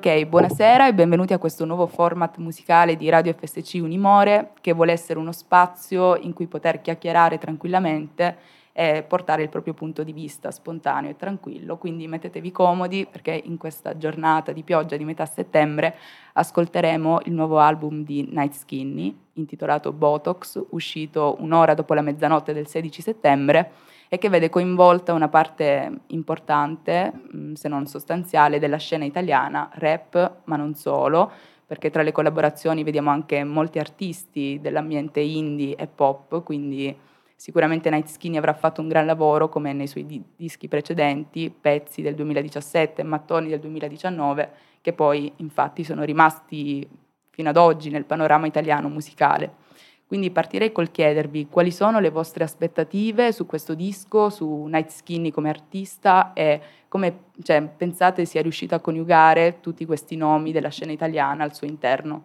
Ok, buonasera e benvenuti a questo nuovo format musicale di Radio FSC Unimore che vuole essere uno spazio in cui poter chiacchierare tranquillamente e portare il proprio punto di vista spontaneo e tranquillo. Quindi mettetevi comodi perché in questa giornata di pioggia di metà settembre ascolteremo il nuovo album di Night Skinny intitolato Botox, uscito un'ora dopo la mezzanotte del 16 settembre e che vede coinvolta una parte importante, mm, se non sostanziale, della scena italiana, rap, ma non solo, perché tra le collaborazioni vediamo anche molti artisti dell'ambiente indie e pop, quindi sicuramente Night Skinny avrà fatto un gran lavoro come nei suoi di- dischi precedenti, pezzi del 2017 e mattoni del 2019, che poi infatti sono rimasti fino ad oggi nel panorama italiano musicale. Quindi partirei col chiedervi quali sono le vostre aspettative su questo disco, su Night Skinny come artista e come cioè, pensate sia riuscito a coniugare tutti questi nomi della scena italiana al suo interno.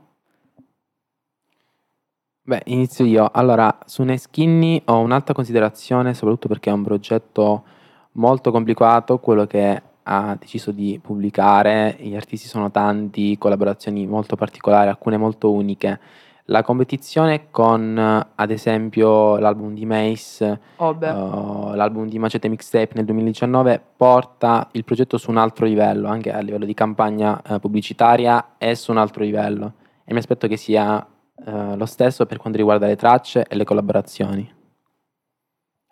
Beh, inizio io. Allora, su Night Skinny ho un'altra considerazione, soprattutto perché è un progetto molto complicato, quello che ha deciso di pubblicare, gli artisti sono tanti, collaborazioni molto particolari, alcune molto uniche la competizione con, ad esempio, l'album di Mace, Oh uh, l'album di Macete Mixtape nel 2019, porta il progetto su un altro livello, anche a livello di campagna uh, pubblicitaria, è su un altro livello. E mi aspetto che sia uh, lo stesso per quanto riguarda le tracce e le collaborazioni.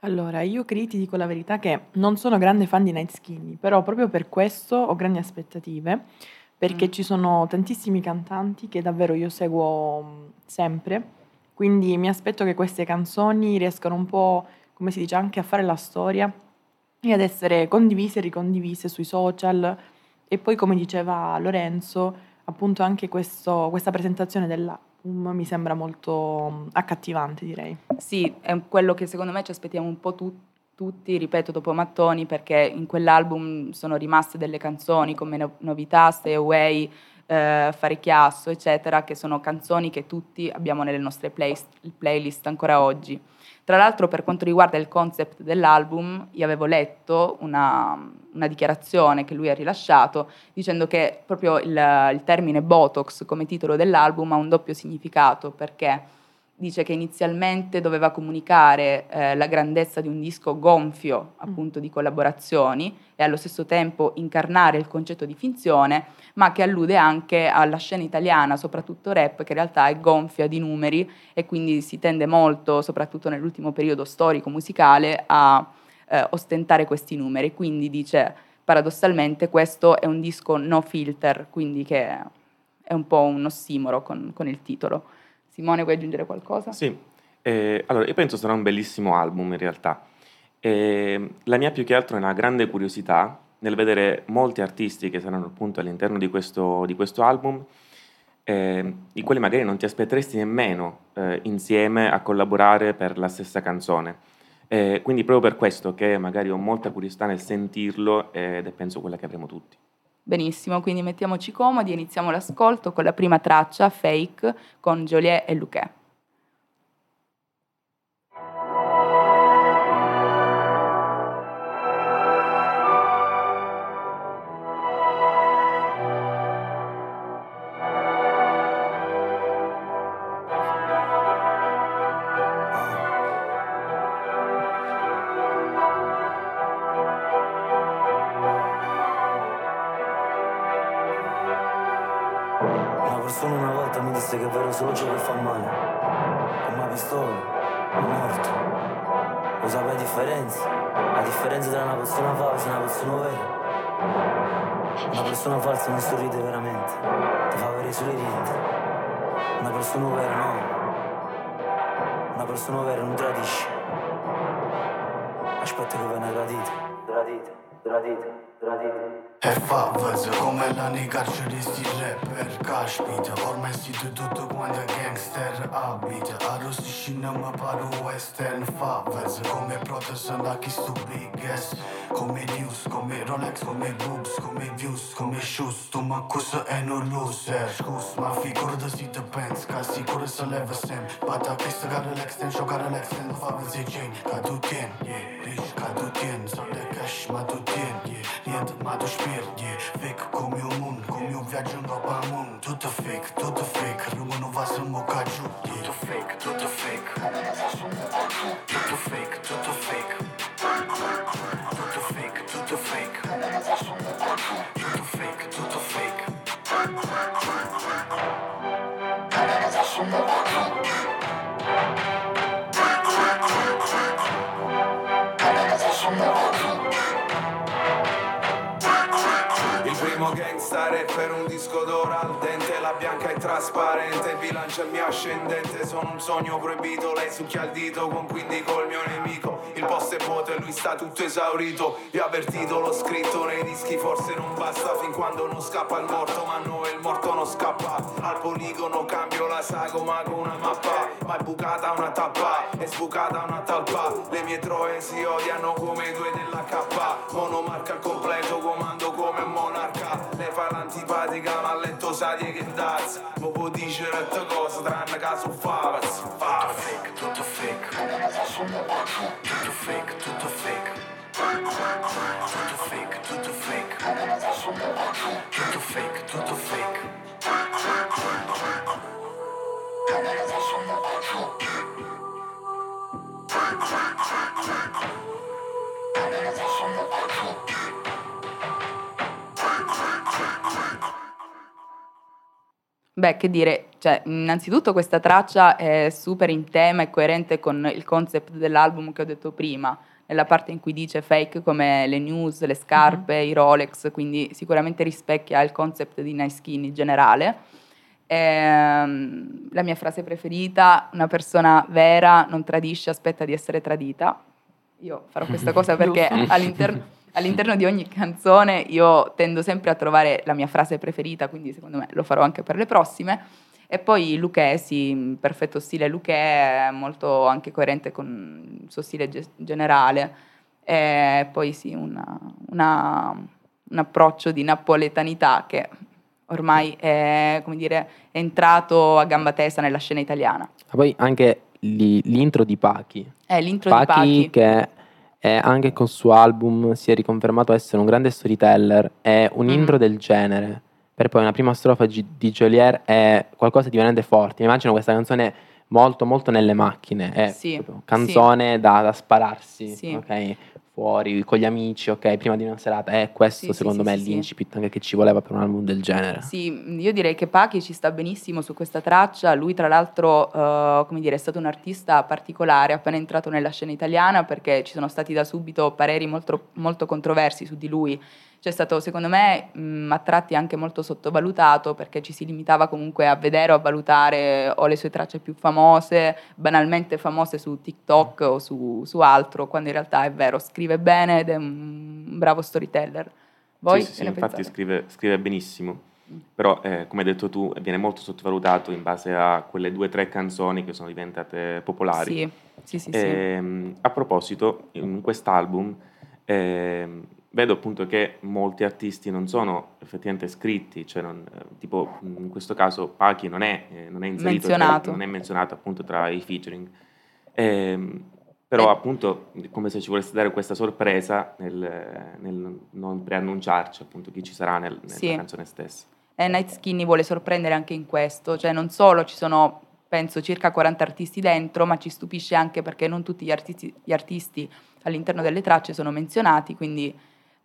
Allora, io Cri ti dico la verità che non sono grande fan di Night Skinny, però proprio per questo ho grandi aspettative perché mm. ci sono tantissimi cantanti che davvero io seguo mm, sempre, quindi mi aspetto che queste canzoni riescano un po', come si dice, anche a fare la storia e ad essere condivise e ricondivise sui social e poi come diceva Lorenzo, appunto anche questo, questa presentazione dell'album mi sembra molto mm, accattivante direi. Sì, è quello che secondo me ci aspettiamo un po' tutti tutti, ripeto, dopo Mattoni, perché in quell'album sono rimaste delle canzoni come no- Novità, Stay Away, eh, Fare Chiasso, eccetera, che sono canzoni che tutti abbiamo nelle nostre play- playlist ancora oggi. Tra l'altro, per quanto riguarda il concept dell'album, io avevo letto una, una dichiarazione che lui ha rilasciato dicendo che proprio il, il termine Botox come titolo dell'album ha un doppio significato, perché dice che inizialmente doveva comunicare eh, la grandezza di un disco gonfio appunto di collaborazioni e allo stesso tempo incarnare il concetto di finzione, ma che allude anche alla scena italiana, soprattutto rap, che in realtà è gonfia di numeri e quindi si tende molto, soprattutto nell'ultimo periodo storico musicale, a eh, ostentare questi numeri. Quindi dice paradossalmente questo è un disco no filter, quindi che è un po' un ossimoro con, con il titolo. Simone, vuoi aggiungere qualcosa? Sì, eh, allora io penso sarà un bellissimo album in realtà. Eh, la mia più che altro è una grande curiosità nel vedere molti artisti che saranno appunto all'interno di questo, di questo album, eh, i quali magari non ti aspetteresti nemmeno eh, insieme a collaborare per la stessa canzone. Eh, quindi proprio per questo che magari ho molta curiosità nel sentirlo ed è penso quella che avremo tutti. Benissimo, quindi mettiamoci comodi e iniziamo l'ascolto con la prima traccia, Fake, con Joliet e Luquet. persona falsa non sorride veramente, ti fa avere sulle dita. Una persona vera no, una persona vera non tradisce. Aspetta che venga tradita, tradita, tradita, tradita. E fa vëzë Kome la një garë që risti rapper Ka shpite Orme si të du të kuandë gangster Abite Arus ishin në më paru western Fa vëzë Kome protesën da kistu biggest biggest Come news, come Rolex, come boobs Come views, come shoes Tu mă acuză e nu loser Scus, ma figură de si depends Ca sigură să le văsem Bata pistă care le extend Și o care le extend Favel zi geni, ca tu tien Yeah, rich, ca tu tien Sau de cash, ma tu tien tien yeah. Niente ma tu spier yeah. Fake come un moon Come un viaggio in coppa al moon Tutto fake, tutto fake Roma non va su mocca giù yeah. Tutto fake, tutto fake Tutto fake, tutto fake gangsta per un disco d'oro al dente Bianca è trasparente, bilancia il mio ascendente Sono un sogno proibito, lei succhia il dito Con quindi col mio nemico Il posto è vuoto e lui sta tutto esaurito Vi ho avvertito, l'ho scritto nei dischi Forse non basta fin quando non scappa il morto Ma no, il morto non scappa Al poligono cambio la sagoma con una mappa Ma è bucata una tappa, è sbucata una talpa Le mie troie si odiano come due della K Monomarca al completo, comando come un monarca Lei fa l'antipatica ma a letto sa di che dazz Mo può dire tante cose tranne caso favaz Tutto fake, tutto fake. Tutto fake, tutto fake. Tutto fake, tutto fake. Tutto fake, tutto fake Beh, che dire, cioè, innanzitutto questa traccia è super in tema e coerente con il concept dell'album che ho detto prima, nella parte in cui dice fake come le news, le scarpe, i Rolex, quindi sicuramente rispecchia il concept di Nice Skin in generale. Ehm, la mia frase preferita, una persona vera non tradisce, aspetta di essere tradita. Io farò questa cosa perché all'interno, all'interno di ogni canzone io tendo sempre a trovare la mia frase preferita, quindi secondo me lo farò anche per le prossime. E poi Luque, sì, in perfetto stile Luque, è molto anche coerente con il suo stile ge- generale. E poi sì, una- una- un approccio di napoletanità che ormai è, come dire, è entrato a gamba tesa nella scena italiana. Ma poi anche li- l'intro di Pachi. È l'intro Pachi, di Pachi. che è anche col suo album si è riconfermato essere un grande storyteller e un Mm. intro del genere per poi una prima strofa di Joliet è qualcosa di veramente forte. Mi immagino questa canzone molto molto nelle macchine, è Sì, canzone da, da spararsi, Sì. ok? Fuori con gli amici, ok? Prima di una serata. E questo Sì, secondo sì, me sì, è l'incipit anche che ci voleva per un album del genere. Sì, io direi che Pachi ci sta benissimo su questa traccia. Lui, tra l'altro, eh, come dire, è stato un artista particolare, appena entrato nella scena italiana, perché ci sono stati da subito pareri molto, molto controversi su di lui. C'è stato, secondo me, mh, a tratti anche molto sottovalutato, perché ci si limitava comunque a vedere o a valutare o le sue tracce più famose, banalmente famose su TikTok o su, su altro, quando in realtà è vero, scrive bene ed è un bravo storyteller. Voi sì, sì, sì, infatti scrive, scrive benissimo, però eh, come hai detto tu viene molto sottovalutato in base a quelle due o tre canzoni che sono diventate popolari. Sì, sì, sì. sì. Ehm, a proposito, in quest'album ehm, vedo appunto che molti artisti non sono effettivamente scritti, cioè non- eh, tipo in questo caso Pachi non è, eh, non è inserito, tra- Menzionato. non è menzionato appunto tra i featuring. Ehm, però Eh. appunto come se ci volesse dare questa sorpresa nel, nel non preannunciarci appunto chi ci sarà nel- nella Sì. canzone stessa. E Night Skinny vuole sorprendere anche in questo, cioè non solo ci sono, penso, circa 40 artisti dentro, ma ci stupisce anche perché non tutti gli artisti, gli artisti all'interno delle tracce sono menzionati, quindi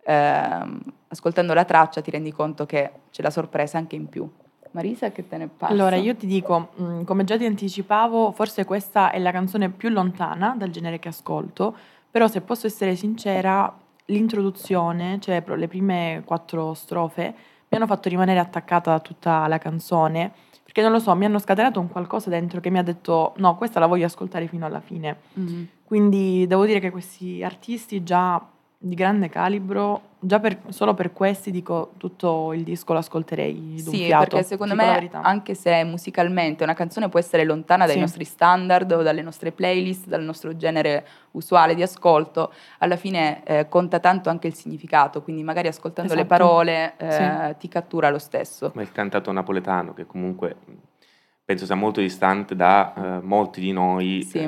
ehm, ascoltando la traccia ti rendi conto che c'è la sorpresa anche in più. Marisa, che te ne passa? Allora, io ti dico, mh, come già ti anticipavo, forse questa è la canzone più lontana dal genere che ascolto, però se posso essere sincera, l'introduzione, cioè le prime quattro strofe, mi hanno fatto rimanere attaccata a tutta la canzone, perché non lo so, mi hanno scatenato un qualcosa dentro che mi ha detto no, questa la voglio ascoltare fino alla fine. Mhm. Quindi devo dire che questi artisti già di grande calibro, già per- solo per questi dico tutto il disco lo ascolterei d'un Sì, fiato, perché secondo me, anche se musicalmente una canzone può essere lontana dai Sì. nostri standard o dalle nostre playlist, dal nostro genere usuale di ascolto, alla fine eh, conta tanto anche il significato, quindi magari ascoltando le Esatto. parole eh, ti cattura lo stesso. Ma il cantato napoletano che comunque mh, penso sia molto distante da eh, molti di noi. Sì.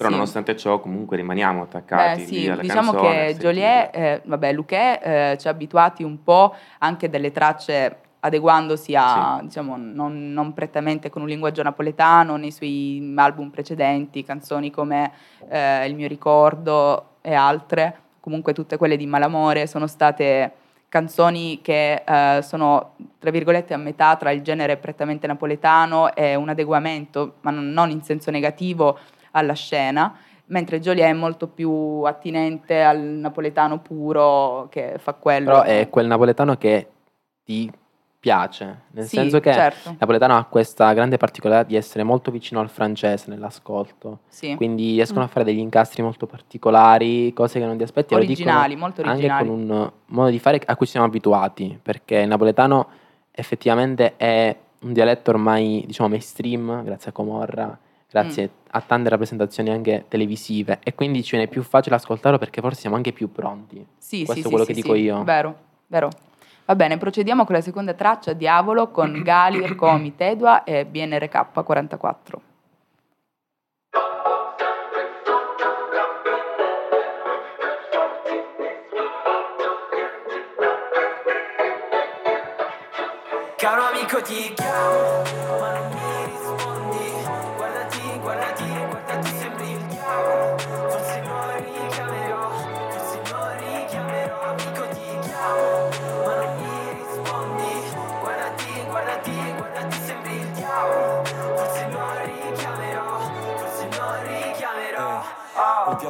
Però Sì. nonostante ciò comunque rimaniamo attaccati Beh, sì, lì alle diciamo canzoni, a che. Joliet, eh, vabbè, Luché eh, ci ha abituati un po' anche delle tracce adeguandosi a, Sì. diciamo, non, non prettamente con un linguaggio napoletano nei suoi album precedenti, canzoni come eh, Il mio ricordo e altre, comunque tutte quelle di Malamore sono state canzoni che eh, sono, tra virgolette, a metà tra il genere prettamente napoletano e un adeguamento, ma non in senso negativo, alla scena, mentre Joliet è molto più attinente al napoletano puro che fa quello. Però è quel napoletano che ti piace, nel Sì, senso che certo. il napoletano ha questa grande particolarità di essere molto vicino al francese nell'ascolto. Sì. Quindi riescono Mm. a fare degli incastri molto particolari, cose che non ti aspetti. originali, molto originali. Anche con un modo di fare a cui siamo abituati, perché il napoletano effettivamente è un dialetto ormai, diciamo, mainstream, grazie a Comorra, grazie Mm. a tante rappresentazioni anche televisive, e quindi ci viene più facile ascoltarlo perché forse siamo anche più pronti. Sì, Questo sì, è sì, quello sì, che sì, dico io. Vero, vero. Va bene, procediamo con la seconda traccia, Diavolo, con Gali, Comi, Tedua e BNRK 44. Caro amico ti chiamo,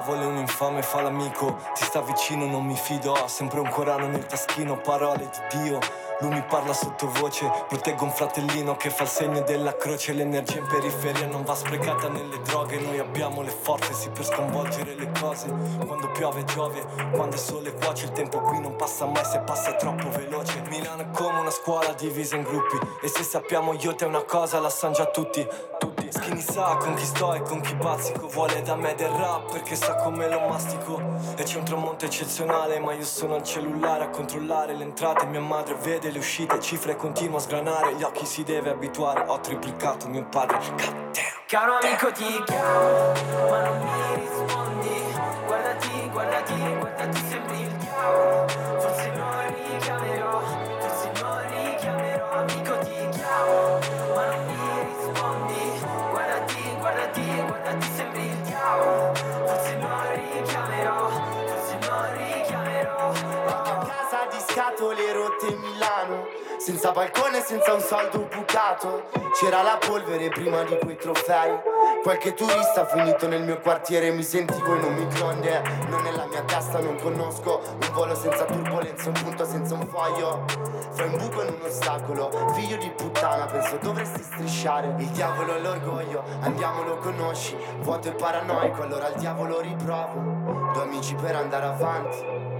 diavolo è un infame, fa l'amico, ti sta vicino, non mi fido, ha sempre un corano nel taschino, parole di Dio. Lui mi parla sottovoce, proteggo un fratellino che fa il segno della croce, l'energia in periferia non va sprecata nelle droghe, noi abbiamo le forze sì per sconvolgere le cose. Quando piove giove, quando il sole cuoce, il tempo qui non passa mai se passa troppo veloce. Milano è come una scuola divisa in gruppi, e se sappiamo io te una cosa la sanno già tutti, tutti. Skinny sa con chi sto e con chi bazzico, vuole da me del rap perché sa come lo mastico. E c'è un tramonto eccezionale, ma io sono al cellulare a controllare le entrate, mia madre vede le uscite, cifre continua a sgranare, gli occhi si deve abituare, ho triplicato mio padre. God damn. Caro amico ti chiamo, ma non mi rispondi guardati, guardati, Senza balcone, senza un saldo bucato. C'era la polvere prima di quei trofei. Qualche turista finito nel mio quartiere Mi sentivo in un microonde. Non nella mia testa, non conosco. Un volo senza turbolenze, un punto senza un foglio. Fra un buco in un ostacolo Figlio di puttana, penso dovresti strisciare. Il diavolo è l'orgoglio, andiamo lo conosci. Vuoto e paranoico, allora al diavolo riprovo. Due amici per andare avanti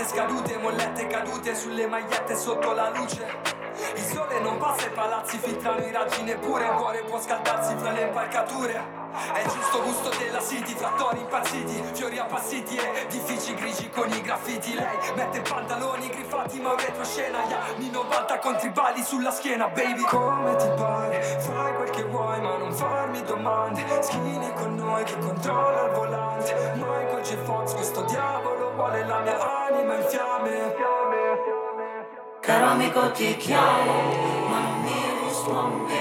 bollette scadute, mollette cadute sulle magliette sotto la luce. Il sole non passa i palazzi, filtrano i raggi neppure, il cuore può scaldarsi fra le impalcature. È il giusto gusto della city, trattori impazziti, fiori appassiti e edifici grigi con i graffiti. Lei mette pantaloni griffati ma un retroscena, gli anni 90 con tribali sulla schiena, baby. Come ti pare? Fai quel che vuoi ma non farmi domande. Schini con noi che controlla il volante. Michael J. Fox, questo diavolo vuole la mia anima in fiamme. Caro amico ti chiamo, ma non mi rispondi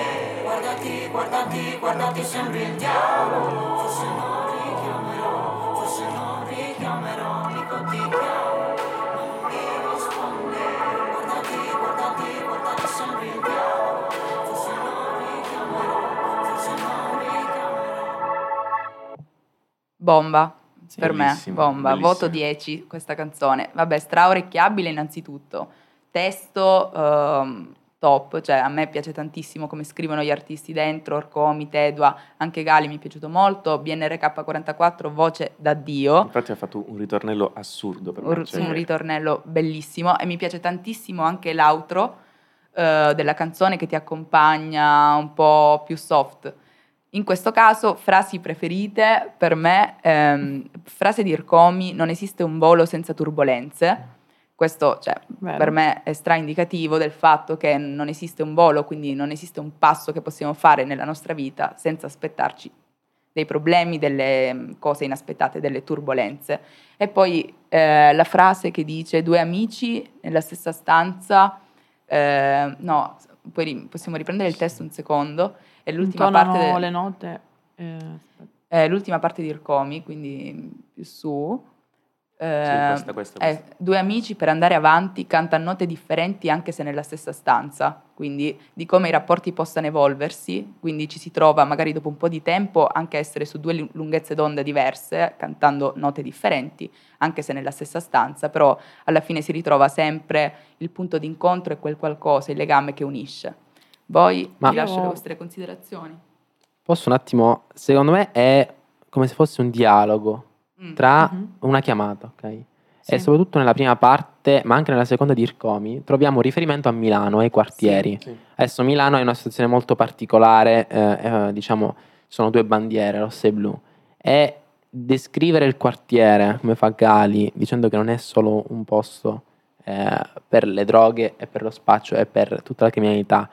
Guardati, guardati, guardati, sembri il diavolo. Forse non richiamerò, forse non richiamerò. Amico ti chiamo, ma non mi rispondi Guardati, guardati, guardati, sembri il diavolo. Forse non richiamerò, forse non richiamerò. Bomba, Sì. per me, bomba, bellissima. voto 10 questa canzone. Vabbè, straorecchiabile innanzitutto. Testo ehm, top, cioè a me piace tantissimo come scrivono gli artisti dentro, Orcomi, Tedua, anche Gali mi è piaciuto molto, BNRK44, voce da Dio. Infatti ha fatto un ritornello assurdo per me. un, cioè- un ritornello bellissimo e mi piace tantissimo anche l'outro eh, della canzone che ti accompagna un po' più soft. In questo caso, frasi preferite per me, ehm, frase di Ircomi, non esiste un volo senza turbolenze. Questo cioè, per me è straindicativo del fatto che non esiste un volo, quindi non esiste un passo che possiamo fare nella nostra vita senza aspettarci dei problemi, delle mm, cose inaspettate, delle turbolenze. E poi eh, la frase che dice due amici nella stessa stanza, eh, no, poi possiamo riprendere il testo un secondo, è l'ultima Intonano parte, de- le note. eh, è l'ultima parte di Ircomi, quindi più su. Eh, questa, questa, eh, questa. due amici per andare avanti cantano note differenti anche se nella stessa stanza, quindi di come i rapporti possano evolversi, quindi ci si trova magari dopo un po' di tempo anche a essere su due lu- lunghezze d'onda diverse, cantando note differenti, anche se nella stessa stanza, però alla fine si ritrova sempre il punto d'incontro e quel qualcosa, il legame che unisce. Voi Ma- vi lascio le vostre considerazioni. Posso un attimo, secondo me è come se fosse un dialogo Mm. tra Mhm. una chiamata, ok? Sì. E soprattutto nella prima parte, ma anche nella seconda di Ircomi, troviamo riferimento a Milano, ai quartieri. Sì. Adesso Milano è una situazione molto particolare, eh, eh, diciamo, ci sono due bandiere, rossa e blu. E descrivere il quartiere, come fa Gali, dicendo che non è solo un posto eh, per le droghe e per lo spaccio e per tutta la criminalità,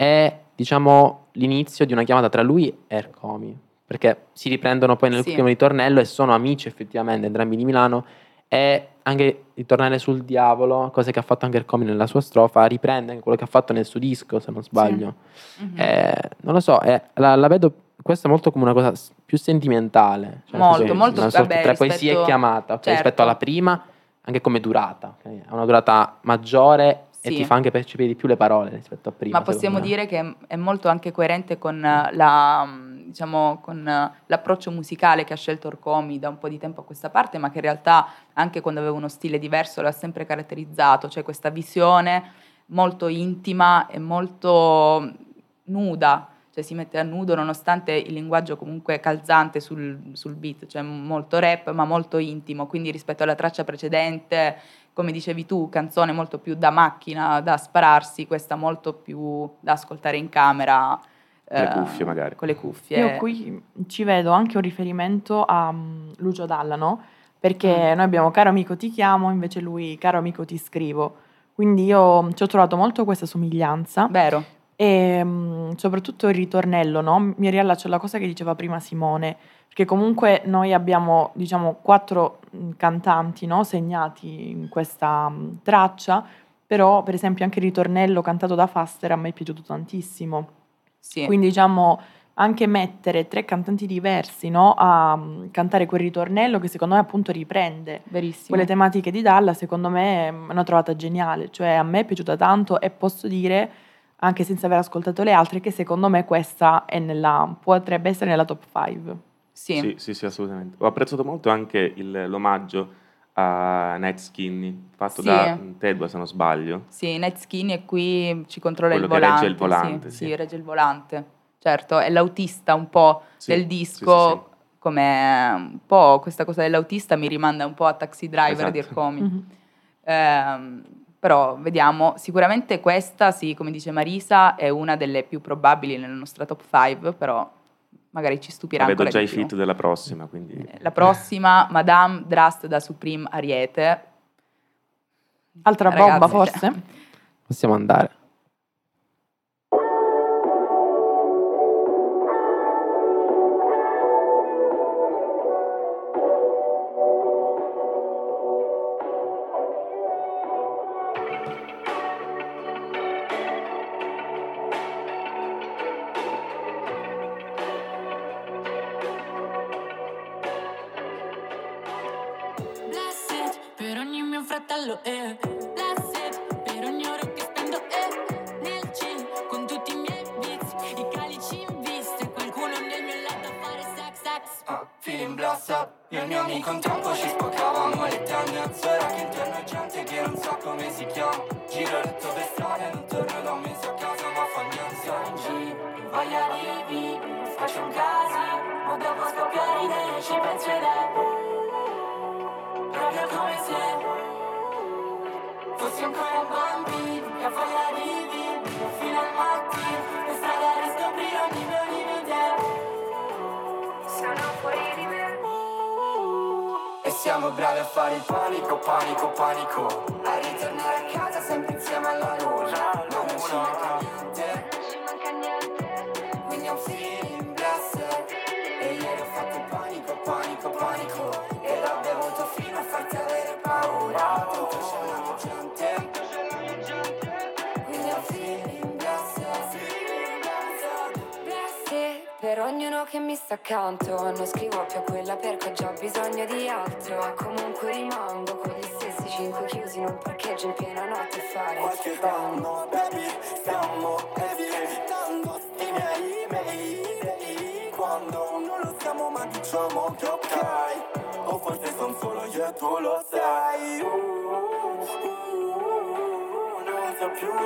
è, diciamo, l'inizio di una chiamata tra lui e Ercomi. Perché si riprendono poi nel Sì. primo ritornello e sono amici effettivamente, entrambi di Milano, e anche ritornare sul diavolo, cose che ha fatto anche Ercomi nella sua strofa, riprende anche quello che ha fatto nel suo disco, se non sbaglio. Mhm. Eh, non lo so, eh, la, la vedo questa molto come una cosa più sentimentale. Cioè, Molto, molto, una sorta vabbè, tra poesia e rispetto- chiamata, ok, certo. rispetto alla prima, anche come durata. ok? Ha una durata maggiore e Sì. ti fa anche percepire di più le parole rispetto a prima. Ma possiamo dire che è molto anche coerente con, eh, la, mh, diciamo, con eh, l'approccio musicale che ha scelto Orcomi da un po' di tempo a questa parte, ma che in realtà anche quando aveva uno stile diverso l'ha sempre caratterizzato, cioè questa visione molto intima e molto nuda, cioè si mette a nudo nonostante il linguaggio comunque calzante sul, sul beat, cioè molto rap ma molto intimo, quindi rispetto alla traccia precedente, come dicevi tu, canzone molto più da macchina, da spararsi, questa molto più da ascoltare in camera. Con le eh, cuffie, magari. Con le cuffie. Io qui ci vedo anche un riferimento a mm, Lucio Dalla, no? Perché noi abbiamo caro amico ti chiamo, invece lui caro amico ti scrivo. Quindi io mm, ci ho trovato molto questa somiglianza Vero, e mm, soprattutto il ritornello, no? Mi riallaccio alla cosa che diceva prima Simone, perché comunque noi abbiamo, diciamo, quattro cantanti, no? Segnati in questa traccia, però per esempio anche il ritornello cantato da Faster a me è piaciuto tantissimo. sì. Quindi diciamo anche mettere tre cantanti diversi no, a cantare quel ritornello che secondo me appunto riprende verissimo. quelle tematiche di Dalla, secondo me è una trovata geniale, cioè a me è piaciuta tanto e posso dire, anche senza aver ascoltato le altre, che secondo me questa è nella, potrebbe essere nella top 5. Sì. Sì, sì, sì, assolutamente. Ho apprezzato molto anche il- l'omaggio a Night Skinny, fatto Sì. da Tedua, se non sbaglio. Sì, Night Skinny e qui ci controlla Quello il che regge volante. il volante, sì, sì. sì, regge il volante. Certo, è l'autista un po' Sì, del disco, sì, sì. come un po' questa cosa dell'autista mi rimanda un po' a Taxi Driver Esatto. di Ercomi. Mhm. Ehm, però vediamo, sicuramente questa, sì, come dice Marisa, è una delle più probabili nella nostra top 5, però magari ci stupirà Ma vedo ancora già di i fit della prossima, quindi... Eh, La prossima, Madame Drust da Supreme Ariete. Altra Ragazzi, bomba cioè, forse? Possiamo andare.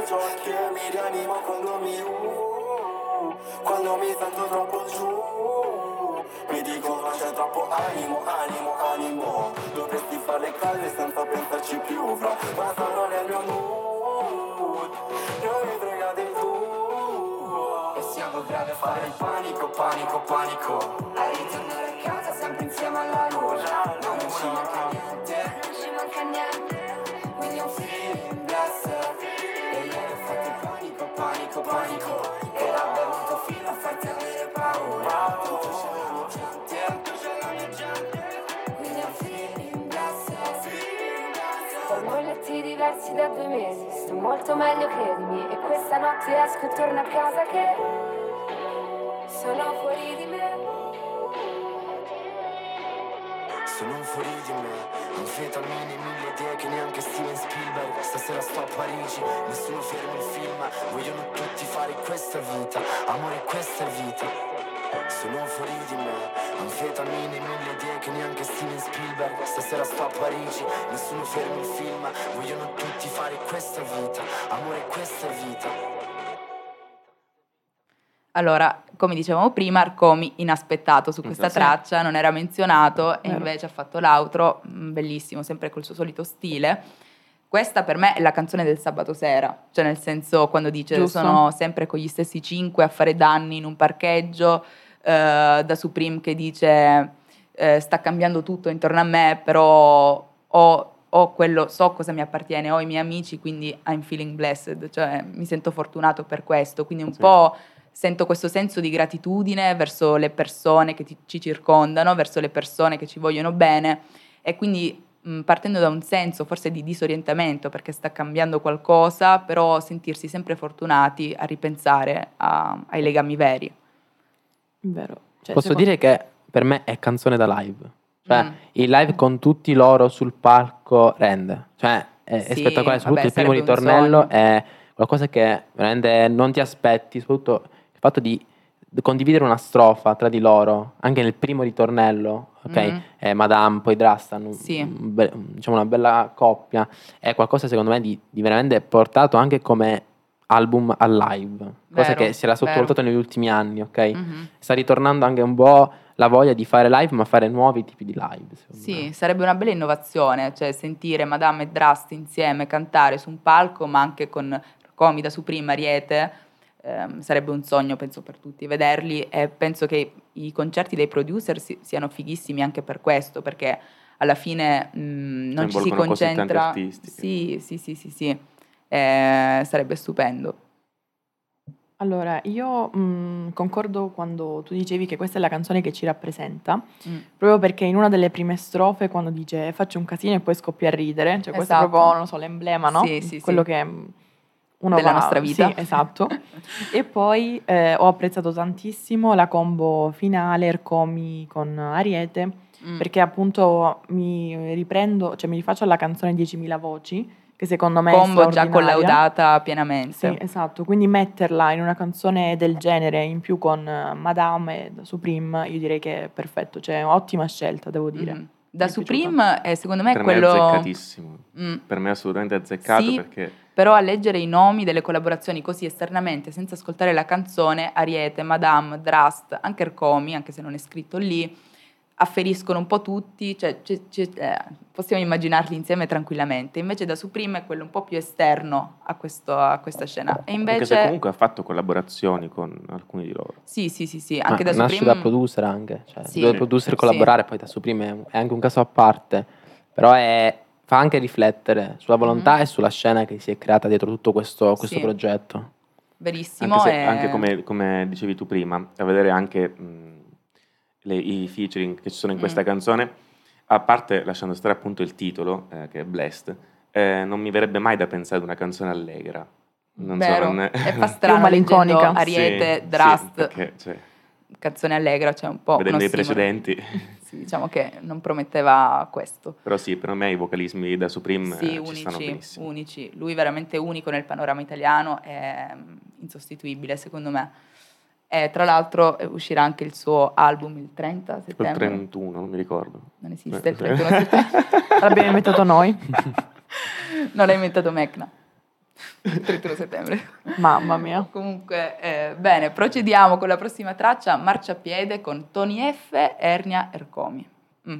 Ciò che mi rianima quando mi uh, Quando mi sento troppo giù. Mi dico ma c'è troppo animo, animo, animo. Dovresti fare le cose senza pensarci più. Fra Ma sono nel mio mood Non mi frega del tuo. E siamo bravi a fare il panico, panico, panico. A ritornare a casa sempre insieme alla luna Non ci manca niente Non ci manca niente. Quindi un feeling blessed panico, E l'ho bevuto fino a farti avere paura Tutto c'è la mia gente Quindi è un feeling blessed Dormo in letti diversi da due mesi, sto molto meglio credimi E questa notte esco e torno a casa che sono fuori di me Sono fuori di me, anfetamine, mille idee che neanche Steven Spielberg. Stasera sto a Parigi, nessuno ferma il film. Vogliono tutti fare questa vita, amore questa vita. Sono fuori di me, anfetamine, mille idee che neanche Steven Spielberg. Stasera sto a Parigi, nessuno ferma il film. Vogliono tutti fare questa vita, amore questa vita Allora, come dicevamo prima, Arcomi inaspettato su questa Sì. traccia, non era menzionato e invece ha fatto l'outro, mm, bellissimo, sempre col suo solito stile. Questa per me è la canzone del sabato sera, cioè nel senso quando dice Giusto. sono sempre con gli stessi cinque a fare danni in un parcheggio, eh, da Supreme che dice eh, sta cambiando tutto intorno a me, però ho, ho quello, so cosa mi appartiene, ho i miei amici, quindi I'm feeling blessed, cioè mi sento fortunato per questo, quindi un Sì. po' sento questo senso di gratitudine verso le persone che ti- ci circondano, verso le persone che ci vogliono bene e quindi mh, partendo da un senso forse di disorientamento perché sta cambiando qualcosa, però sentirsi sempre fortunati a ripensare a- ai legami veri. Vero. Cioè, Posso secondo- dire che per me è canzone da live. Cioè, Mm. il live con tutti loro sul palco rende. Cioè, è, è Sì, spettacolare. Soprattutto vabbè, il primo ritornello è qualcosa che veramente non ti aspetti. Soprattutto fatto di condividere una strofa tra di loro, anche nel primo ritornello, ok? Mhm. Eh, Madame, poi Drastan, Sì. un be- diciamo una bella coppia. È qualcosa, secondo me, di, di veramente portato anche come album al live. Cosa Vero, che si era vero. sottovalutato negli ultimi anni, ok? Mhm. sta ritornando anche un po' la voglia di fare live, ma fare nuovi tipi di live. Sì, me. sarebbe una bella innovazione, cioè sentire Madame e Drast insieme cantare su un palco, ma anche con Comida su prima, Ariete, ehm, sarebbe un sogno, penso, per tutti vederli e penso che i concerti dei producer si- siano fighissimi anche per questo, perché alla fine mh, non ci si Coinvolgono così tanti concentra. artisti. Sì, sì, sì, sì, sì. Eh, sarebbe stupendo. Allora, io mh, concordo quando tu dicevi che questa è la canzone che ci rappresenta, Mm. proprio perché in una delle prime strofe, quando dice faccio un casino e poi scoppia a ridere, cioè questo è Esatto. proprio, non so, l'emblema, no? Sì, sì, Quello sì. che mh, uno Della va- nostra vita. Sì, esatto. e poi eh, ho apprezzato tantissimo la combo finale, Ercomi con Ariete, Mm. perché appunto mi riprendo, cioè mi rifaccio alla canzone 10.000 voci, che secondo me è combo già collaudata pienamente. Sì, esatto, quindi metterla in una canzone del genere in più con eh, Madame e da Supreme, io direi che è perfetto, cioè ottima scelta, devo dire. Mhm. Da Mi è Supreme è secondo me per quello... me è azzeccatissimo. Mm. Per me è assolutamente azzeccato Sì, perché Però a leggere i nomi delle collaborazioni così esternamente, senza ascoltare la canzone, Ariete, Madame, Drast, anche Ercomi, anche se non è scritto lì, afferiscono un po' tutti, cioè c'è- c'è- eh, possiamo immaginarli insieme tranquillamente. Invece da Supreme è quello un po' più esterno a, questo- a questa scena. E anche se invece... comunque ha fatto collaborazioni con alcuni di loro. Sì, sì, sì, sì, Ma anche da nasce Supreme... da producer anche, cioè Sì. due producer Sì. collaborare poi da Supreme è anche un caso a parte, però è- fa anche riflettere sulla volontà Mhm. e sulla scena che si è creata dietro tutto questo, questo Sì. progetto. Verissimo. Anche, se- e- anche come, come dicevi tu prima, a vedere anche mh, le- i featuring che ci sono in questa Mm. canzone, a parte lasciando stare appunto il titolo, eh, che è Blessed, eh, non mi verrebbe mai da pensare ad una canzone allegra. Non so, Vero, non- e fa strano malinconica. Ariete, Sì, Drast, sì, perché, cioè, canzone allegra, c'è un po' vedendo i ossimoro. precedenti. Sì, diciamo che non prometteva questo. Però sì, per me i vocalismi da Supreme Sì, eh, ci stanno unici, benissimo. unici. Lui veramente unico nel panorama italiano, è mm, insostituibile secondo me. E tra l'altro eh, uscirà anche il suo album il 30 Il settembre. 31, non mi ricordo. Non esiste il Eh, 31 settembre. L'abbiamo inventato noi, non l'ha inventato Mecna. Il 31 settembre. mamma mia. Comunque, eh, bene, procediamo con la prossima traccia, Marciapiede con Tony F, Ernia Ercomi. Mm.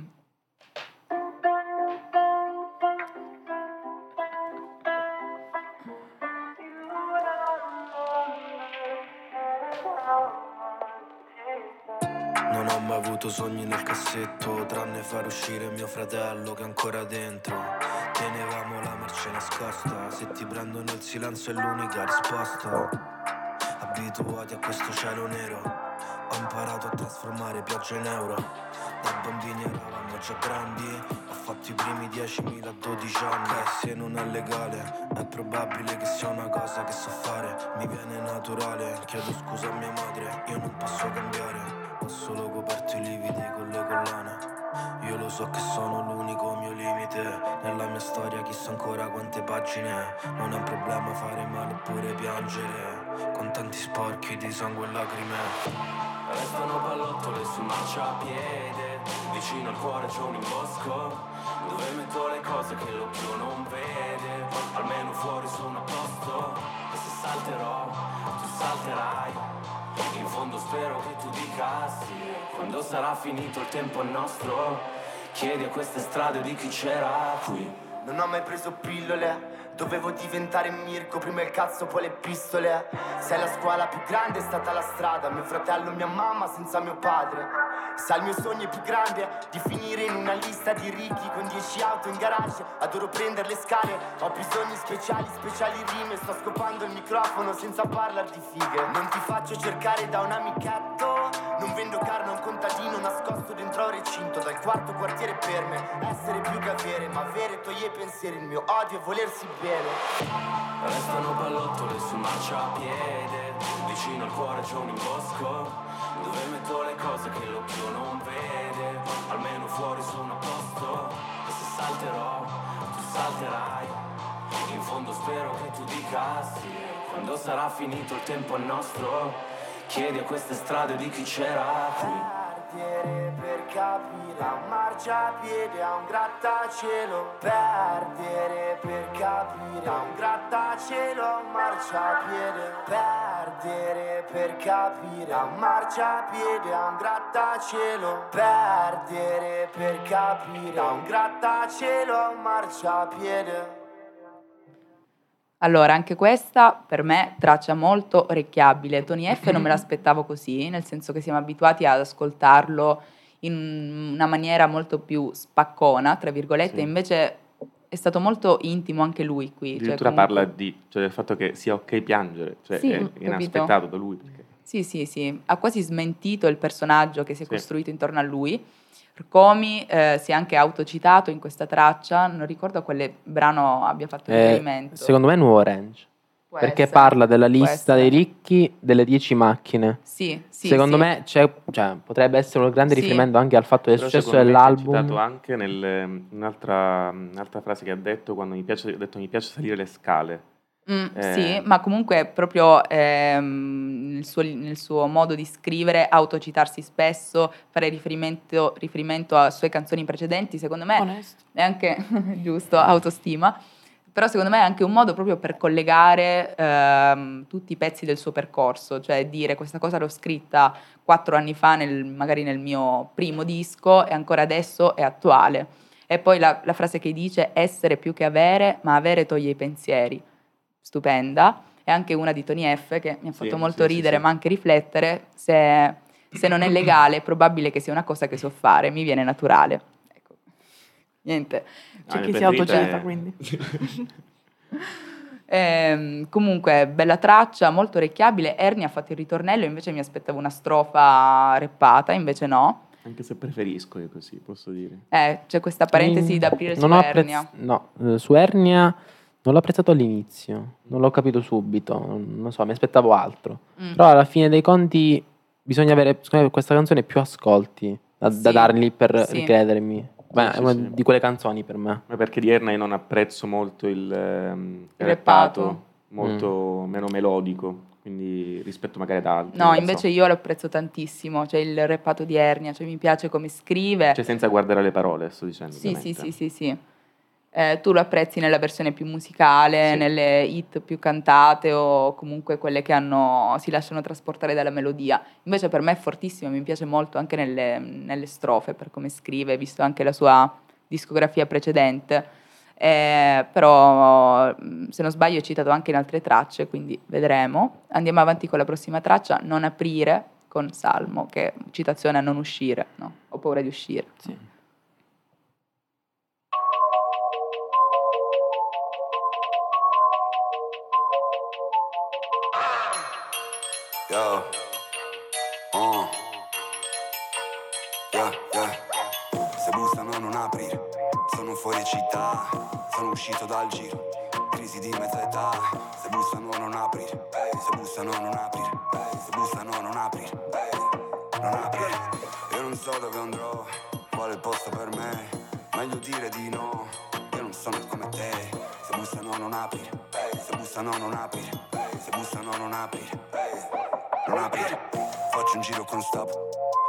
Ho avuto sogni nel cassetto, tranne far uscire mio fratello che è ancora dentro. Tenevamo la merce nascosta, se ti prendono il silenzio è l'unica risposta. Abituati a questo cielo nero, ho imparato a trasformare pioggia in euro. Da bambini eravamo già grandi, fatto i primi 10.000 a 12 anni. E se non è legale, è probabile che sia una cosa che so fare. Mi viene naturale, chiedo scusa a mia madre, io non posso cambiare. Ho solo coperto i lividi con le collane. Io lo so che sono l'unico mio limite. Nella mia storia chissà ancora quante pagine. Non è un problema fare male oppure piangere. Con tanti sporchi di sangue e lacrime. Restano pallottole su marciapiede. Vicino al cuore c'è un imbosco. Dove metto le cose che l'occhio non vede. Almeno fuori sono a posto. E se salterò, tu salterai. In fondo spero che tu dica sì Quando sarà finito il tempo nostro Chiedi a queste strade di chi c'era qui Non ho mai preso pillole Dovevo diventare Mirko, prima il cazzo poi le pistole. Sei la scuola più grande, è stata la strada. Mio fratello mia mamma senza mio padre. Sai il mio sogno più grande Di finire in una lista di ricchi Con 10 auto in garage. Adoro prendere le scale Ho bisogni speciali, speciali rime. Sto scopando il microfono senza parlare di fighe. Non ti faccio cercare da un amichetto. Non vendo carne a un contadino Nascosto dentro un recinto. Dal quarto quartiere per me Essere più che avere Ma avere toglie pensieri. Il mio odio è volersi bene Restano pallottole su marciapiede Vicino al cuore c'è un imbosco Dove metto le cose che l'occhio non vede. Almeno fuori sono a posto E se salterò, tu salterai. In fondo spero che tu dica sì Quando sarà finito il tempo nostro Chiedi a queste strade di chi c'era qui Perdere per capire a un marciapiede a un grattacielo Perdere per capire a un grattacielo a un marciapiede Perdere per capire a un marciapiede a un grattacielo Perdere per capire a un grattacielo a un marciapiede Allora, anche questa per me traccia molto orecchiabile. Tony F non me l'aspettavo così, nel senso che siamo abituati ad ascoltarlo in una maniera molto più spaccona, tra virgolette, Sì. invece è stato molto intimo anche lui qui. cioè Addirittura comunque- parla di, cioè, del fatto che sia ok piangere, cioè Sì, è capito. inaspettato da lui. Perché... Sì, sì, sì, ha quasi smentito il personaggio che si è Sì. costruito intorno a lui. Comi eh, si è anche autocitato in questa traccia, non ricordo a quale brano abbia fatto Eh, riferimento. secondo me è Nuovo Orange. Può Perché essere, parla della lista dei ricchi delle 10 macchine. Sì, sì, Secondo sì. me c'è- cioè, potrebbe essere un grande Sì. riferimento anche al fatto del Però successo dell'album. citato anche nel- un'altra, un'altra frase che ha detto quando mi piace, ha detto mi piace salire le scale. Mm, Eh. Sì, ma comunque proprio ehm, nel, suo, nel suo modo di scrivere, autocitarsi spesso, fare riferimento, riferimento a sue canzoni precedenti, secondo me Onesto. è anche giusto, autostima, però secondo me è anche un modo proprio per collegare ehm, tutti i pezzi del suo percorso, cioè dire questa cosa l'ho scritta quattro anni fa, nel- magari nel mio primo disco e ancora adesso è attuale. E poi la, la frase che dice essere più che avere, ma avere toglie i pensieri. Stupenda. E anche una di Tony F che mi ha fatto Sì, molto sì, ridere, sì. ma anche riflettere. Se, se non è legale, è probabile che sia una cosa che so fare, mi viene naturale. Ecco. Niente. C'è Ah, chi si autocita, è- quindi. Ehm, comunque, bella traccia, molto orecchiabile. Ernie ha fatto il ritornello, invece mi aspettavo una strofa reppata, invece no. Anche se preferisco io così, posso dire. Eh, c'è questa parentesi Mm, da aprire su non apprezz- Ernia. No, eh, su Ernia non l'ho apprezzato all'inizio, non l'ho capito subito, non so, mi aspettavo altro. Mm. Però alla fine dei conti bisogna avere, secondo me, per questa canzone più ascolti da, da Sì, dargli per sì. ricredermi. Beh, sì, è una sì. di quelle canzoni per me. Ma perché di Erna io non apprezzo molto il, ehm, Il rappato, rappato. molto meno melodico, quindi rispetto magari ad altri. No, invece so. io lo apprezzo tantissimo, cioè il reppato di Ernia, cioè mi piace come scrive. Cioè senza guardare le parole, sto dicendo. Sì, sì, sì, sì, sì. Eh, tu lo apprezzi nella versione più musicale, Sì. nelle hit più cantate o comunque quelle che hanno, si lasciano trasportare dalla melodia. Invece per me è fortissimo, mi piace molto anche nelle, nelle strofe per come scrive, visto anche la sua discografia precedente. Eh, però se non sbaglio è citato anche in altre tracce, quindi vedremo. Andiamo avanti con la prossima traccia, Non aprire con Salmo, che è citazione a non uscire, no? Ho paura di uscire. Sì. Yo. Oh. Yeah, yeah. Se bussano non aprire. Sono fuori città. Sono uscito dal giro. Crisi di mezza età. Se bussano non aprire. Se bussano non aprire. Se bussano non aprire. Non aprire. Io non so dove andrò. Qual è il posto per me. Meglio dire di no. Io non sono come te. Se bussano non aprire. Se bussano non aprire. Se bussano non aprire non aprire Faccio un giro con stab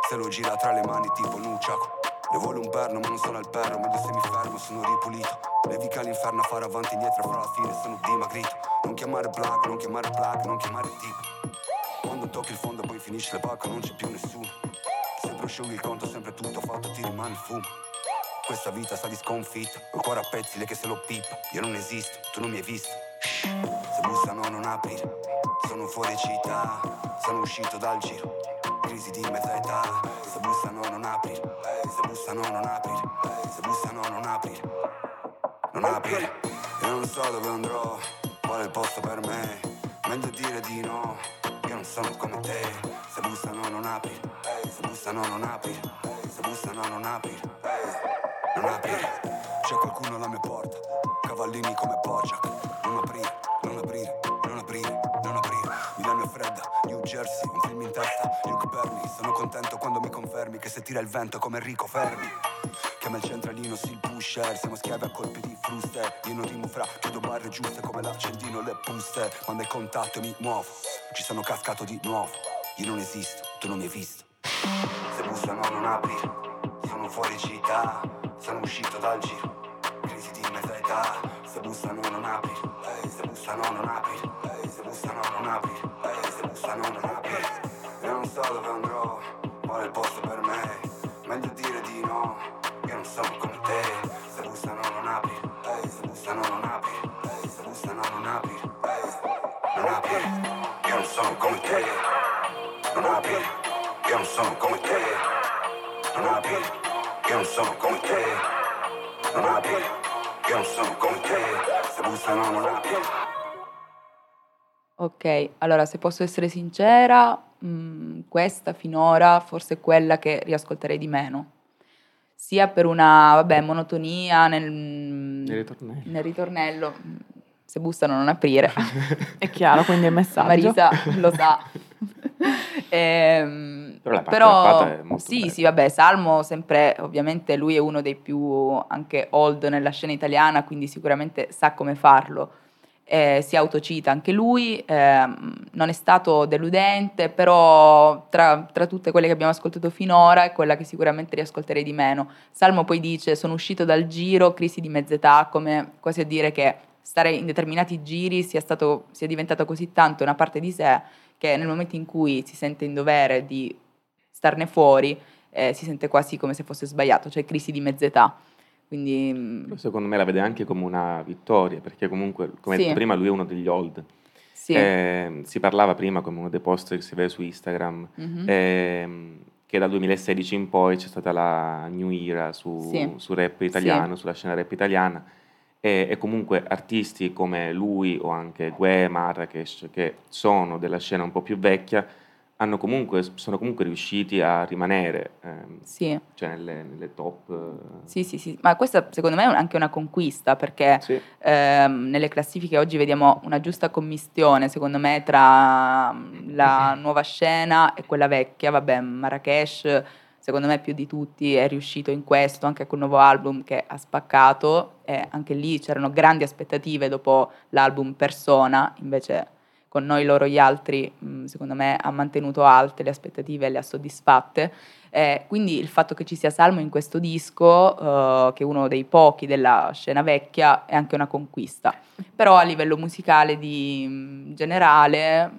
Se lo gira tra le mani tipo Nunciaco Le vuole un perno ma non sono al perro. Meglio se mi fermo sono ripulito. Levica all'inferno a fare avanti e indietro Fra la fine sono dimagrito. Non chiamare black, non chiamare black, non chiamare tipo Quando tocchi il fondo poi finisce le bacche Non c'è più nessuno. Sempre asciughi il conto, sempre tutto fatto ti rimane il fumo. Questa vita sta di sconfitta, ho cuore a pezzi, lei che se lo pippa. Io non esisto, tu non mi hai visto. Se bussano non aprire, sono fuori città, sono uscito dal giro. Crisi di mezza età, se bussano non aprire, se bussano non aprire, se bussano non aprire, non aprire. Io non so dove andrò, qual è il posto per me. Meglio dire di no, io non sono come te. Se bussano non aprire, se bussano non aprire, se bussano non aprire non aprire. C'è qualcuno alla mia porta, cavallini come Bojack. Non aprire, non aprire, Jersey, un film in testa, Luke Perry. Sono contento quando mi confermi che se tira il vento come Enrico Fermi. Chiama il centralino, sì il pusher, siamo schiavi a colpi di fruste. Io non rimo fra, chiudo barre giuste come l'accendino le puste. Quando hai contatto mi muovo, ci sono cascato di nuovo. Io non esisto, tu non mi hai visto. Se bussano non aprire, sono fuori città, sono uscito dal giro. Crisi di mezza età, se bussano non aprire, se bussano non aprire, se bussano non aprire, se non aprire. Io non so dove andrò, qual è il posto per me, meglio dire di no, io non sono come te. Se bussano non aprire, se bussano non aprire, se bussano non aprire, non aprire. Io non sono come te, non aprire, io non sono come te, non aprire, io non sono come te, non aprire, io non sono come te, se bussano non aprire. Ok, allora se posso essere sincera, mh, questa finora forse è quella che riascolterei di meno. Sia per una, vabbè, monotonia nel, Nel ritornello. nel ritornello, mh, se bussano non aprire. È chiaro, quindi il messaggio. Marisa lo sa. Ehm, Però la parte però è molto sì, bella. sì, vabbè, Salmo sempre, ovviamente lui è uno dei più anche old nella scena italiana, quindi sicuramente sa come farlo. Eh, si autocita anche lui, ehm, non è stato deludente, però tra, tra tutte quelle che abbiamo ascoltato finora è quella che sicuramente riascolterei di meno. Salmo poi dice, sono uscito dal giro, crisi di mezz'età, come quasi a dire che stare in determinati giri sia, stato, sia diventato così tanto una parte di sé che nel momento in cui si sente in dovere di starne fuori, eh, si sente quasi come se fosse sbagliato, cioè crisi di mezz'età. Quindi mm, secondo me la vede anche come una vittoria, perché comunque, come Sì. detto prima, lui è uno degli old. sì, Eh, si parlava prima come uno dei post che si vede su Instagram, Mhm. ehm, che dal 2016 in poi c'è stata la new era su, Sì. su rap italiano, sulla scena rap italiana, e, e comunque artisti come lui o anche Gue, Marrakesh, che sono della scena un po' più vecchia, comunque, sono comunque riusciti a rimanere ehm, sì, cioè nelle, nelle top. eh, sì, sì, sì. ma questa secondo me è anche una conquista perché sì. ehm, nelle classifiche oggi vediamo una giusta commistione, secondo me, tra mm, la nuova scena e quella vecchia. Vabbè, Marrakesh, secondo me, più di tutti è riuscito in questo, anche col nuovo album che ha spaccato. E anche lì c'erano grandi aspettative dopo l'album Persona, invece con noi loro gli altri, mh, secondo me, ha mantenuto alte le aspettative e le ha soddisfatte. Eh, quindi il fatto che ci sia Salmo in questo disco, eh, che è uno dei pochi della scena vecchia, è anche una conquista. Però a livello musicale di mh, generale,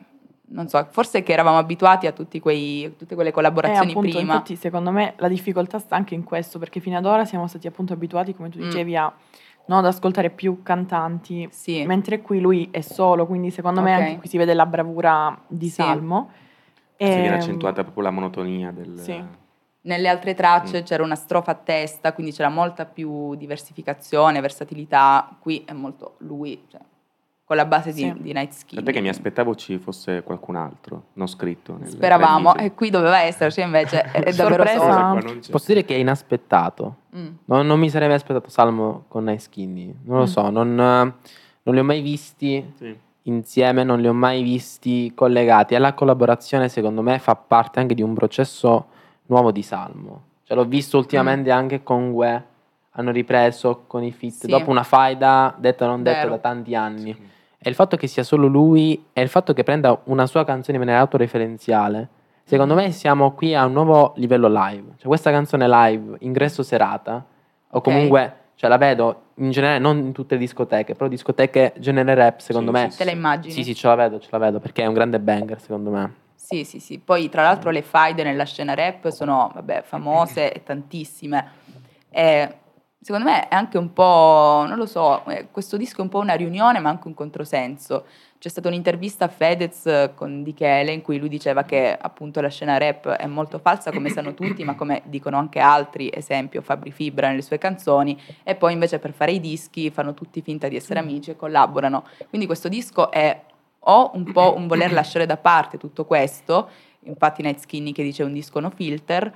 non so, forse che eravamo abituati a tutti quei, tutte quelle Eh, collaborazioni appunto, prima. infatti, secondo me la difficoltà sta anche in questo, perché fino ad ora siamo stati appunto abituati, come tu Mm. dicevi, a, no, ad ascoltare più cantanti, Sì, mentre qui lui è solo, quindi secondo me Ok. anche qui si vede la bravura di Sì. Salmo. Si viene Ehm, accentuata proprio la monotonia del... Sì. Nelle altre tracce Mm. c'era una strofa a testa, quindi c'era molta più diversificazione, versatilità. Qui è molto lui, cioè, con la base di, Sì. di Night Skin. Che mi aspettavo ci fosse qualcun altro, non scritto. Speravamo, e qui doveva esserci, invece è, è davvero Sorpresa. solo. Posso dire che è inaspettato. Mm. Non, non mi sarei mai aspettato Salmo con Nice Skinny. Non lo Mm. so, non, non li ho mai visti Sì. insieme, non li ho mai visti collegati. E la collaborazione, secondo me, fa parte anche di un processo nuovo di Salmo. Cioè, l'ho visto ultimamente anche con Gue. Hanno ripreso con i fit Sì. dopo una faida detta non detta Vero. da tanti anni. E il fatto che sia solo lui e il fatto che prenda una sua canzone in maniera autoreferenziale, secondo me siamo qui a un nuovo livello live. Cioè questa canzone live, ingresso serata, o comunque, cioè la vedo in generale, non in tutte le discoteche, però discoteche genere rap, secondo Sì, me. sì, Te la immagini? Sì, sì, ce la vedo, ce la vedo, perché è un grande banger, secondo me. Sì, sì, sì. Poi tra l'altro le faide nella scena rap sono vabbè, famose e tantissime. E secondo me è anche un po', non lo so, eh, questo disco è un po' una riunione ma anche un controsenso. C'è stata un'intervista a Fedez eh, con Dichele in cui lui diceva che appunto la scena rap è molto falsa come sanno tutti ma come dicono anche altri, esempio Fabri Fibra nelle sue canzoni e poi invece per fare i dischi fanno tutti finta di essere amici e collaborano. Quindi questo disco è o un po' un voler lasciare da parte tutto questo, infatti Night Skinny che dice un disco no filter,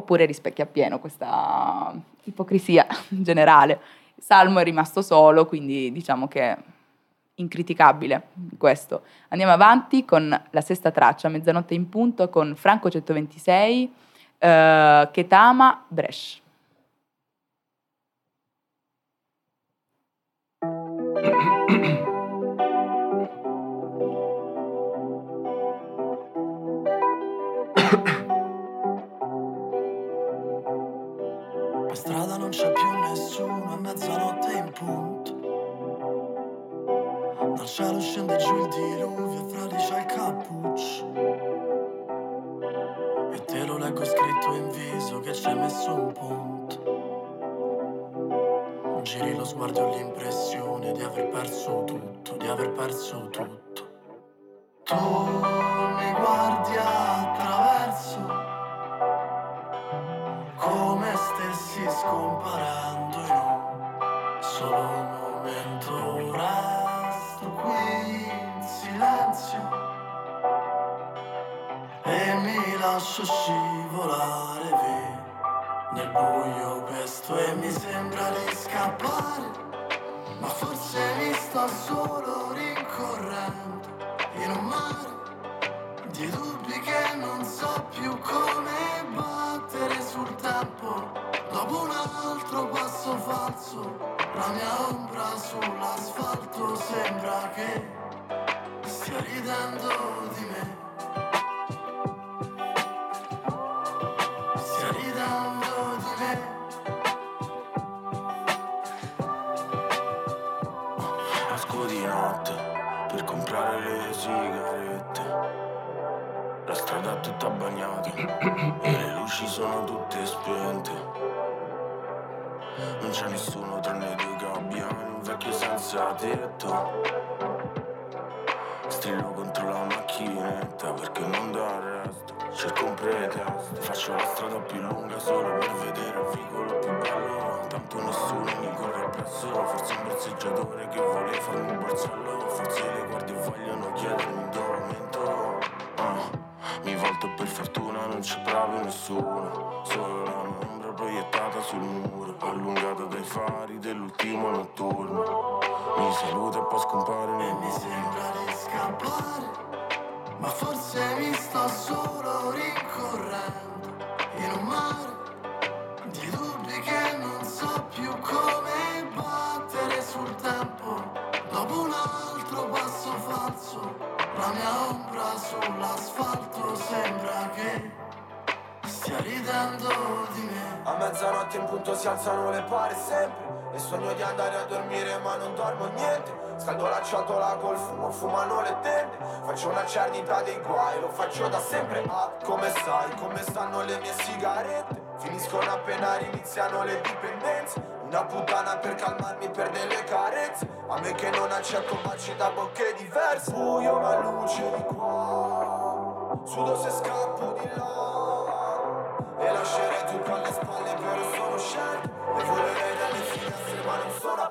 oppure rispecchia appieno questa ipocrisia generale. Salmo è rimasto solo, quindi diciamo che è incriticabile questo. Andiamo avanti con la sesta traccia, mezzanotte in punto, con Franco 126, eh, Ketama, Brescia. mezzanotte in punto. Dal cielo scende giù il diluvio, fra di c'è il cappuccio. E te lo leggo scritto in viso che ci hai messo un punto. Giri lo sguardo e l'impressione di aver perso tutto, di aver perso tutto. Tu mi guardi attraverso come stessi scomparendo in un solo momento. Resto qui in silenzio e mi lascio scivolare via nel buio pesto e mi sembra di scappare Ma forse mi sto solo rincorrendo in un mare di dubbi che non so più come battere sul tempo. Dopo un altro passo falso, la mia ombra sull'asfalto sembra che stia ridendo di me. Stia ridendo di me. Esco di notte per comprare le sigarette. La strada è tutta bagnata e le luci sono tutte spente. Non c'è nessuno tranne due gabbiani, un vecchio senza tetto. Strillo contro la macchinetta perché non dà resto. Cerco un pretesto, faccio la strada più lunga solo per vedere il vicolo più bello. Tanto nessuno mi corre appresso, forse un borseggiatore che vuole farmi un borsello. Forse le guardie vogliono chiedermi un documento. Ah, mi volto per fortuna non c'è proprio nessuno. Solo la mia ombra proiettata sul muro, allungata dai fari dell'ultimo notturno. Mi saluta e poi scompare E mi sembra di scappare Ma forse mi sto solo rincorrendo In un mare di dubbi che non so più come battere sul tempo Dopo un altro passo falso La mia ombra sull'asfalto sembra che stia ridendo di me. A mezzanotte in punto si alzano le pare sempre. E sogno di andare a dormire ma non dormo niente. Scaldo la ciotola col fumo, fumano le tende. Faccio una cernita dei guai, lo faccio da sempre. Ah, come stai, come stanno le mie sigarette? Finiscono appena iniziano le dipendenze. Una puttana per calmarmi per delle carezze. A me che non accetto baci da bocche diverse. Buio ma luce di qua. Sudo se scappo di là E lascerei tutto alle spalle però sono scelto E volerei dalle finestre ma non sono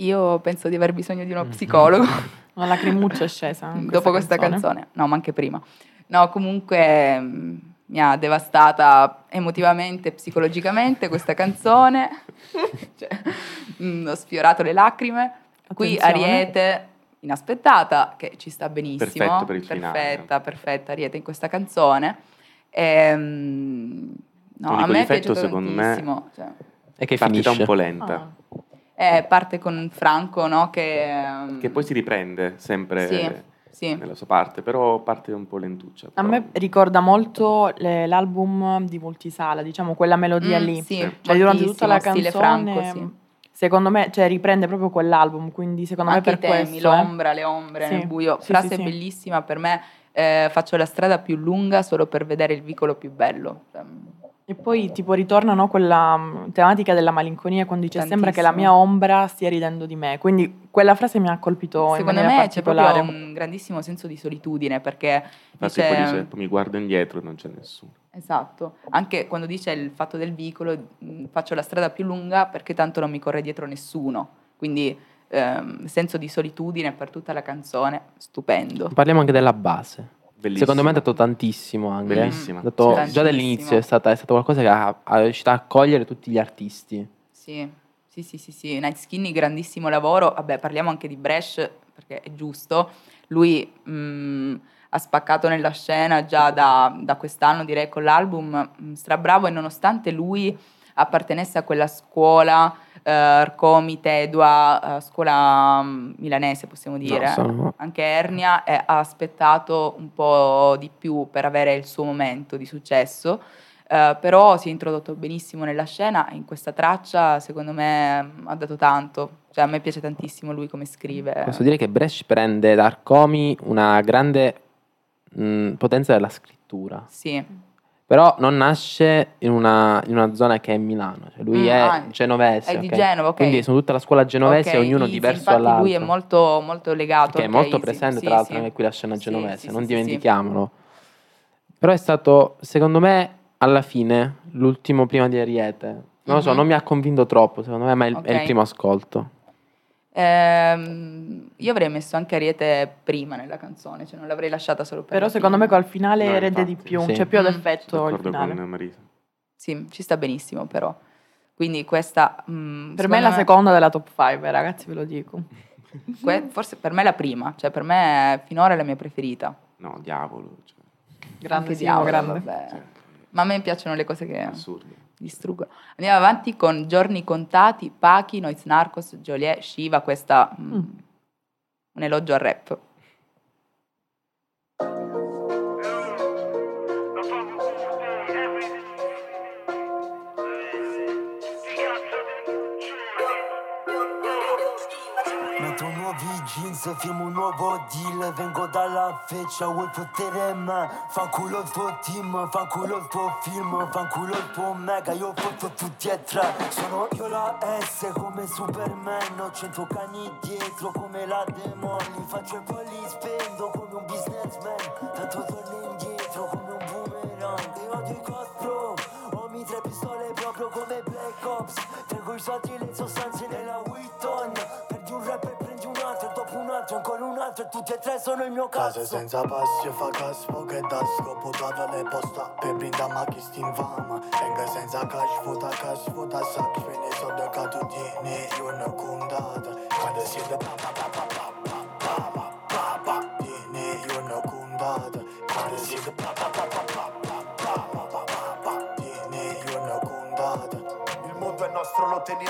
Io penso di aver bisogno di uno psicologo. Una lacrimuccia è scesa. in dopo questa canzone. No, ma anche prima. No, comunque mh, mi ha devastata emotivamente, psicologicamente questa canzone. Cioè, mh, ho sfiorato le lacrime. Qui Attenzione. Ariete, inaspettata, che ci sta benissimo. Perfetto per il finale. Perfetta, perfetta Ariete in questa canzone. Ehm, no, L'unico a me è piaciuto secondo me, tantissimo. cioè. E che Partita finisce. un po' lenta. Ah. Eh, parte con Franco, no? Che, ehm, Che poi si riprende sempre Sì, sì. nella sua parte, però parte un po' lentuccia. A però. me ricorda molto le- l'album di Multisala, diciamo quella melodia Mm, lì. sì, Cioè durante tutta la moltissimo, canzone, stile Franco, sì. secondo me, cioè, riprende proprio quell'album, quindi secondo Anche me i per temi, questo... eh. l'ombra, le ombre Sì, nel buio. sì, Frase sì, sì. bellissima per me. eh, faccio la strada più lunga solo per vedere il vicolo più bello. E poi tipo ritorna no, quella mm, tematica della malinconia quando dice sembra che la mia Tantissimo. ombra stia ridendo di me. Quindi quella frase mi ha colpito in Secondo maniera me c'è proprio un grandissimo senso di solitudine perché Infatti dice, poi dice, mi guardo indietro e non c'è nessuno. esatto, anche quando dice il fatto del vicolo, mh, faccio la strada più lunga perché tanto non mi corre dietro nessuno. Quindi ehm, senso di solitudine per tutta la canzone, stupendo. Parliamo anche della base. Bellissimo. Secondo me ha dato tantissimo anche. Bellissima. Ha dato- Sì. già dall'inizio è, stata, è stato qualcosa che ha, ha riuscito a accogliere tutti gli artisti. Sì, sì, sì, sì, sì. Night Skinny, grandissimo lavoro. Vabbè, parliamo anche di Bresh, perché è giusto. Lui mh, ha spaccato nella scena già da, da quest'anno, direi, con l'album. mh, Strabravo e nonostante lui appartenesse a quella scuola, Arcomi, Tedua, eh, scuola mh, milanese, possiamo dire. sono- Anche Ernia eh, ha aspettato un po' di più per avere il suo momento di successo. Eh, però si è introdotto benissimo nella scena e in questa traccia secondo me mm, ha dato tanto, cioè a me piace tantissimo lui come scrive. Posso dire che Brescia prende da Arcomi una grande mh, potenza della scrittura. Sì. Però non nasce in una, in una zona che è Milano, cioè lui Mm, è ah, genovese. è di ok? Genova, ok. Quindi sono tutta la scuola genovese, Ok, ognuno sì, diverso infatti dall'altro. lui è molto, molto legato che è anche molto Easy. presente tra l'altro anche qui la scena genovese, non dimentichiamolo. Però è stato, secondo me, alla fine, l'ultimo prima di Ariete. Non lo so, Mhm. non mi ha convinto troppo, secondo me, ma è il, è il primo ascolto. Ehm, io avrei messo anche Ariete prima nella canzone, cioè non l'avrei lasciata solo per Però la secondo me col finale No, rende di più, sì. c'è più ad Mm. effetto il finale. con Marisa. Sì, ci sta benissimo però. Quindi questa... mm, Per me è la seconda della top 5, ragazzi, ve lo dico. que- forse per me è la prima, cioè per me è finora è la mia preferita. No, diavolo. Cioè, Grande, Anche Diavolo, grande. vabbè. Ma a me piacciono le cose che assurdo. distruggono. Andiamo avanti con Giorni Contati, Pachi, Noiz Narcos, Joliet, Shiva, questa... mm, Mm. un elogio al rap. Jeans, firmo un nuovo deal Vengo dalla feccia, vuoi potere me Fanculo il tuo team, fanculo il tuo film Fanculo il tuo mega, io fotto tutti e tre Sono io la S come Superman Ho cento cani dietro come la demoli Faccio i polli, spendo come un businessman. Tanto torno indietro come un boomerang. Io odio i costro, ho mi tre pistole proprio come Black Ops. Tengo i soldi e le sostanze nella altro ancora un altro E tutti e tre sono il mio Case cazzo. senza passi e fa caspo che da scopo dava le posta. Per brinda ma chi sti infama Venga senza cash, futa cash, futa sac. Fine so de catudini, io ne condata Quando si de pa pa pa pa pa pa pa pa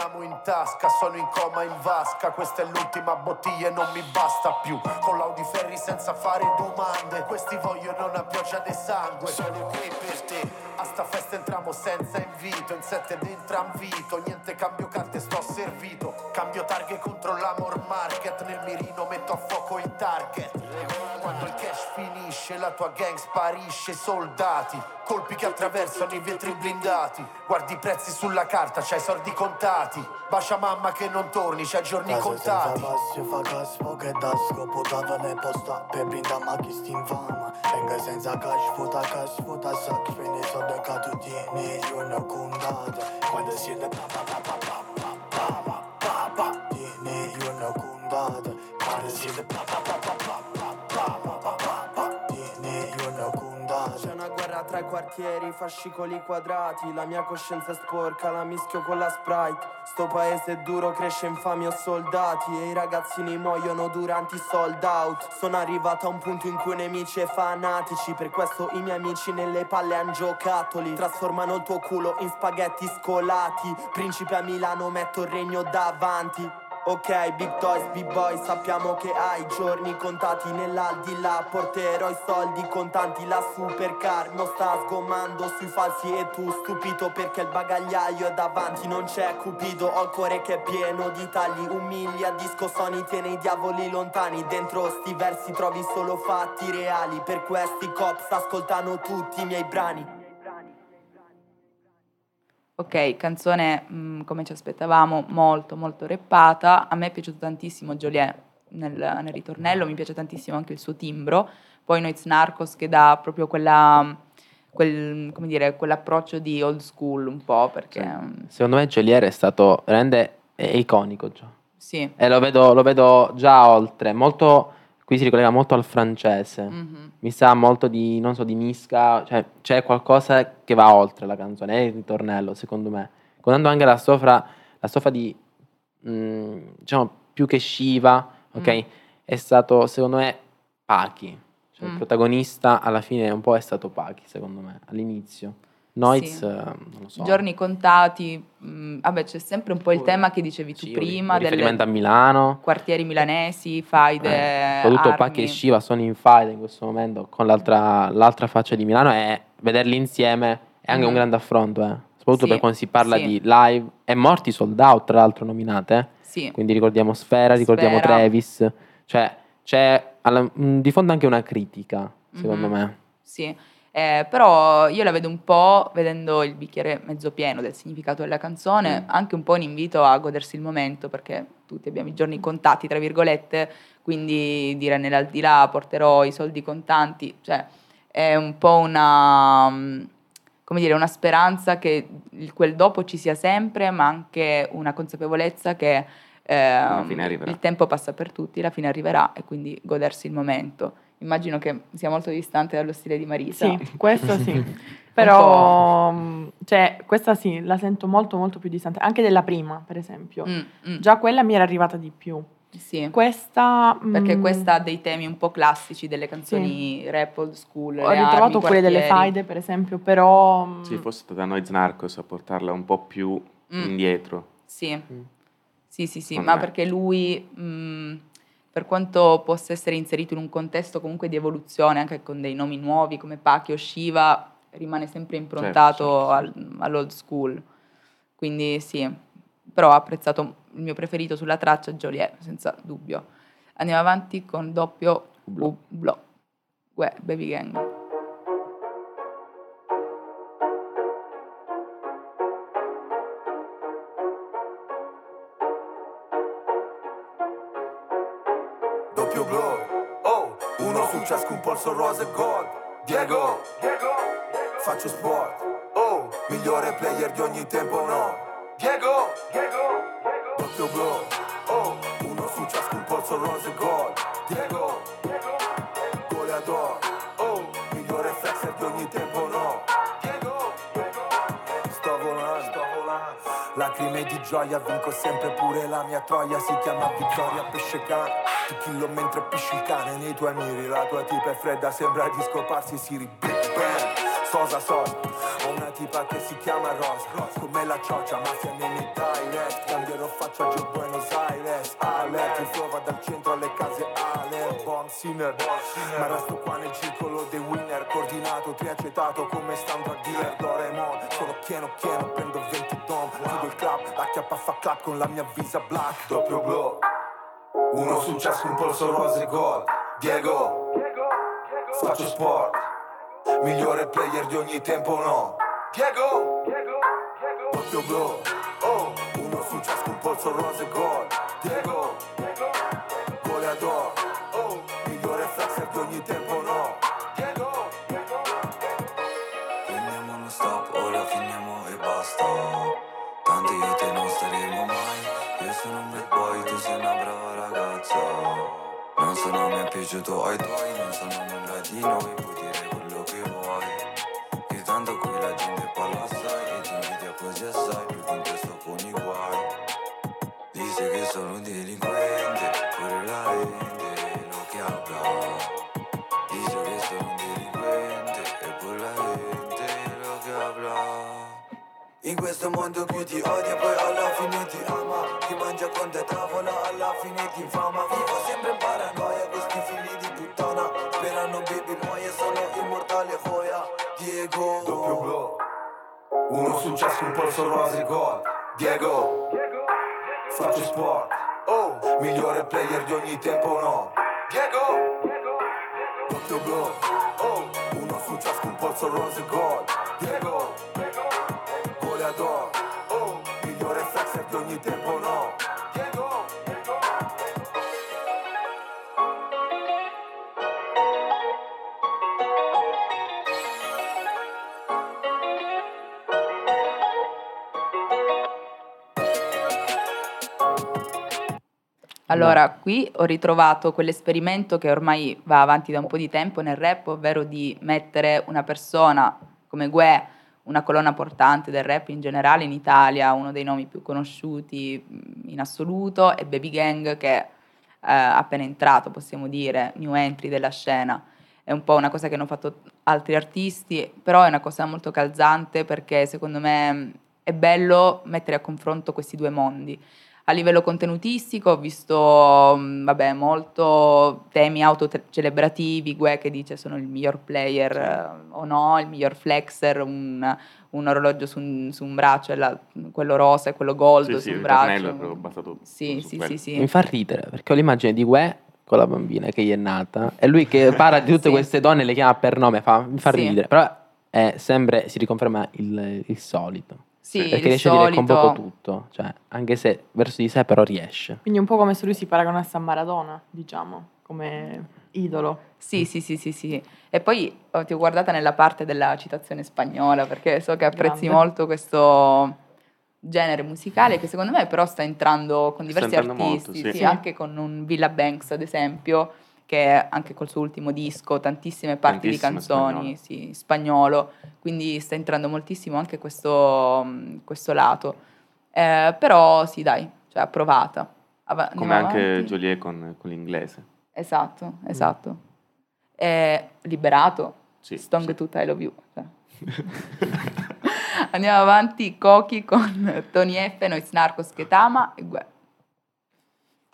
teniamo in tasca. Sono in coma in vasca. Questa è l'ultima bottiglia e non mi basta più. Con l'audiferri senza fare domande. Questi vogliono una pioggia di sangue. Sono qui per te. A sta festa entriamo senza invito. In sette dentro invito. Niente cambio carte, sto servito. Cambio targhe contro l'amor market. Nel mirino metto a fuoco il target. Quando il cash finisce, la tua gang sparisce. Soldati, colpi che attraversano i vetri blindati. Guardi i prezzi sulla carta, c'hai soldi contati. Bacia mamma che non torni, c'hai giorni senza contati. e fa caspo che da scopo dava le posta per brinda ma chi sti infama Venga senza cash, futa cash, futa sac Fine da ca tu tieni una cundada. cundata quando pa pa pa pa pa pa pa pa quartieri, fascicoli quadrati La mia coscienza è sporca, la mischio con la Sprite. Sto paese duro, cresce infami o soldati E i ragazzini muoiono durante i sold out. Sono arrivato a un punto in cui nemici e fanatici Per questo i miei amici nelle palle han giocattoli Trasformano il tuo culo in spaghetti scolati. Principe a Milano, metto il regno davanti Ok, big toys, big boy, sappiamo che hai giorni contati nell'aldilà. Porterò i soldi contanti, la supercar non sta sgommando sui falsi E tu stupito perché il bagagliaio è davanti Non c'è cupido, ho il cuore che è pieno di tagli. Umili a disco Sony, tiene i diavoli lontani Dentro sti versi trovi solo fatti reali. Per questi cops ascoltano tutti i miei brani Ok, canzone mh, come ci aspettavamo, molto molto reppata. A me è piaciuto tantissimo Joliet nel, nel ritornello, mi piace tantissimo anche il suo timbro. Poi Noiz Narcos che dà proprio quella, quel, come dire, quell'approccio di old school un po' perché mh, Secondo me Geliere è stato veramente è iconico già. sì. E lo vedo, lo vedo già oltre, molto, qui si ricollega molto al francese. Mhm. Mi sa molto di, non so, di Misca, cioè c'è qualcosa che va oltre la canzone, è il ritornello secondo me. Contando anche la sofra, la sofra di, mm, diciamo, più che Shiva, ok? Mm. È stato, secondo me, Pachi. Cioè il Mm. protagonista alla fine un po' è stato Pachi, secondo me, all'inizio. Noiz, Sì. eh, non so. Giorni contati, mh, vabbè c'è sempre un po' il tema che dicevi tu Sì, prima delle riferimento a Milano. quartieri milanesi, faide, Eh, soprattutto armi. Pacchi e Shiva sono in fight in questo momento con l'altra, l'altra faccia di Milano e vederli insieme è anche un Mhm. grande affronto, eh. soprattutto Sì, per quando si parla sì. di live e morti sold out, tra l'altro nominate. Sì. Quindi ricordiamo Sfera, ricordiamo Sfera. Travis, cioè c'è alla- mh, di fondo anche una critica, secondo Mhm. me. Sì, Eh, però io la vedo un po', vedendo il bicchiere mezzo pieno del significato della canzone, anche un po' un invito a godersi il momento, perché tutti abbiamo i giorni contati, tra virgolette, quindi dire nell'aldilà porterò i soldi contanti, cioè è un po' una, mm, come dire, una speranza che quel dopo ci sia sempre, ma anche una consapevolezza che arriverà. il tempo passa per tutti, la fine arriverà e quindi godersi il momento. Immagino che sia molto distante dallo stile di Marisa. Sì, questo sì. Però, mh, cioè, questa sì, la sento molto molto più distante, anche della prima, per esempio. Mm, mm. Già quella mi era arrivata di più. Sì. Questa... Perché mm, questa ha dei temi un po' classici delle canzoni rap old school. Ho ritrovato armi, quelle delle faide, per esempio, però... mm, Sì, fosse stata Noiz Narcos a portarla un po' più Mm. indietro. Sì, sì, sì, sì, Secondo ma me. perché lui, mh, per quanto possa essere inserito in un contesto comunque di evoluzione, anche con dei nomi nuovi come Pacchi o Shiva, rimane sempre improntato certo, al- all'old school. Quindi sì, però ho apprezzato il mio preferito sulla traccia, Joliet, senza dubbio. Andiamo avanti con doppio Ublo. Uè, Baby Gang. Polso rosa e gold Diego, faccio sport. Oh, migliore player di ogni tempo no. Diego, doppio blow Oh, uno su ciascun polso rosa e gold Lacrime di gioia, vinco sempre pure la mia troia Si chiama Vittoria Pesce Cane Ti killo mentre pisci il cane nei tuoi miri La tua tipa è fredda, sembra di scoparsi Siri Big Bang Sosa sosa Ho una tipa che si chiama Rosa Come la cioccia, mafia nei miei direct Cambierò faccia a Gio Buenos Aires Alert, il flow va dal centro alle case Ale Bomb sinner Ma resto qua nel circolo dei winner. Coordinato, triacetato come stando a dealer Doraemon, sono pieno pieno, prendo 20 dom. Chiudo il club, la chiappa fa clap con la mia visa black. Doppio blow Uno su ciascun polso rosa e gold. Diego. Faccio sport Migliore player di ogni tempo no. Diego! Doppio blow Oh. Uno su ciascun polso rosa e gold. Diego Goleador Oh. Migliore flexer di ogni tempo no. Diego Prendiamo uno stop, ora finiamo e basta. Tanto io te non staremo mai. Io sono un bad boy, tu sei una brava ragazza. Non sono mai piaciuto ai tuoi. Non sono nulla di noi, puoi dire gente parla assai E ti invidia così assai, più con te sto con i guai. Dice che sono un delinquente, pure la gente lo che habla Dice che sono un delinquente e pure la gente lo che habla in questo mondo chi ti odia poi alla fine ti ama. Chi mangia con te tavola alla fine ti fama Vivo sempre Uno su ciascun polso rosa e gold. Diego Faccio sport. Oh Migliore player di ogni tempo no. Diego. Doppio blow Oh Uno su ciascun polso rosa e gold. Diego. Goleador Oh Migliore flexer di ogni tempo Allora, qui ho ritrovato quell'esperimento che ormai va avanti da un po' di tempo nel rap, ovvero di mettere una persona come Gue, una colonna portante del rap in generale in Italia, uno dei nomi più conosciuti mh, in assoluto, e Baby Gang che è appena entrato, possiamo dire, new entry della scena. È un po' una cosa che hanno fatto altri artisti, però è una cosa molto calzante perché secondo me è bello mettere a confronto questi due mondi. A livello contenutistico ho visto, mh, vabbè, molto temi autocelebrativi, Gue che dice sono il miglior player eh, o no, il miglior flexer, un, un orologio su un, su un braccio, la- quello rosa e quello gold Sì, su sì, un il braccio. tornello è proprio basato Sì, su sì, sì, sì. Mi fa ridere perché ho l'immagine di Gue con la bambina che gli è nata e lui che parla di tutte Sì. queste donne e le chiama per nome, fa- mi fa Sì. ridere, però è sempre, si riconferma il, il solito. Sì, perché riesce a dire con solito. poco tutto, cioè, anche se verso di sé però riesce. Quindi un po' come se lui si paragonasse a Maradona, diciamo, come idolo. Sì, sì, sì, sì, sì. E poi oh, ti ho guardata nella parte della citazione spagnola perché so che apprezzi Grande. molto questo genere musicale che secondo me però sta entrando con Sta diversi entrando artisti, molto, sì. sì, Sì. anche con un Villa Banks ad esempio, che anche col suo ultimo disco, tantissime parti di Tantissime canzoni, sì, spagnolo, quindi sta entrando moltissimo anche questo, mh, questo lato. Eh, però sì, dai, cioè approvata. Ava- Come anche avanti? Joliet con, con l'inglese. Esatto, esatto. È liberato, Sì, Song sì. to I Love You. cioè. Andiamo avanti, Cochi con Tony F, Nois Narcos Ketama e Gue.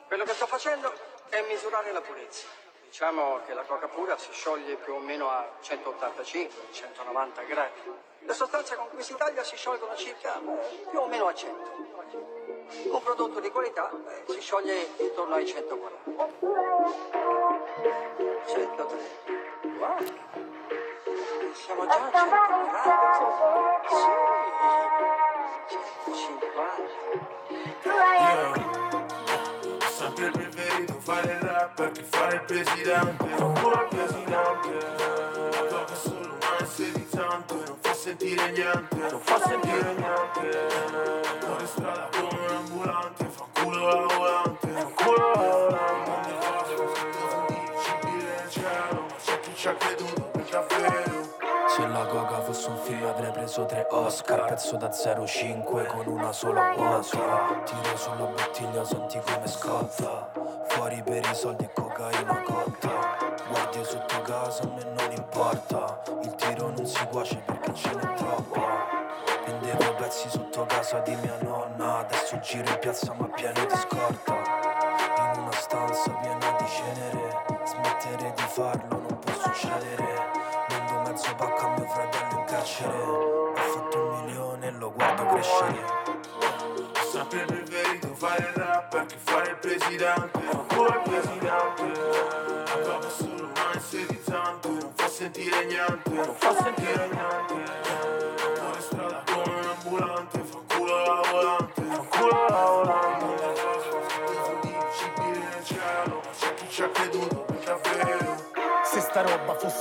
Quello che sto facendo è misurare la purezza. Diciamo che la coca pura si scioglie più o meno a 185-190 gradi. Le sostanze con cui si taglia si sciolgono circa eh, più o meno a 100. Un prodotto di qualità eh, si scioglie intorno ai 140. 103. Wow. Siamo già a 140. Sì. 150. Preferito fare il rapper che fare il presidente. Culo al presidente. La è solo un assedizzante Non fa sentire niente. Non fa sentire niente. Fuori strada come un ambulante Fa culo la volante. Fa culo la volante. Non ne faccio indicibile nel cielo. Ma c'è chi ci ha creduto la coca fosse un film avrei preso tre Oscar. Pezzo da 0,5 con una sola botta Tiro sulla bottiglia, senti come scotta. Fuori per i soldi e cocaina cotta. Guardi sotto casa, a me non importa. Il tiro non si cuoce perché ce n'è troppa. Vendevo pezzi sotto casa di mia nonna. Adesso giro in piazza ma pieno di scorta. In una stanza piena di cenere. Smettere di farlo non può succedere. Vendo mezzo pacco a mio carcere Ho fatto un milione e lo guardo crescere. Sempre preferito fare il rapper che fare il presidente. Culo al presidente. È solo un assedizzante Non fa sentire niente. Non fa sentire niente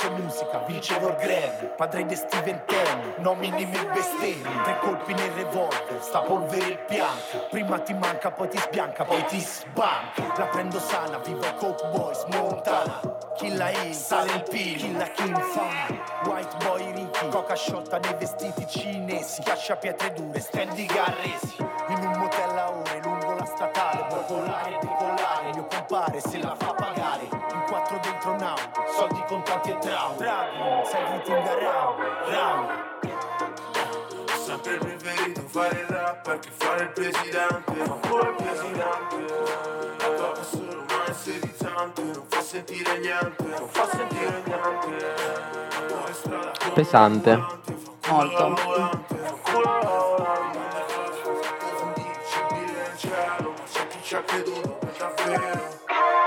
fosse musica, vincevo il Grammy Padre di Steven Ten, nomini mi bestemmi Tre colpi nel revolver, sta polvere il bianca Prima ti manca, poi ti sbianca, poi ti sbanca La prendo sana, viva i Coke Boys, Montana Killa in, sale il P, killa chi infama White boy ricchi, coca sciolta nei vestiti cinesi Schiaccia pietre dure, stendi garresi In un motel a ore, lungo la statale Puoi collare e decollare, mio compare se la fa e traumi Dragon, sai greeting around, round Ho sempre preferito fare il rapper che fare il presidente. Fa culo al presidente. La tua è solo un assedizzante Non fa sentire niente. Non fa sentire niente. Pesante. Molto. Fa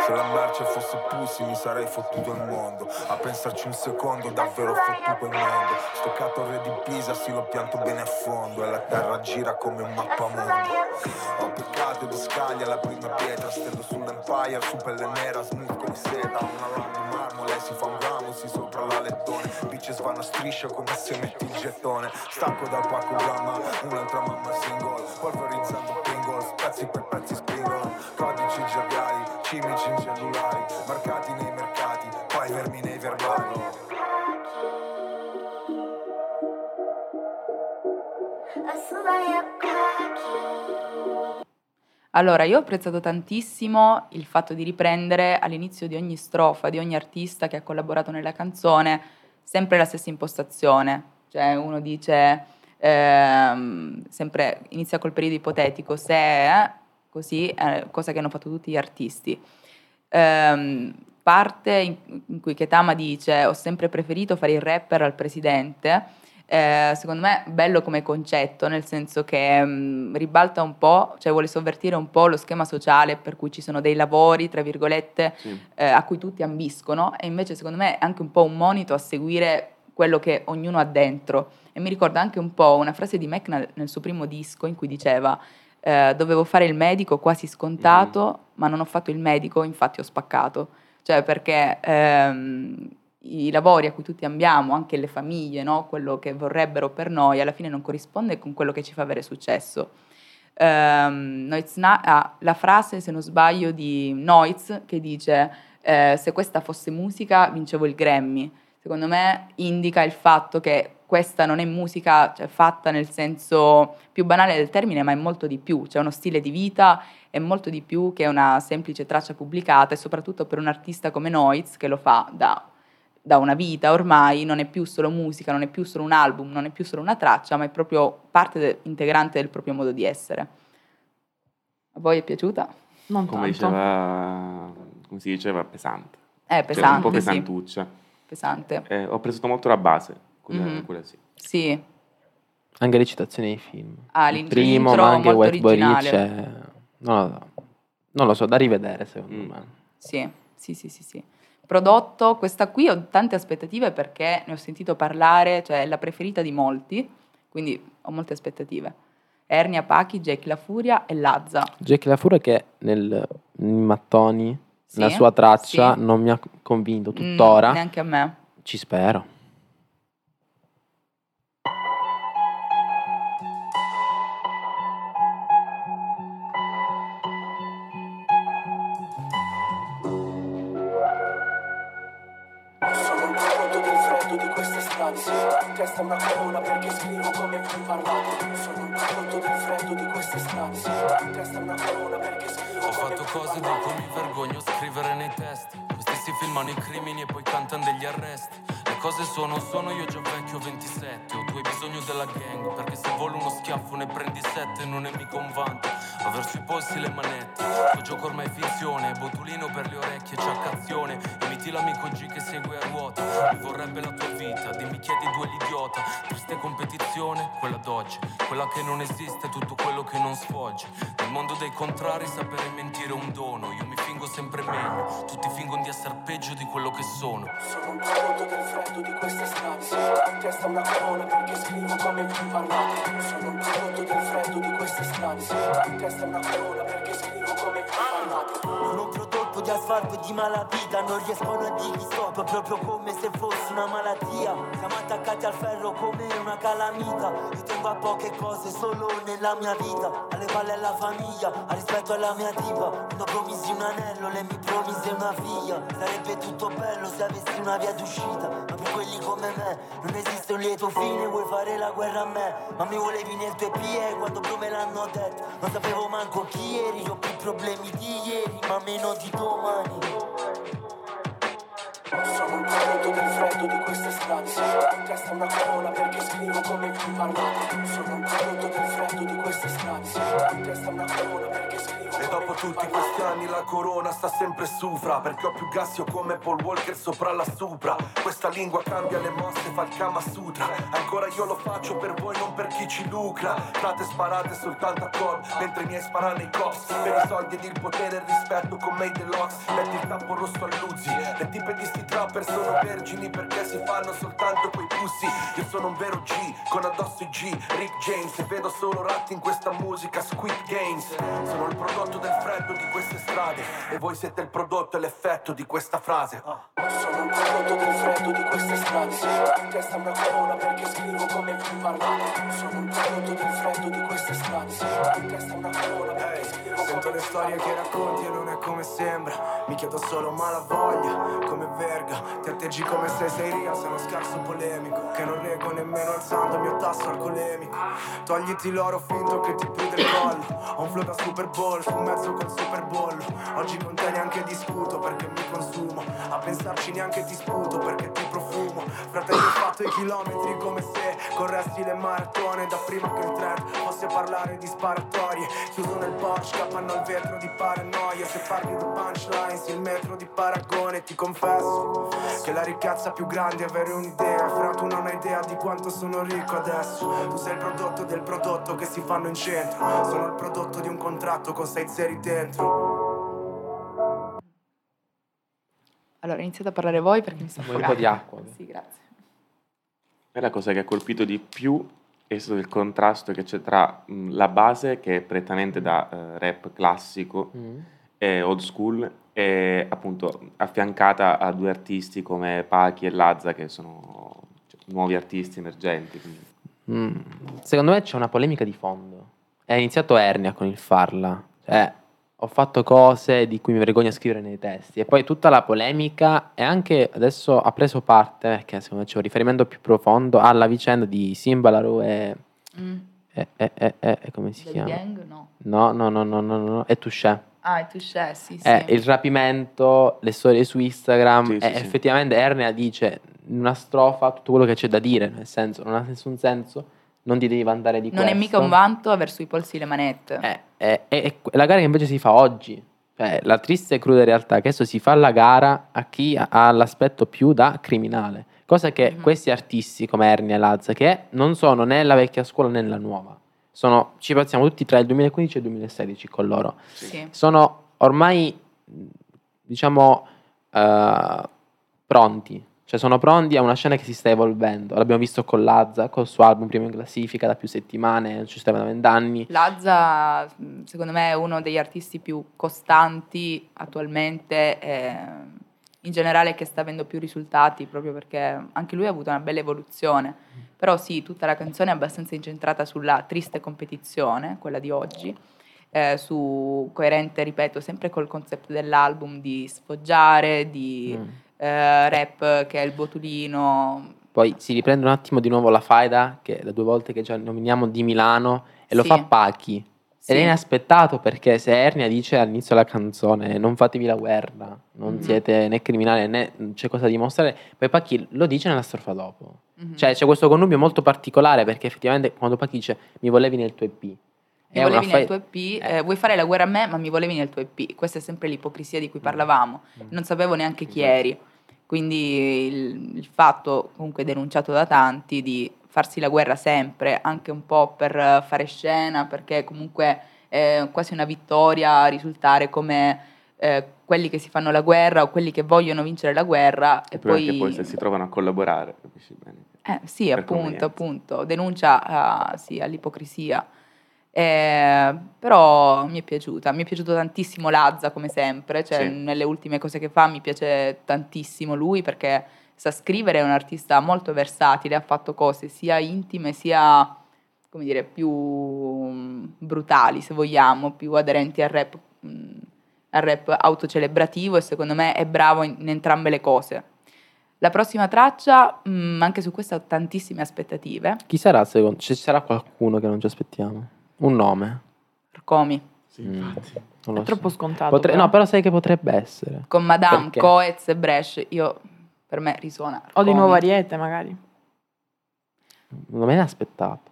Se la merce fosse pussy mi sarei fottuto il mondo. A pensarci un secondo davvero fottuto il mondo. Stoccato re di Pisa sì l'ho pianto bene a fondo. E la terra gira come un mappamondo. Ho peccato di scaglia la prima pietra Stendo sull'Empire su pelle nera smooth come seta. Una lama di marmo lei si fa un ramo si sopra la lettone Bitches vanno a striscia come se metti il gettone. Stacco dal pacco gamma un'altra mamma single Polverizzando pingles pezzi per pezzi spingono Allora, io ho apprezzato tantissimo il fatto di riprendere all'inizio di ogni strofa, di ogni artista che ha collaborato nella canzone, sempre la stessa impostazione. Cioè, uno dice, ehm, sempre inizia col periodo ipotetico, se, eh, così, eh, cosa che hanno fatto tutti gli artisti. Ehm, parte in cui Ketama dice ho sempre preferito fare il rapper al presidente, eh, secondo me bello come concetto, nel senso che mh, ribalta un po', cioè vuole sovvertire un po' lo schema sociale per cui ci sono dei lavori, tra virgolette, Sì. eh, a cui tutti ambiscono e invece secondo me è anche un po' un monito a seguire quello che ognuno ha dentro. E mi ricorda anche un po' una frase di Mac nel, suo primo disco in cui diceva eh, dovevo fare il medico quasi scontato, ma non ho fatto il medico, infatti ho spaccato. Cioè perché ehm, i lavori a cui tutti ambiamo, anche le famiglie, no? quello che vorrebbero per noi, alla fine non corrisponde con quello che ci fa avere successo. Noiz Na- ah, la frase, se non sbaglio, di Noiz che dice eh, se questa fosse musica vincevo il Grammy. Secondo me indica il fatto che questa non è musica cioè, fatta nel senso più banale del termine, ma è molto di più, c'è uno stile di vita, è molto di più che una semplice traccia pubblicata e soprattutto per un artista come Noiz che lo fa da, da una vita ormai, non è più solo musica, non è più solo un album, non è più solo una traccia, ma è proprio parte de- integrante del proprio modo di essere. A voi è piaciuta? Non Come diceva, come si diceva, pesante. Eh, Cioè, un pesante, po' sì. pesantuccia. Pesante. Eh, ho preso molto la base, quella, Mhm. quella sì. Sì, Anche le citazioni nei film. Ah, Il primo, ma anche molto White Boy originale. è- Non lo so. Non lo so, da rivedere secondo Mm. me. Sì, sì, sì, sì, sì. Prodotto, questa qui ho tante aspettative perché ne ho sentito parlare, cioè è la preferita di molti, quindi ho molte aspettative. Ernia Pachi, Jack La Furia e Lazza. Jack La Furia che nel, Mattoni, Sì, la sua traccia sì. non mi ha convinto Mm, tuttora. neanche a me. Ci spero. In testa una corona perché scrivo come vi parlate. Sono un prodotto del freddo di queste strade. In testa una corona perché scrivo Ho fatto cose di cui mi vergogno scrivere nei testi. Questi si filmano i crimini e poi cantano degli arresti cose sono, sono io già vecchio 27 Ho tu hai bisogno della gang Perché se volo uno schiaffo ne prendi sette Non è mica un vanto. Aver sui polsi le manette Lo gioco ormai è finzione Botulino per le orecchie, ciaccazione. Imiti l'amico G che segue a ruota Mi vorrebbe la tua vita Dimmi chiedi due l'idiota. Triste competizione, quella d'oggi Quella che non esiste, tutto quello che non sfoggi Nel mondo dei contrari sapere mentire è un dono Io mi fingo sempre meglio Tutti fingono di essere peggio di quello che sono. Sono un prodotto del freddo di queste strade. In testa una corona perché scrivo come vi parlate. Sono un prodotto del freddo di queste strade. In testa una corona perché scrivo come vi parlate Prodotto di asfalto e di malavita Non riescono a dirgli stop proprio come se fosse una malattia. Siamo attaccati al ferro come una calamita. Io tengo a poche cose solo nella mia vita Alle palle alla famiglia, al rispetto alla mia tipa. Quando promisi un anello, lei mi promise una figlia. Sarebbe tutto bello se avessi una via d'uscita Ma per quelli come me non esiste un lieto fine Vuoi fare la guerra a me, ma mi volevi nel tuo PE Quando più me l'hanno detto, non sapevo manco chi eri Ho più problemi di ieri, ma meno di domani Sono un prodotto del freddo di queste strade. In testa una corona perché scrivo come vi parlate. Sono un prodotto del freddo di queste strade. In testa una corona perché scrivo E dopo tutti questi anni la corona sta sempre sufra Perché ho più gassio come Paul Walker sopra la Supra. Questa lingua cambia le mosse, fa il Kama Sutra. Ancora io lo faccio per voi, non per chi ci lucra. Frate sparate soltanto a cord Mentre i miei sparano i cops. Per i soldi ed il potere e il rispetto con May Deluxe. Metti il tappo rosso a Luzzi Le tipe di sti trapper sono vergini perché si fanno soltanto quei pussi. Io sono un vero G, con addosso i G Rick James, e vedo solo ratti in questa musica Squid Games. Sono il prodotto del freddo di queste strade E voi siete il prodotto e l'effetto di questa frase. Sono un prodotto del freddo di queste strade. In testa una corona perché scrivo come vi parlate Sono un prodotto del freddo di queste strade. In testa una corona perché scrivo Sento le storie che racconti e non è come sembra. Mi chiedo solo malavoglia, come verga Ti atteggi come se sei real, sei uno scarso polemico Che non reggo nemmeno alzando il mio tasso alcolemico Togliti l'oro finto che ti prude il collo. Ho un flow da Super Bowl, su mezzo col Super Bowl. Oggi con te neanche discuto perché mi consumo. A pensarci neanche ti sputo perché ti profumo Fratello ho fatto i chilometri come se corressi le maratone. Da prima che il trend fosse parlare di sparatorie. Chiuso nel Porsche, hanno il vetro di paranoia. Se parli di punchlines, il metro di paragone. Ti confesso che la ricchezza più grande è avere un'idea. Fra tu non hai idea di quanto sono ricco adesso. Tu sei il prodotto del prodotto che si fanno in centro. Sono il prodotto di un contratto con sei zeri dentro Allora, iniziate a parlare voi perché mi sto Vuoi un po' di acqua? Sì, grazie. E la cosa che ha colpito di più è stato il contrasto che c'è tra mh, la base, che è prettamente da eh, rap classico Mm. e old school, e appunto affiancata a due artisti come Pachi e Lazza, che sono cioè, nuovi artisti emergenti. Mm, Secondo me c'è una polemica di fondo. È iniziato Ernia con il farla. Cioè, ho fatto cose di cui mi vergogno a scrivere nei testi. E poi tutta la polemica e anche adesso ha preso parte, perché secondo me c'è un riferimento più profondo alla vicenda di Simbalaru e... Mm. e, e, e- e- e come si Del chiama? gang? No. No, no, no, no, no, no, e Touché. Ah, e Touché, sì, sì. Eh, il rapimento, le storie su Instagram, Sì, sì, sì. effettivamente Ernea dice in una strofa tutto quello che c'è da dire, nel senso, non ha nessun senso, non ti devi vantare di Non questo. è mica un vanto aver sui polsi le manette. Eh, eh, eh, la gara che invece si fa oggi, cioè la triste e cruda realtà è che adesso si fa la gara a chi ha- l'aspetto più da criminale, cosa che Mhm. questi artisti come Ernia e Lazza, che non sono né la vecchia scuola né la nuova, sono, ci passiamo tutti tra il 2015 e il 2016 con loro Sì. sono ormai, diciamo, eh, pronti. Cioè sono pronti a una scena che si sta evolvendo. L'abbiamo visto con Lazza, col suo album primo in classifica da più settimane, ci stava da vent'anni. Lazza, mh, secondo me, è uno degli artisti più costanti attualmente, e in generale che sta avendo più risultati, proprio perché anche lui ha avuto una bella evoluzione. Però sì, tutta la canzone è abbastanza incentrata sulla triste competizione, quella di oggi, eh, su coerente, ripeto, sempre col concept dell'album di sfoggiare, di Mm. Eh, rap che è il botulino. Poi si riprende un attimo di nuovo la faida, che da due volte che già nominiamo di Milano, e lo Sì. fa Pachi. Sì. Ed è inaspettato perché se Ernia dice all'inizio della canzone non fatevi la guerra, non Mhm. siete né criminali né c'è cosa da dimostrare, poi Pachi lo dice nella strofa dopo. Mhm. Cioè c'è questo connubio molto particolare perché effettivamente quando Pachi dice mi volevi nel tuo EP. Mi volevi nel tuo EP, eh, vuoi fare la guerra a me, ma mi volevi nel tuo EP. Questa è sempre l'ipocrisia di cui parlavamo. Non sapevo neanche chi eri. Quindi il, il fatto, comunque denunciato da tanti, di farsi la guerra sempre, anche un po' per eh, fare scena, perché comunque è quasi una vittoria risultare come eh, quelli che si fanno la guerra o quelli che vogliono vincere la guerra e Però poi... poi se si trovano a collaborare, capisci bene? Eh, sì, appunto, appunto, denuncia ah, sì, all'ipocrisia. Eh, però mi è piaciuta, mi è piaciuto tantissimo Lazza come sempre, cioè Sì. nelle ultime cose che fa mi piace tantissimo lui perché sa scrivere, è un artista molto versatile, ha fatto cose sia intime sia, come dire, più mm, brutali se vogliamo, più aderenti al rap, mm, al rap autocelebrativo e secondo me è bravo in, in entrambe le cose. La prossima traccia, mm, anche su questa ho tantissime aspettative. Chi sarà secondo? Ci sarà qualcuno che non ci aspettiamo? Un nome? Comi. Mm, non È lo so. troppo scontato. Potre- però. No, però sai che potrebbe essere. Con Madame, Perché? Coez e Brescia, io, per me risuona. O di nuovo Ariete, magari. Non me ne aspettato.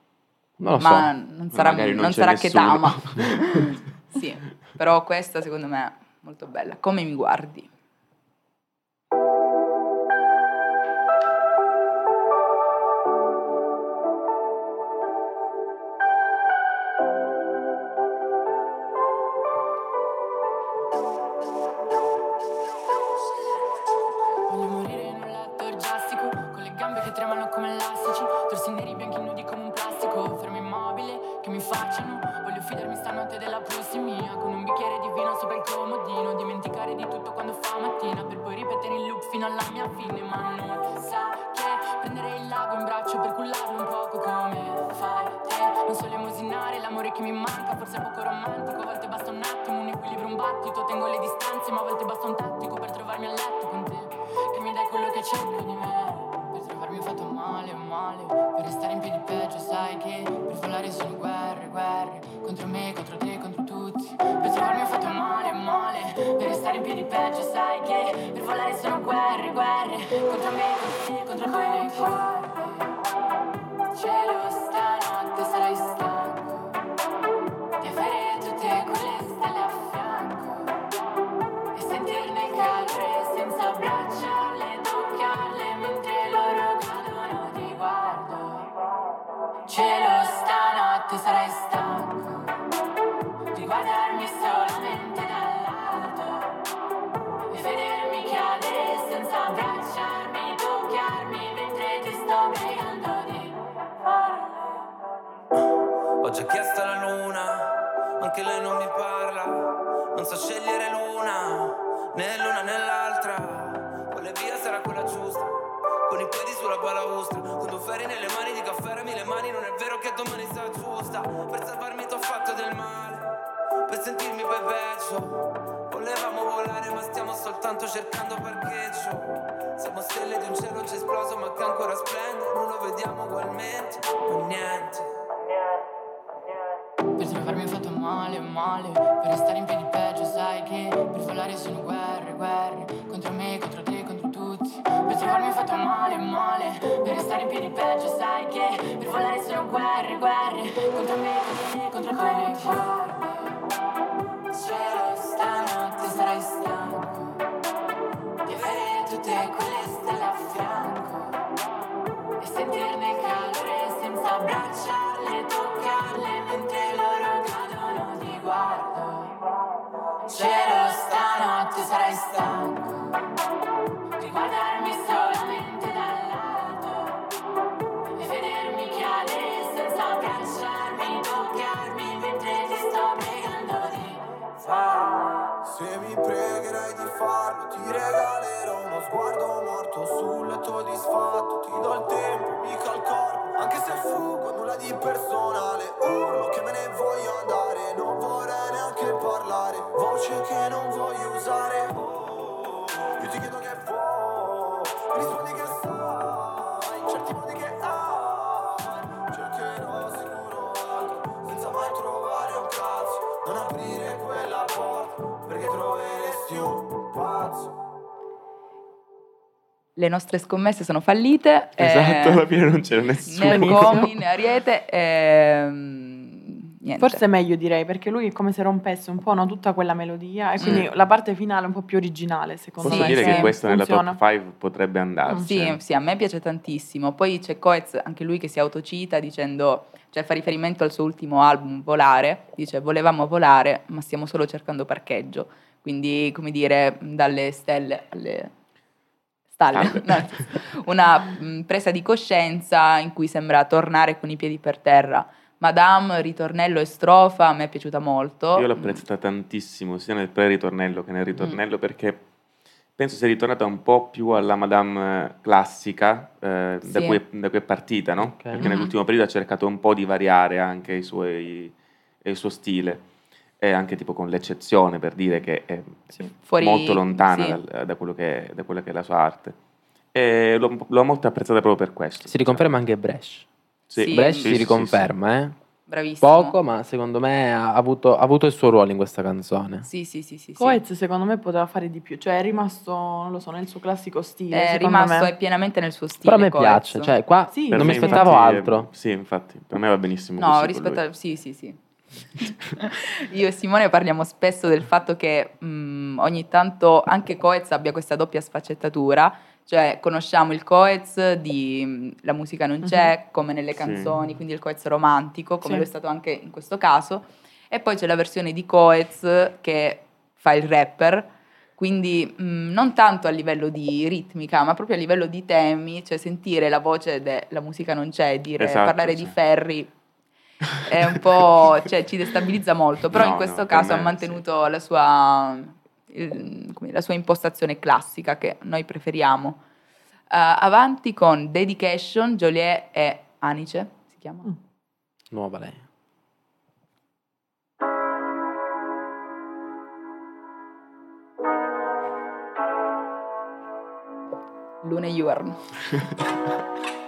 Non lo Ma so. non sarà, non non sarà che. Tama. sì, però questa secondo me è molto bella. Come mi guardi? Male, Per restare in piedi peggio sai che Per volare sono guerre, guerre Contro me, contro te, contro tutti. Per trovarmi fatto male, male Per restare in piedi peggio sai che Per volare sono guerre, guerre Contro me, contro te, contro tutti Cielo, stanotte sarai stanco Di avere tutte quelle stelle a fianco E sentirne il calore senza abbracciarle, Cielo, stanotte sarai stanco di guardarmi solamente Se mi pregherai di farlo, ti regalerò uno sguardo morto sul letto disfatto. Ti do il tempo, mica il corpo, anche se fuggo, nulla di personale. Urlo che me ne voglio andare, non vorrei neanche parlare. Voce che non voglio usare. Oh, io ti chiedo che vuoi, rispondi che sai, pazzo. Le nostre scommesse sono fallite. Esatto, eh, alla fine non c'era nessuno. Né Comi né Ariete. ehm, niente. Forse è meglio direi, perché lui è come se rompesse un po' no, tutta quella melodia e quindi la parte finale è un po' più originale, secondo Posso me. dire se che questo nella funziona. top 5 potrebbe andarci. Sì, sì, a me piace tantissimo. Poi c'è Coez, anche lui che si autocita dicendo, cioè fa riferimento al suo ultimo album, Volare, dice volevamo volare ma stiamo solo cercando parcheggio. Quindi, come dire, dalle stelle alle stalle. No, una mh, presa di coscienza in cui sembra tornare con i piedi per terra. Madame, ritornello e strofa, a me è piaciuta molto. Io l'ho apprezzata tantissimo, sia nel pre-ritornello che nel ritornello, perché penso sia ritornata un po' più alla Madame eh, classica eh, da, Sì. cui, da cui è partita, no? Perché Mhm. nell'ultimo periodo ha cercato un po' di variare anche i suoi, il suo stile, e anche tipo con l'eccezione per dire che è Fuori- molto lontana sì. dal- da, quello che, da quella che è la sua arte. E l'ho, l'ho molto apprezzata proprio per questo. Si riconferma anche Brescia. Sì. Sì, Brescia sì, si sì, riconferma, eh. Bravissimo. Poco, ma secondo me ha avuto, ha avuto il suo ruolo in questa canzone. Sì, sì, sì, sì. sì. Coez secondo me poteva fare di più, cioè è rimasto, non lo so, nel suo classico stile. È rimasto me. è pienamente nel suo stile. Però a me Coez. piace, cioè qua Sì, non mi aspettavo infatti, è- altro. Sì, infatti, per me va benissimo No, rispetto a... Sì, sì, sì. Io e Simone parliamo spesso del fatto che mh, ogni tanto anche Coez abbia questa doppia sfaccettatura, cioè conosciamo il Coez di mh, La musica non c'è, come nelle Sì. canzoni, quindi il Coez romantico, come Sì. lo è stato anche in questo caso, e poi c'è la versione di Coez che fa il rapper, quindi mh, non tanto a livello di ritmica, ma proprio a livello di temi, cioè sentire la voce della musica non c'è, dire, Esatto, parlare sì. di Ferri è un po', cioè ci destabilizza molto, però No, in questo no, per caso ha mantenuto la sua, il- la sua impostazione classica che noi preferiamo. Eh, avanti con Dedication, Joliet e Anice, si chiama? Nuova lei. Lune Yuarn.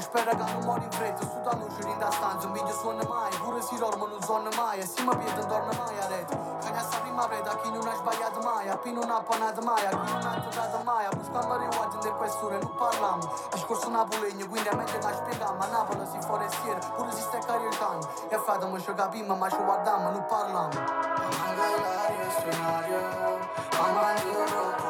spero che non muori in fretta. Su da luce in stanza, un video suona mai. Pure si dorme non suona mai. E si mi piede non torna mai a rete Che ne sta prima ma preda chi non ha sbagliato mai, a chi non ha panato mai, a chi non ha dato mai, a buscare riguardo del questore non parliamo. Discorso napolegno, quindi a me che da spiegare, a Napoli si forestiere, pure si sta caricando. E frate, ci capiamo, ma ci guardiamo, non parliamo. Mamma l'aria scenario, mamma io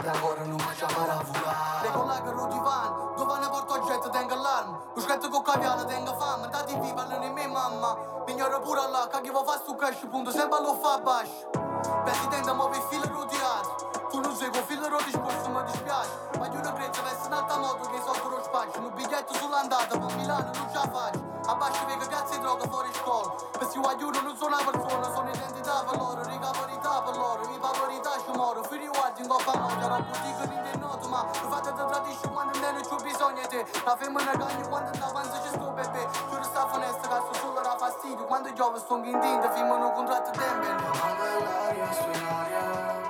scene, sui ritardi ancora non mi chiamare a volare. Le colleghe lo divano, dove ne porto gente tengo allarme. Lo scatto con caviale tengo fame, da TV parlano di mia mamma. Mi ignoro pure là, che chi va fa su cash, punto, sempre lo fa basso. Presidente, muove il filo roteato. Tu non sei con filo roti sporso, mi dispiace. Ma io non credo avessi un'altra moto che sotto lo spazio. Un biglietto sull'andata, per Milano non ce la faccio. Abbascio che cazzo di droga fuori scuola. Per si guagliuno non sono una persona, sono identità per loro, riga per loro. Mi fa verità ci moro, fino guardi in coppa no, c'era un boutique in del noto, ma lo fate da tradisci quando nemmeno c'ho bisogno di te. La femmina cagna quando avanza ci sto bebè. Giuro sta finestra, cazzo solo da fastidio. Quando giove sto in tinta, firmano un contratto dembele. Mamma l'aria suonaria,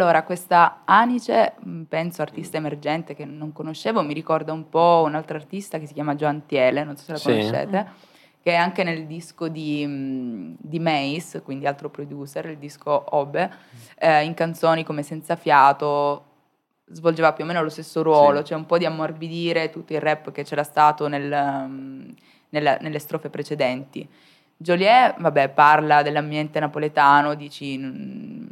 Allora, questa Anice, mh, penso artista emergente che non conoscevo, mi ricorda un po' un altro artista che si chiama Gioantiele, non so se la Sì. conoscete, che è anche nel disco di, mh, di Mace, quindi altro producer, il disco Obe, eh, in canzoni come Senza Fiato, svolgeva più o meno lo stesso ruolo, Sì. cioè un po' di ammorbidire tutto il rap che c'era stato nel, nella- nelle strofe precedenti. Joliet, vabbè, parla dell'ambiente napoletano, dici, mm,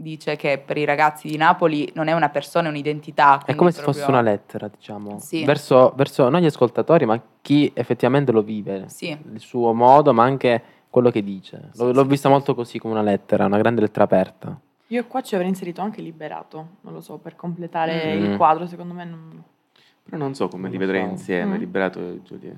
dice che per i ragazzi di Napoli non è una persona, è un'identità. È come se proprio- fosse una lettera, diciamo, Sì. verso, verso non gli ascoltatori, ma chi effettivamente lo vive, Sì. il suo modo, ma anche quello che dice. L'ho, l'ho vista molto così come una lettera, una grande lettera aperta. Io qua ci avrei inserito anche liberato, non lo so, per completare Mm. il quadro, secondo me non... Però non so come Non li vedrei so. insieme, Mm. Liberato e Giulia.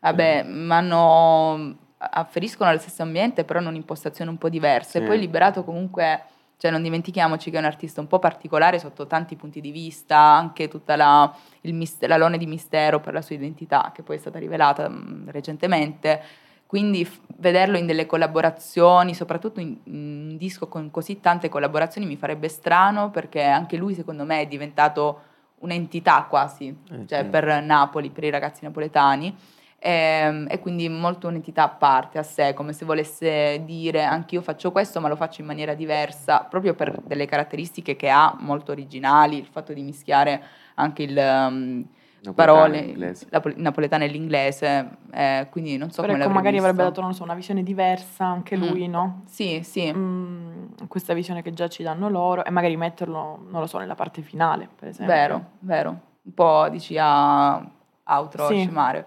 Vabbè, ma hanno, afferiscono allo stesso ambiente, però in un'impostazione un po' diversa. E Sì. poi Liberato comunque, cioè non dimentichiamoci che è un artista un po' particolare sotto tanti punti di vista, anche tutta la, il mis- l'alone di mistero per la sua identità, che poi è stata rivelata mh, recentemente. Quindi f- vederlo in delle collaborazioni, soprattutto in, in un disco con così tante collaborazioni, mi farebbe strano perché anche lui, secondo me, è diventato un'entità quasi, Eh, cioè per Napoli, per i ragazzi napoletani. Ehm, E, quindi molto un'entità a parte, a sé, come se volesse dire anch'io faccio questo ma lo faccio in maniera diversa, proprio per delle caratteristiche che ha molto originali, il fatto di mischiare anche il um, Napoletano parole, e l'inglese. la pol- il napoletano e l'inglese, eh, quindi non so Però come ecco, magari avrebbe visto. dato, non so, una visione diversa anche Mm. lui, no? Sì, sì. Mm, questa visione che già ci danno loro e magari metterlo, non lo so, nella parte finale, per esempio. Vero, vero. Un po' dici a outro Sì. scemare.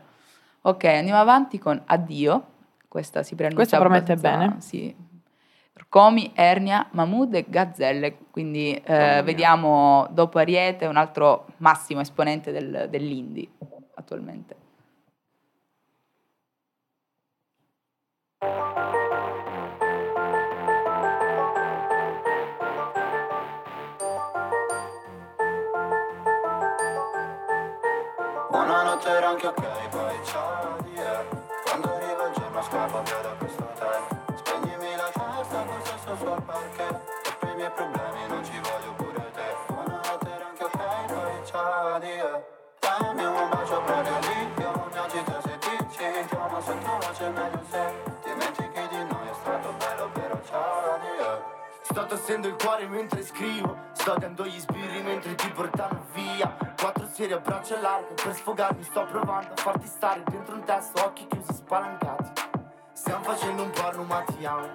Ok, andiamo avanti con Addio. Questa si preannuncia Questa promette bene. Sì. Comi, Ernia, Mahmood e Gazzelle. Quindi eh, vediamo dopo Ariete un altro massimo esponente del, dell'indie attualmente. Buonanotte era anche ok, scappo via da questo hotel Spegnimi la testa, questo sto sul parquet E per i miei problemi non ci voglio pure te. Buonanotte era anche ok, poi ciao yeah. Dammi un bacio proprio lì, io mi agito se dici Chiamo sottovoce meglio se Dimentichi di noi. È stato bello però ciao yeah. Stato tossendo il cuore mentre scrivo. Sto dando gli sbirri mentre ti portano via. Quattro serie a braccia larghe per sfogarmi. Sto provando a farti stare dentro un testo Occhi chiusi spalancati Stiamo facendo un porno ma ti amo.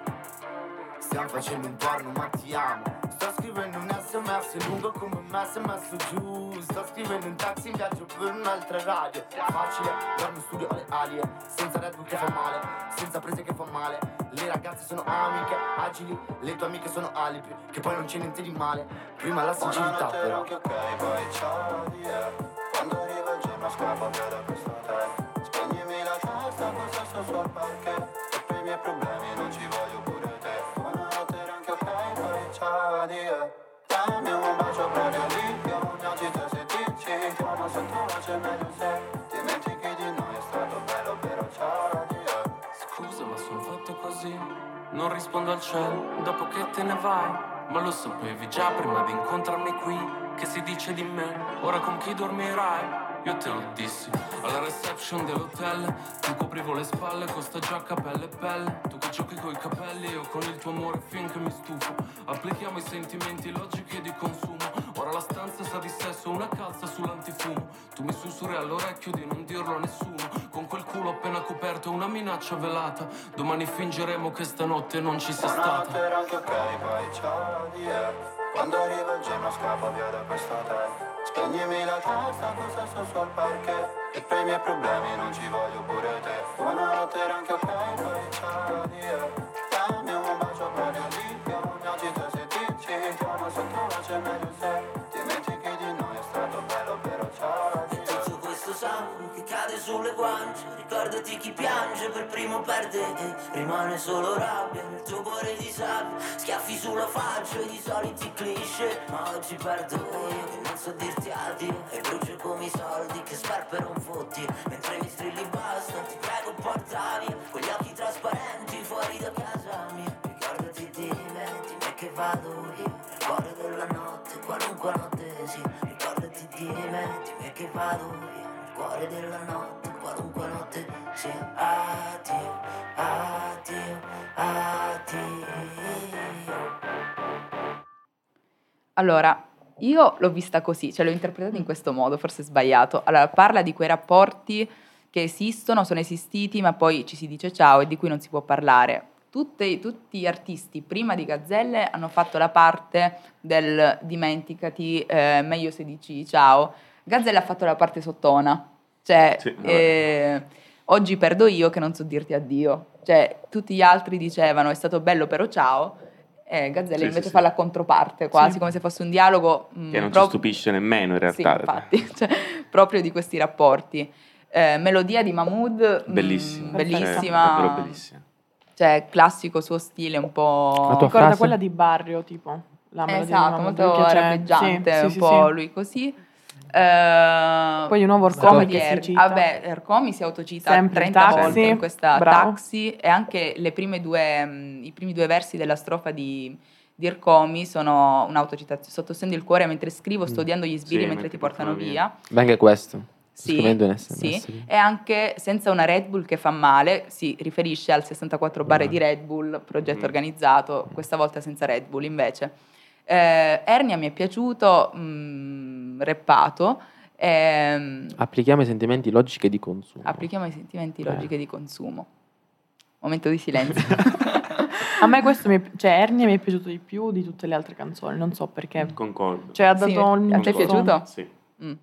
Stiamo facendo un porno ma ti amo. Sto scrivendo un sms lungo come un messo giù. Sto scrivendo un taxi in viaggio per un'altra radio. Facile, dormo in studio alle alie Senza Red Bull che fa male Senza prese che fa male. Le ragazze sono amiche, agili Le tue amiche sono alibi Che poi non c'è niente di male. Prima la sincerità però. ok, poi ciao addio Quando arriva il giorno scappo via da questo hotel Non rispondo al cielo dopo che te ne vai. Ma lo sapevi già prima di incontrarmi qui Che si dice di me. Ora con chi dormirai? Io te lo dissi. Alla reception dell'hotel Tu coprivo le spalle con sta giacca pelle e pelle. Tu che giochi coi capelli io con il tuo amore finché mi stufo. Applichiamo i sentimenti logici di consumo. Ora la stanza sa di sesso, una calza sull'antifumo. Tu mi sussurri all'orecchio di non dirlo a nessuno. Con quel culo appena coperto una minaccia velata. Domani fingeremo che stanotte non ci sia stata. Buonanotte anche ok, poi ciao addio Quando arriva il giorno scappo via da questo hotel. Spegnimi la testa, cosa sto sul parquet. E i miei problemi non ci voglio pure te. Buonanotte anche ok, poi ciao addio Ricordati chi piange per primo perde e Rimane solo rabbia nel tuo cuore di sabbia. Schiaffi sulla faccia i soliti cliché. Ma oggi perdo io che non so dirti addio. E brucio come i soldi che sperpero un fotti Mentre mi strilli basta ti prego porta via. Con gli occhi trasparenti fuori da casa mia. Ricordati di me, di me che vado io Nel cuore della notte, qualunque notte sia. Ricordati di me, di me che vado io Nel cuore della notte, qualunque notte sia Addio, addio, addio Allora, io l'ho vista così, cioè l'ho interpretata in questo modo, forse sbagliato. Allora, parla di quei rapporti che esistono, sono esistiti, ma poi ci si dice ciao e di cui non si può parlare. Tutte- tutti gli artisti prima di Gazzelle hanno fatto la parte del dimenticati, eh, meglio se dici ciao. Gazzelle ha fatto la parte sottona, cioè Sì, eh, oggi perdo io che non so dirti addio. Cioè tutti gli altri dicevano è stato bello però ciao, e Gazzelle Sì, invece sì, fa sì. la controparte, quasi come se fosse un dialogo. mm, Che non ci prop- stupisce nemmeno in Sì, realtà. infatti, cioè, proprio di questi rapporti. Eh, melodia di Mahmood, mm, Bellissima. bellissima, Cioè, davvero bellissima. cioè classico suo stile un po'... La tua Ricorda frase? quella di Barrio, tipo. La melodia di Esatto, Mahmood, molto Sì, un sì, po' sì. lui così. Eh, Poi di nuovo Ercomi di che si Er- cita. Vabbè, Ercomi si autocita Sempre 30 Taxi, volte in questa bravo. taxi e anche le prime due, i primi due versi della strofa di, di Ercomi sono un'autocitazione. Sottostendo il cuore mentre scrivo, sto Mm. odiando gli sbirri Sì, mentre ti portano via. Venga questo. Sto Sì, scrivendo un sms. sì, e anche senza una Red Bull che fa male, si riferisce al 64 barre Mm. di Red Bull, progetto Mm. organizzato, questa volta senza Red Bull invece. Eh, Ernia mi è piaciuto, mm, reppato, ehm, Applichiamo i sentimenti logiche di consumo. applichiamo i sentimenti Eh. logiche di consumo. Momento di silenzio. A me questo mi è, cioè Ernia mi è piaciuto di più di tutte le altre canzoni, non so perché. Concordo. Cioè ha dato Sì, un a te è piaciuto? Sì. Mm.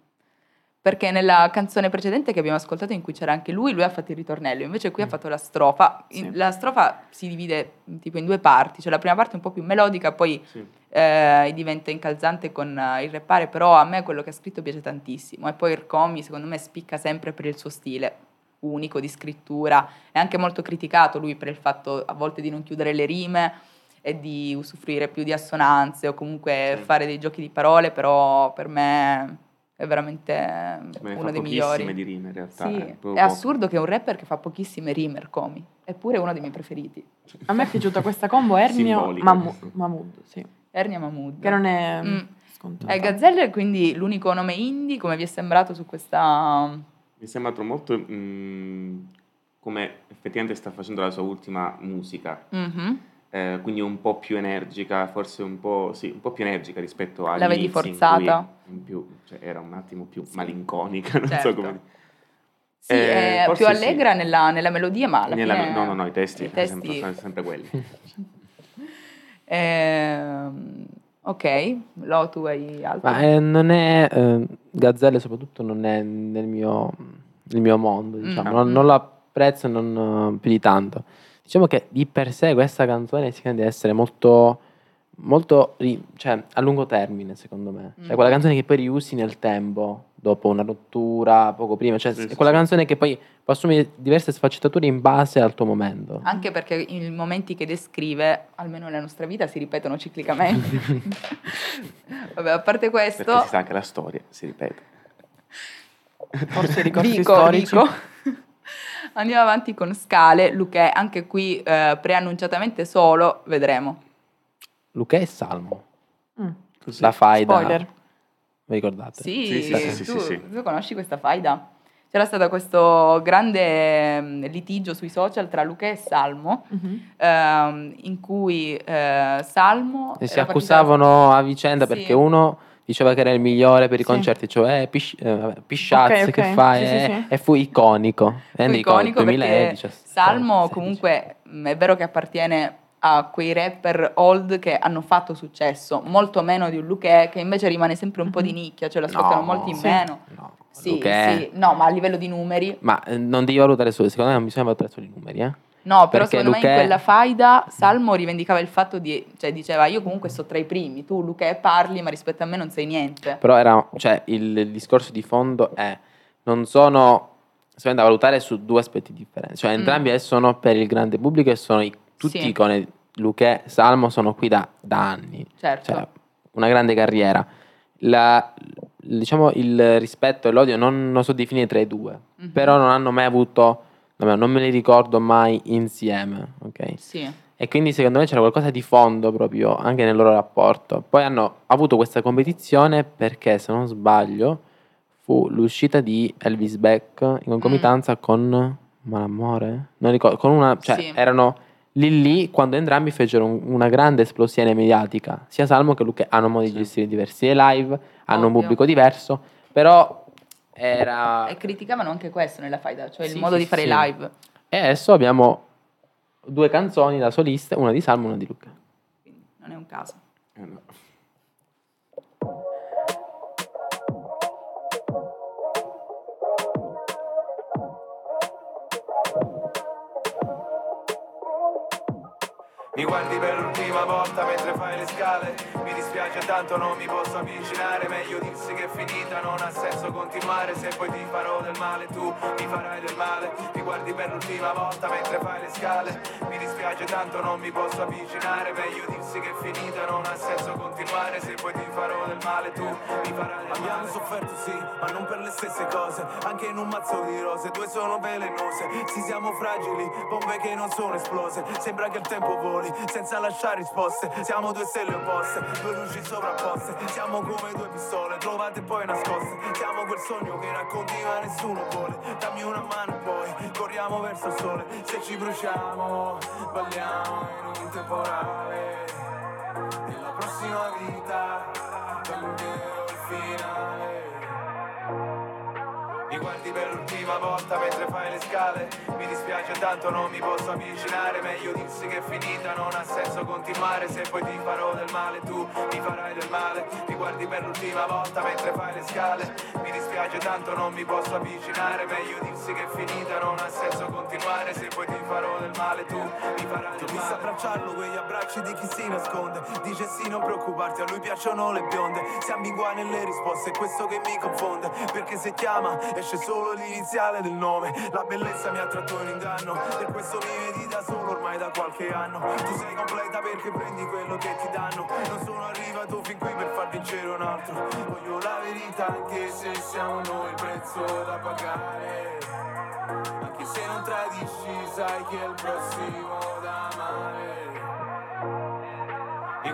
Perché nella canzone precedente che abbiamo ascoltato in cui c'era anche lui, lui ha fatto il ritornello, invece qui ha fatto la strofa. In- La strofa si divide mm, tipo in due parti, cioè la prima parte è un po' più melodica, poi Sì. Eh, diventa incalzante con eh, il rappare, però a me quello che ha scritto piace tantissimo. E poi Ircomi secondo me spicca sempre per il suo stile unico di scrittura, è anche molto criticato lui per il fatto a volte di non chiudere le rime e di usufruire più di assonanze o comunque fare dei giochi di parole, però per me è veramente Me uno fa dei pochissime migliori. di rime in realtà. Sì, eh, è assurdo che un rapper che fa pochissime rime, Ircomi, eppure è uno dei miei preferiti. A me è piaciuta questa combo Ernio. Mahmood, Mahmood, sì. Ernia Mahmood. Che non è Mm. scontato. Eh, Gazzelle è quindi l'unico nome indie, come vi è sembrato su questa... Mi è sembrato molto mm, come effettivamente sta facendo la sua ultima musica. Mhm. eh, quindi un po' più energica, forse un po', sì, un po' più energica rispetto agli La vedi in forzata? in più, cioè, era un attimo più malinconica, non Certo. so come. Sì, Eh, è più sì. allegra nella, nella melodia, ma alla Nella- fine... no, no, no, i testi, i sempre- testi- sono sempre quelli. Ehm, ok, Lo, tu hai altro? Ma eh, non è, eh, Gazzelle soprattutto non è nel mio, nel mio mondo, diciamo, Mm. non, non lo apprezzo non eh, più di tanto. Diciamo che di per sé questa canzone si deve essere molto, molto cioè, a lungo termine, secondo me. Cioè, Mm. quella canzone che poi riusi nel tempo, dopo una rottura, poco prima. Cioè, Sì, è sì, quella sì. canzone che poi può assumere diverse sfaccettature in base al tuo momento. Anche perché i momenti che descrive, almeno nella nostra vita, si ripetono ciclicamente. Vabbè, a parte questo... Perché si sa che la storia si ripete. Forse ricorsi Dico, storici. dico. Andiamo avanti con Scale, Luché, anche qui eh, preannunciatamente solo, vedremo. Luca e Salmo. Mm. La faida. Spoiler. Vi ricordate? Sì, Sì, sì, sì, tu, sì, sì. tu conosci questa faida? C'era stato questo grande mm, litigio sui social tra Luca e Salmo, Mhm. ehm, in cui eh, Salmo... E si accusavano a vicenda Sì. perché uno diceva che era il migliore per i Sì. concerti, cioè eh, Pish- eh, vabbè, Pisciaz Ok, ok. che fa Sì, e, sì, sì. e fu iconico. Fu Eh, iconico perché 2017, Salmo 16. comunque mh, è vero che appartiene a quei rapper old che hanno fatto successo, molto meno di un Luque che invece rimane sempre un po' di nicchia, cioè lo ascoltano No, molti in sì. meno. No, Sì, Luché- sì, no, ma a livello di numeri. Ma eh, non devi valutare solo, secondo me non bisogna valutare solo i numeri, eh. No, però Perché secondo me in quella faida Salmo rivendicava il fatto di, cioè diceva io comunque sto tra i primi, tu Luque parli ma rispetto a me non sei niente. Però era, cioè, il, il discorso di fondo è, non sono, sono da valutare su due aspetti differenti. Cioè, Mm. entrambi sono per il grande pubblico e sono i- tutti Sì. icone. Luque, Salmo sono qui da, da anni. Certo. Cioè, una grande carriera. La- diciamo, il rispetto e l'odio non, non so definire tra i due, Mhm. però non hanno mai avuto, non me li ricordo mai insieme, ok? Sì. E quindi secondo me c'era qualcosa di fondo proprio anche nel loro rapporto. Poi hanno avuto questa competizione perché, se non sbaglio, fu l'uscita di Elvis Beck in concomitanza con Malamore? Non ricordo, con una, cioè Sì. erano lì lì quando entrambi fecero un- una grande esplosione mediatica. Sia Salmo che Luca hanno modi di gestire diversi, e live hanno un Ovvio. pubblico diverso, però era... E criticavano anche questo nella faida, cioè il Sì, modo sì, di fare sì. live. E adesso abbiamo due canzoni da solista, una di Salmo e una di Luca. Non è un caso. Eh, no. Mi guardi per l'ultima volta mentre fai le scale. Mi dispiace tanto non mi posso avvicinare. Meglio dirsi che è finita non ha senso continuare. Se poi ti farò del male tu mi farai del male. Mi guardi per l'ultima volta mentre fai le scale. Mi dispiace tanto non mi posso avvicinare. Meglio dirsi che è finita non ha senso continuare. Se poi ti farò del male tu mi farai del Abbiamo male. sofferto sì, ma non per le stesse cose. Anche in un mazzo di rose, due sono velenose. Sì siamo fragili, bombe che non sono esplose. Sembra che il tempo voli, senza lasciare risposte. Siamo due stelle opposte, due luci sovrapposte. Siamo come due pistole, trovate poi nascoste. Siamo quel sogno che racconti ma nessuno vuole. Dammi una mano e poi corriamo verso il sole. Se ci bruciamo, balliamo in un temporale. Nella prossima vita, cambierò il finale Mi guardi per l'ultima volta mentre fai le scale. Mi dispiace tanto non mi posso avvicinare. Meglio dirsi che è finita non ha senso continuare. Se poi ti farò del male tu mi farai del male. Mi guardi per l'ultima volta mentre fai le scale. Mi dispiace tanto non mi posso avvicinare. Meglio dirsi che è finita non ha senso continuare. Se poi ti farò del male tu mi farai del male. abbracciarlo quegli abbracci di chi si nasconde. Dice sì non preoccuparti, a lui piacciono le bionde. Si ambigua nelle risposte, è questo che mi confonde. Perché se chiama esce solo l'iniziale del nome. La bellezza mi ha tratto in inganno. Per questo mi vedi da solo ormai da qualche anno. Tu sei completa perché prendi quello che ti danno. Non sono arrivato fin qui per far vincere un altro. Voglio la verità anche se siamo noi il prezzo da pagare. Anche se non tradisci sai che è il prossimo da amare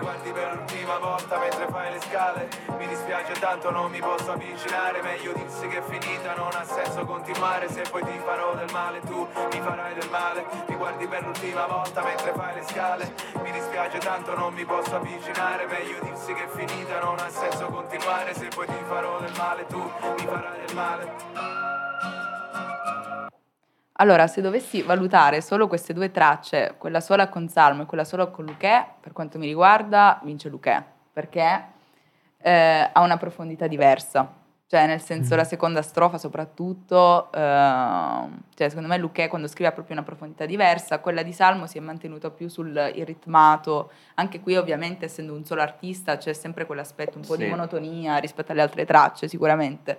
guardi per l'ultima volta mentre fai le scale. Mi dispiace tanto non mi posso avvicinare. Meglio dirsi che è finita non ha senso continuare. Se poi ti farò del male tu mi farai del male. Mi guardi per l'ultima volta mentre fai le scale. Mi dispiace tanto non mi posso avvicinare. Meglio dirsi che è finita non ha senso continuare. Se poi ti farò del male tu mi farai del male Allora, se dovessi valutare solo queste due tracce, quella sola con Salmo e quella sola con Luché, per quanto mi riguarda, vince Luché, perché eh, ha una profondità diversa. Cioè, nel senso, la seconda strofa soprattutto, eh, cioè, secondo me Luché quando scrive ha proprio una profondità diversa, quella di Salmo si è mantenuta più sul ritmato, anche qui ovviamente essendo un solo artista c'è sempre quell'aspetto un po' di Sì. monotonia rispetto alle altre tracce sicuramente.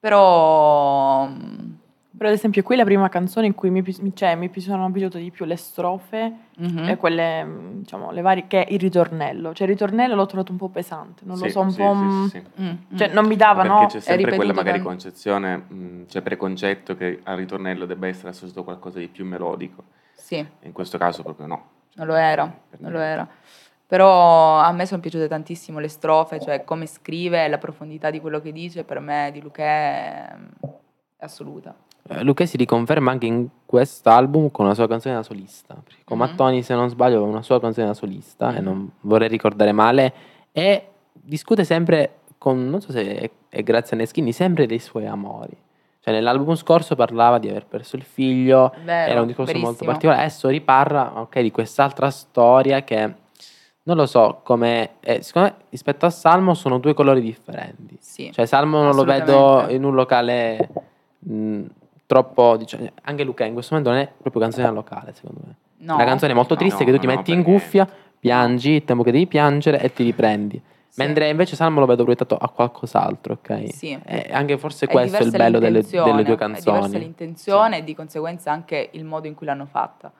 Però Per esempio, qui la prima canzone in cui mi, cioè, mi sono piaciute di più le strofe Mhm. e quelle, mm, diciamo, le varie, che è il ritornello. Cioè, il ritornello l'ho trovato un po' pesante, non lo Sì, so, un sì, po'. sì, mm, sì, sì. Mm, Cioè, non mi dava, Perché no? c'è sempre quella magari concezione, mh, cioè preconcetto che al ritornello debba essere associato qualcosa di più melodico. Sì. In questo caso proprio no. Non lo era, non lo era. Però a me sono piaciute tantissimo le strofe, cioè come scrive, la profondità di quello che dice, per me di Luché è, è assoluta. Eh, Luché si riconferma anche in quest'album con una sua canzone da solista. Perché con Mhm. Mattoni, se non sbaglio, aveva una sua canzone da solista, e non vorrei ricordare male. E discute sempre con, non so se è, è grazie a Neschini, sempre dei suoi amori. Cioè, nell'album scorso parlava di aver perso il figlio, Vero, era un discorso molto verissimo. particolare. Adesso riparla ok, di quest'altra storia che non lo so come. eh, secondo me rispetto a Salmo sono due colori differenti. Sì, Cioè, Salmo non lo vedo in un locale mh, troppo. Diciamo, anche Luca in questo momento non è proprio canzone da locale, secondo me. No. Una canzone molto triste no, che tu ti no, metti in cuffia, piangi il tempo che devi piangere e ti riprendi. Mentre invece Salmo lo vedo proiettato a qualcos'altro, ok? Sì. E anche forse È questo è il bello delle, delle due È diversa canzoni. l'intenzione e di conseguenza anche il modo in cui l'hanno fatta.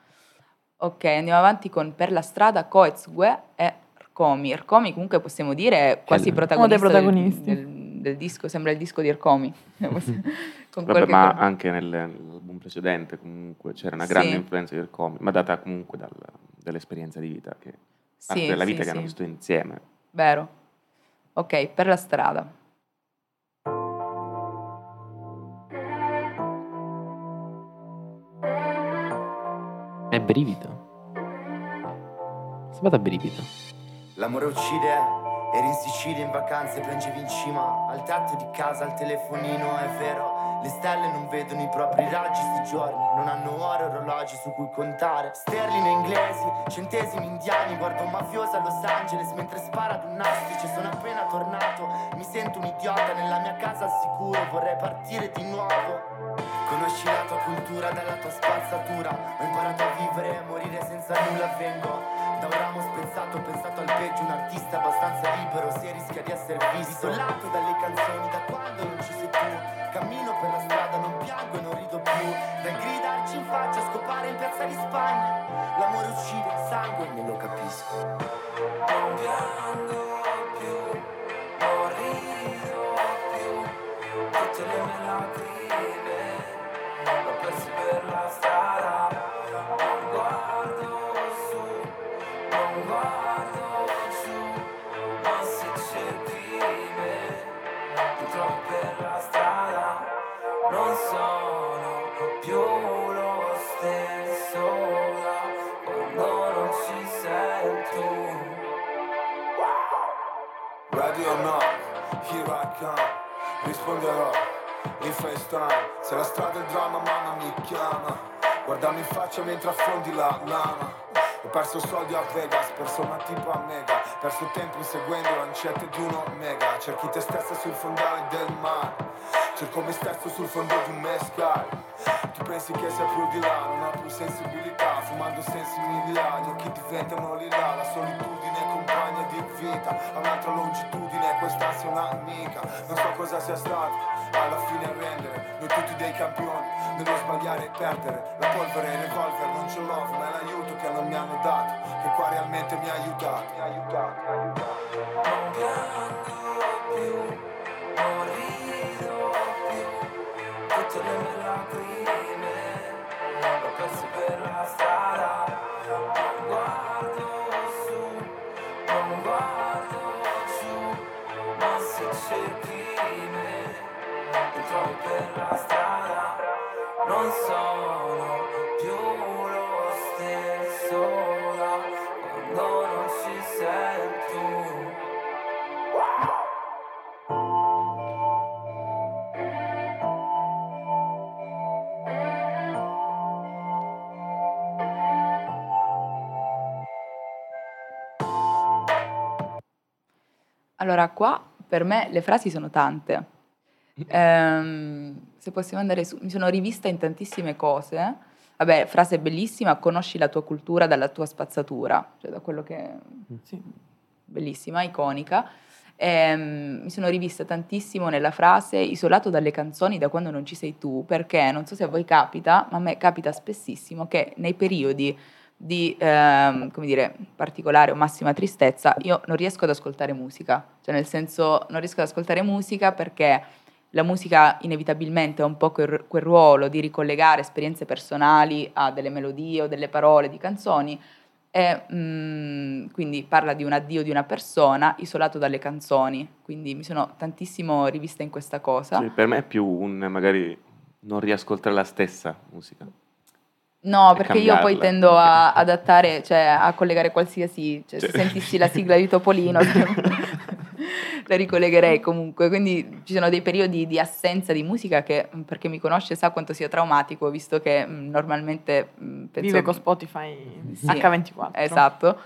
Ok, andiamo avanti con Per la strada, Coezgue e Ercomi. Ercomi comunque possiamo dire è quasi protagonista, Uno dei del- protagonisti. Del, del disco, sembra il disco di Ercomi. con Vabbè, ma cor- anche nel- nell'album precedente comunque c'era una grande Sì. influenza di Ercomi, ma data comunque dal- dall'esperienza di vita, che Sì, parte della sì, vita che hanno sì. vissuto insieme. Vero. Ok, Per la strada. È brivido. Sapete a brivido. L'amore uccide, eri in Sicilia in vacanze, piangevi in cima al tetto di casa, al telefonino, è vero. Le stelle non vedono i propri raggi sti giorni, non hanno ore orologi su cui contare. Sterline inglesi, centesimi indiani, guardo un mafioso a Los Angeles mentre spara ad un nastice, sono appena tornato, mi sento un idiota nella mia casa al sicuro, vorrei partire di nuovo. Conosci la tua cultura dalla tua spazzatura, ho imparato a vivere e a morire senza nulla, vengo da un ramo spezzato, pensato al peggio, un artista abbastanza libero, se rischia di essere visto. Isolato dalle canzoni, da quando non ci sei tu, cammino per la strada, non piango e non rido più, dal gridarci in faccia, scopare in piazza di Spagna, l'amore uccide, il sangue ne lo capisco. Non piango più, non rido più, tutte le mie lacrime l'ho perse per la strada. Come Risponderò in FaceTime Se la strada è il dramma mamma mi chiama Guardami in faccia mentre affondi la lama. Ho perso soldi a Vegas, perso una tipo a Mega Perso tempo inseguendo lancette di uno mega Cerchi te stessa sul fondale del mare Cerco me stesso sul fondo di un mescal. Tu pensi che sia più di là, non ho più sensibilità Fumando sensi mille gli occhi diventano lila La solitudine compagna di vita A un'altra longitudine, questa sia un'amica. Non so cosa sia stato, alla fine rendere Noi tutti dei campioni, nello sbagliare e perdere. La polvere e il revolver non ce l'ho, ma è l'aiuto che non mi hanno dato Che qua realmente mi ha aiutato. Mi ha aiutato, mi ha aiutato Allora, qua per me le frasi sono tante. Ehm, se possiamo andare su, mi sono rivista in tantissime cose. Vabbè, frase bellissima, conosci la tua cultura dalla tua spazzatura, cioè da quello che... Bellissima, iconica. Ehm, mi sono rivista tantissimo nella frase isolato dalle canzoni da quando non ci sei tu, perché non so se a voi capita, ma a me capita spessissimo che nei periodi di ehm, come dire, particolare o massima tristezza, io non riesco ad ascoltare musica, cioè nel senso non riesco ad ascoltare musica perché la musica inevitabilmente ha un po' quel, quel ruolo di ricollegare esperienze personali a delle melodie o delle parole di canzoni e mm, quindi parla di un addio di una persona isolato dalle canzoni, quindi mi sono tantissimo rivista in questa cosa. Sì, per me è più un magari non riascoltare la stessa musica. No, perché io poi tendo a adattare, cioè a collegare qualsiasi, cioè se Cioè- sentissi la sigla di Topolino la ricollegherei comunque, quindi ci sono dei periodi di assenza di musica che mm, per chi mi conosce sa quanto sia traumatico, visto che mm, normalmente mm, penso... Vive con Spotify Sì, H24. Esatto.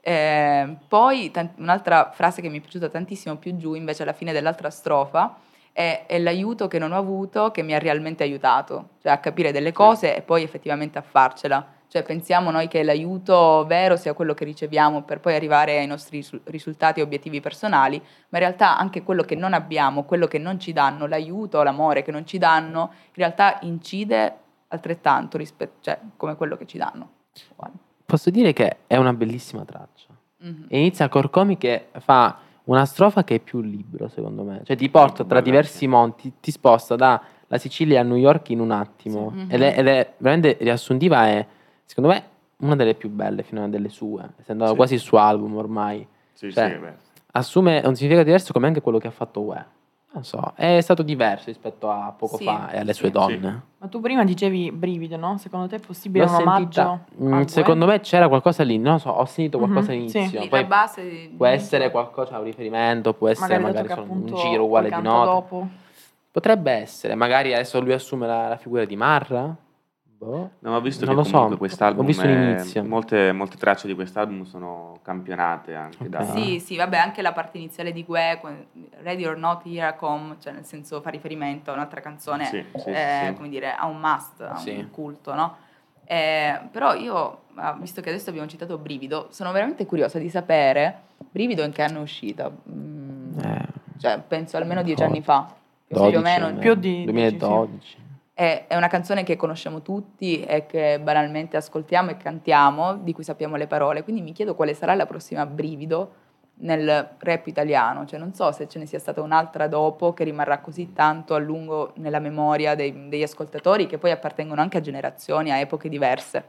Eh, poi tan- un'altra frase che mi è piaciuta tantissimo più giù, invece alla fine dell'altra strofa, è, è l'aiuto che non ho avuto che mi ha realmente aiutato, cioè a capire delle cose e poi effettivamente a farcela. Cioè pensiamo noi che l'aiuto vero sia quello che riceviamo per poi arrivare ai nostri risu- risultati e obiettivi personali, ma in realtà anche quello che non abbiamo, quello che non ci danno, l'aiuto, l'amore che non ci danno, in realtà incide altrettanto rispetto, cioè, come quello che ci danno. Posso dire che è una bellissima traccia. Mhm. E inizia Corcomi che fa una strofa che è più un libro, secondo me. Cioè ti porta tra diversi monti, ti sposta dalla Sicilia a New York in un attimo. Sì. Ed, è, ed è veramente riassuntiva e secondo me una delle più belle fino a delle sue, essendo Sì. quasi il suo album ormai. Sì, Cioè, sì, beh. assume un significato diverso come anche quello che ha fatto Ue. Non so, è stato diverso rispetto a poco Sì, fa e alle sì. sue donne. Ma tu prima dicevi brivido, no? Secondo te è possibile L'ho un omaggio? sentita- mm, al secondo me c'era qualcosa lì, non lo so, ho sentito qualcosa Mhm, all'inizio. sì. Sì, Poi base può essere qualcosa, un riferimento, può essere Magari magari, un giro uguale di note. dopo. Potrebbe essere, magari adesso lui assume la, la figura di Marra. Boh. No, ma ho visto Non che lo so, quest'album ho visto è- l'inizio. molte, molte tracce di quest'album sono campionate anche da... Sì, sì, vabbè, anche la parte iniziale di Gue, que- Ready or Not, Here I Come, cioè nel senso fa riferimento a un'altra canzone, Sì, sì, eh, sì. come dire, a un must, a Sì. un culto, no? Eh, però io, ah, visto che adesso abbiamo citato Brivido, sono veramente curiosa di sapere, Brivido in che anno è uscita? Mm, cioè, penso almeno dieci anni fa, più o 12, meno. eh, Più di 2012. È, una canzone che conosciamo tutti e che banalmente ascoltiamo e cantiamo, di cui sappiamo le parole. Quindi mi chiedo quale sarà la prossima brivido nel rap italiano. Cioè, non so se ce ne sia stata un'altra dopo che rimarrà così tanto a lungo nella memoria dei- degli ascoltatori, che poi appartengono anche a generazioni, a epoche diverse.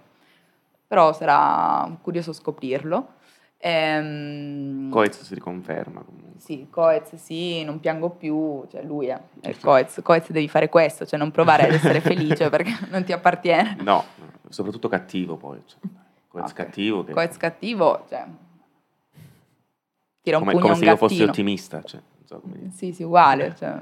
Però sarà curioso scoprirlo. Ehm, Coez si riconferma comunque. sì, Coez sì, non piango più, cioè lui è, è Coez, Coez devi fare questo, cioè non provare ad essere felice perché non ti appartiene. No, soprattutto cattivo poi. Cioè, Coez cattivo che... Coez cattivo, cioè tira un come, pugno come se io fossi ottimista. Cioè, so. Sì, sì, uguale, cioè,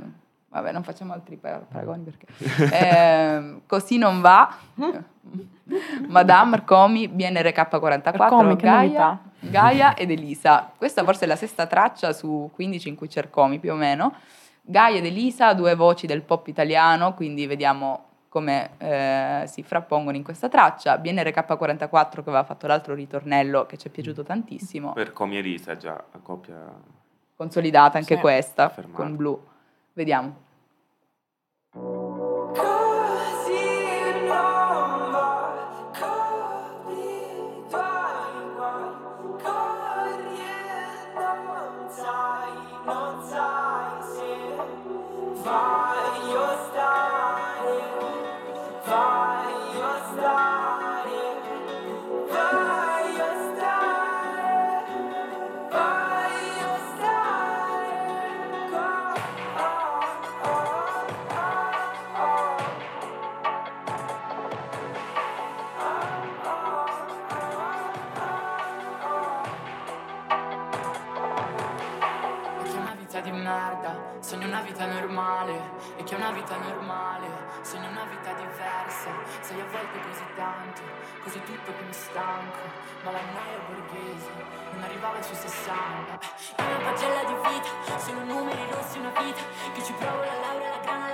vabbè non facciamo altri par- paragoni perché... Ehm, così non va, Madame Arcomi, BNRK44, Arcomi, che Gaia. Gaia ed Elisa. Questa forse è la sesta traccia su 15 in cui c'è Arcomi più o meno. Gaia ed Elisa, due voci del pop italiano, quindi vediamo come eh, si frappongono in questa traccia. BNRK44 che aveva fatto l'altro ritornello che ci è piaciuto tantissimo, Per Comi e Risa già la coppia... consolidata anche Sì, questa affermata. con blu. Vediamo. Sei a volte così tanto Così tutto che mi stanco. Ma la noia borghese Non arrivava ai suoi 60 Io una pagella di vita Sono numeri rossi una vita. Che ci provo la laurea, la grana,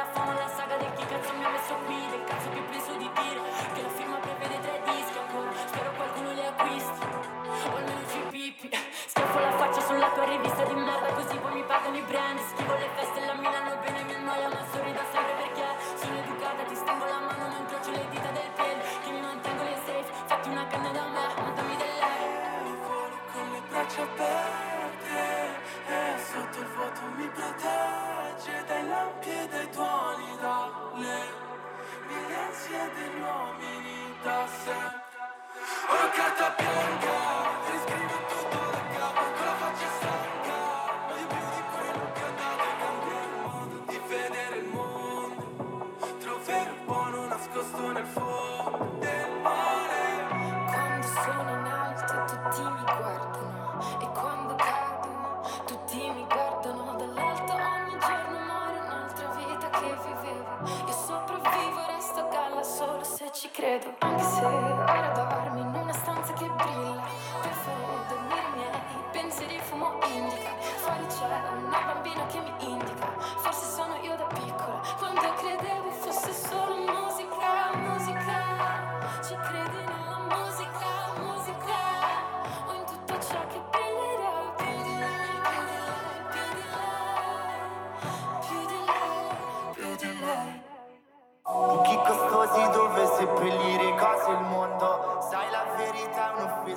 credo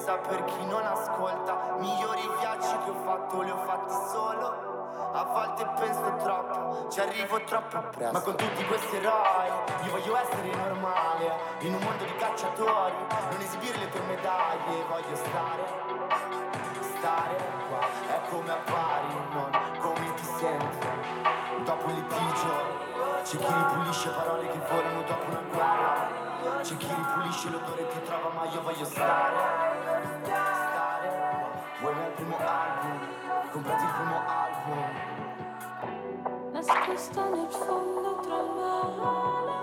un'offesa per chi non ascolta. Migliori viaggi che ho fatto li ho fatti solo. A volte penso troppo, ci arrivo troppo presto. Ma con tutti questi eroi, io voglio essere normale. In un mondo di cacciatori, non esibire le tue medaglie. Voglio stare, stare qua. È come appari, non come ti senti. Dopo il litigio, c'è chi ripulisce parole che volano dopo una guerra C'è chi ripulisce l'odore e trova ma io voglio stare. Stare Vuoi il primo album? Comprati il primo album. Nascosta nel fondo tra La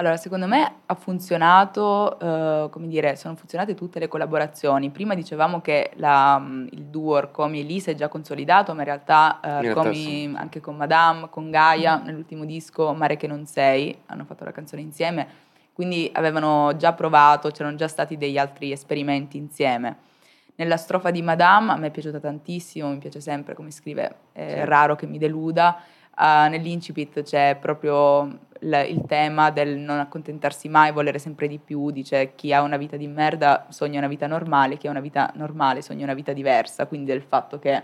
Allora, secondo me ha funzionato, eh, come dire, sono funzionate tutte le collaborazioni. Prima dicevamo che la, mh, il duo Orcomi e Lisa è già consolidato, ma in realtà, eh, Orcomi sì. anche con Madame, con Gaia, nell'ultimo disco Mare che non sei, hanno fatto la canzone insieme, quindi avevano già provato, c'erano già stati degli altri esperimenti insieme. Nella strofa di Madame a me è piaciuta tantissimo, mi piace sempre come scrive, è Sì. raro che mi deluda. Ah, nell'incipit c'è proprio il, il tema del non accontentarsi mai, volere sempre di più, dice chi ha una vita di merda sogna una vita normale, chi ha una vita normale sogna una vita diversa, quindi del fatto che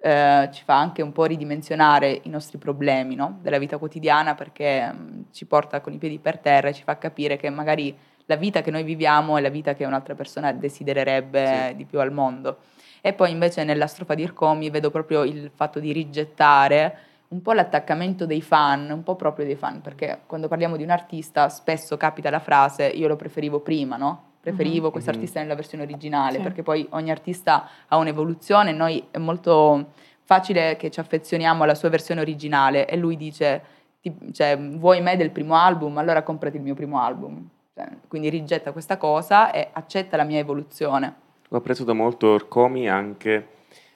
eh, ci fa anche un po' ridimensionare i nostri problemi no? della vita quotidiana perché mm, ci porta con i piedi per terra e ci fa capire che magari la vita che noi viviamo è la vita che un'altra persona desidererebbe di più al mondo. E poi invece nella strofa di Ircomi vedo proprio il fatto di rigettare un po' l'attaccamento dei fan, un po' proprio dei fan, perché quando parliamo di un artista spesso capita la frase io lo preferivo prima, no? Preferivo Mhm. questo Mhm. artista nella versione originale, Sì. perché poi ogni artista ha un'evoluzione, noi è molto facile che ci affezioniamo alla sua versione originale e lui dice, ti- cioè, vuoi me del primo album? Allora comprati il mio primo album. Cioè, quindi rigetta questa cosa e accetta la mia evoluzione. Ho apprezzato molto Orcomi anche,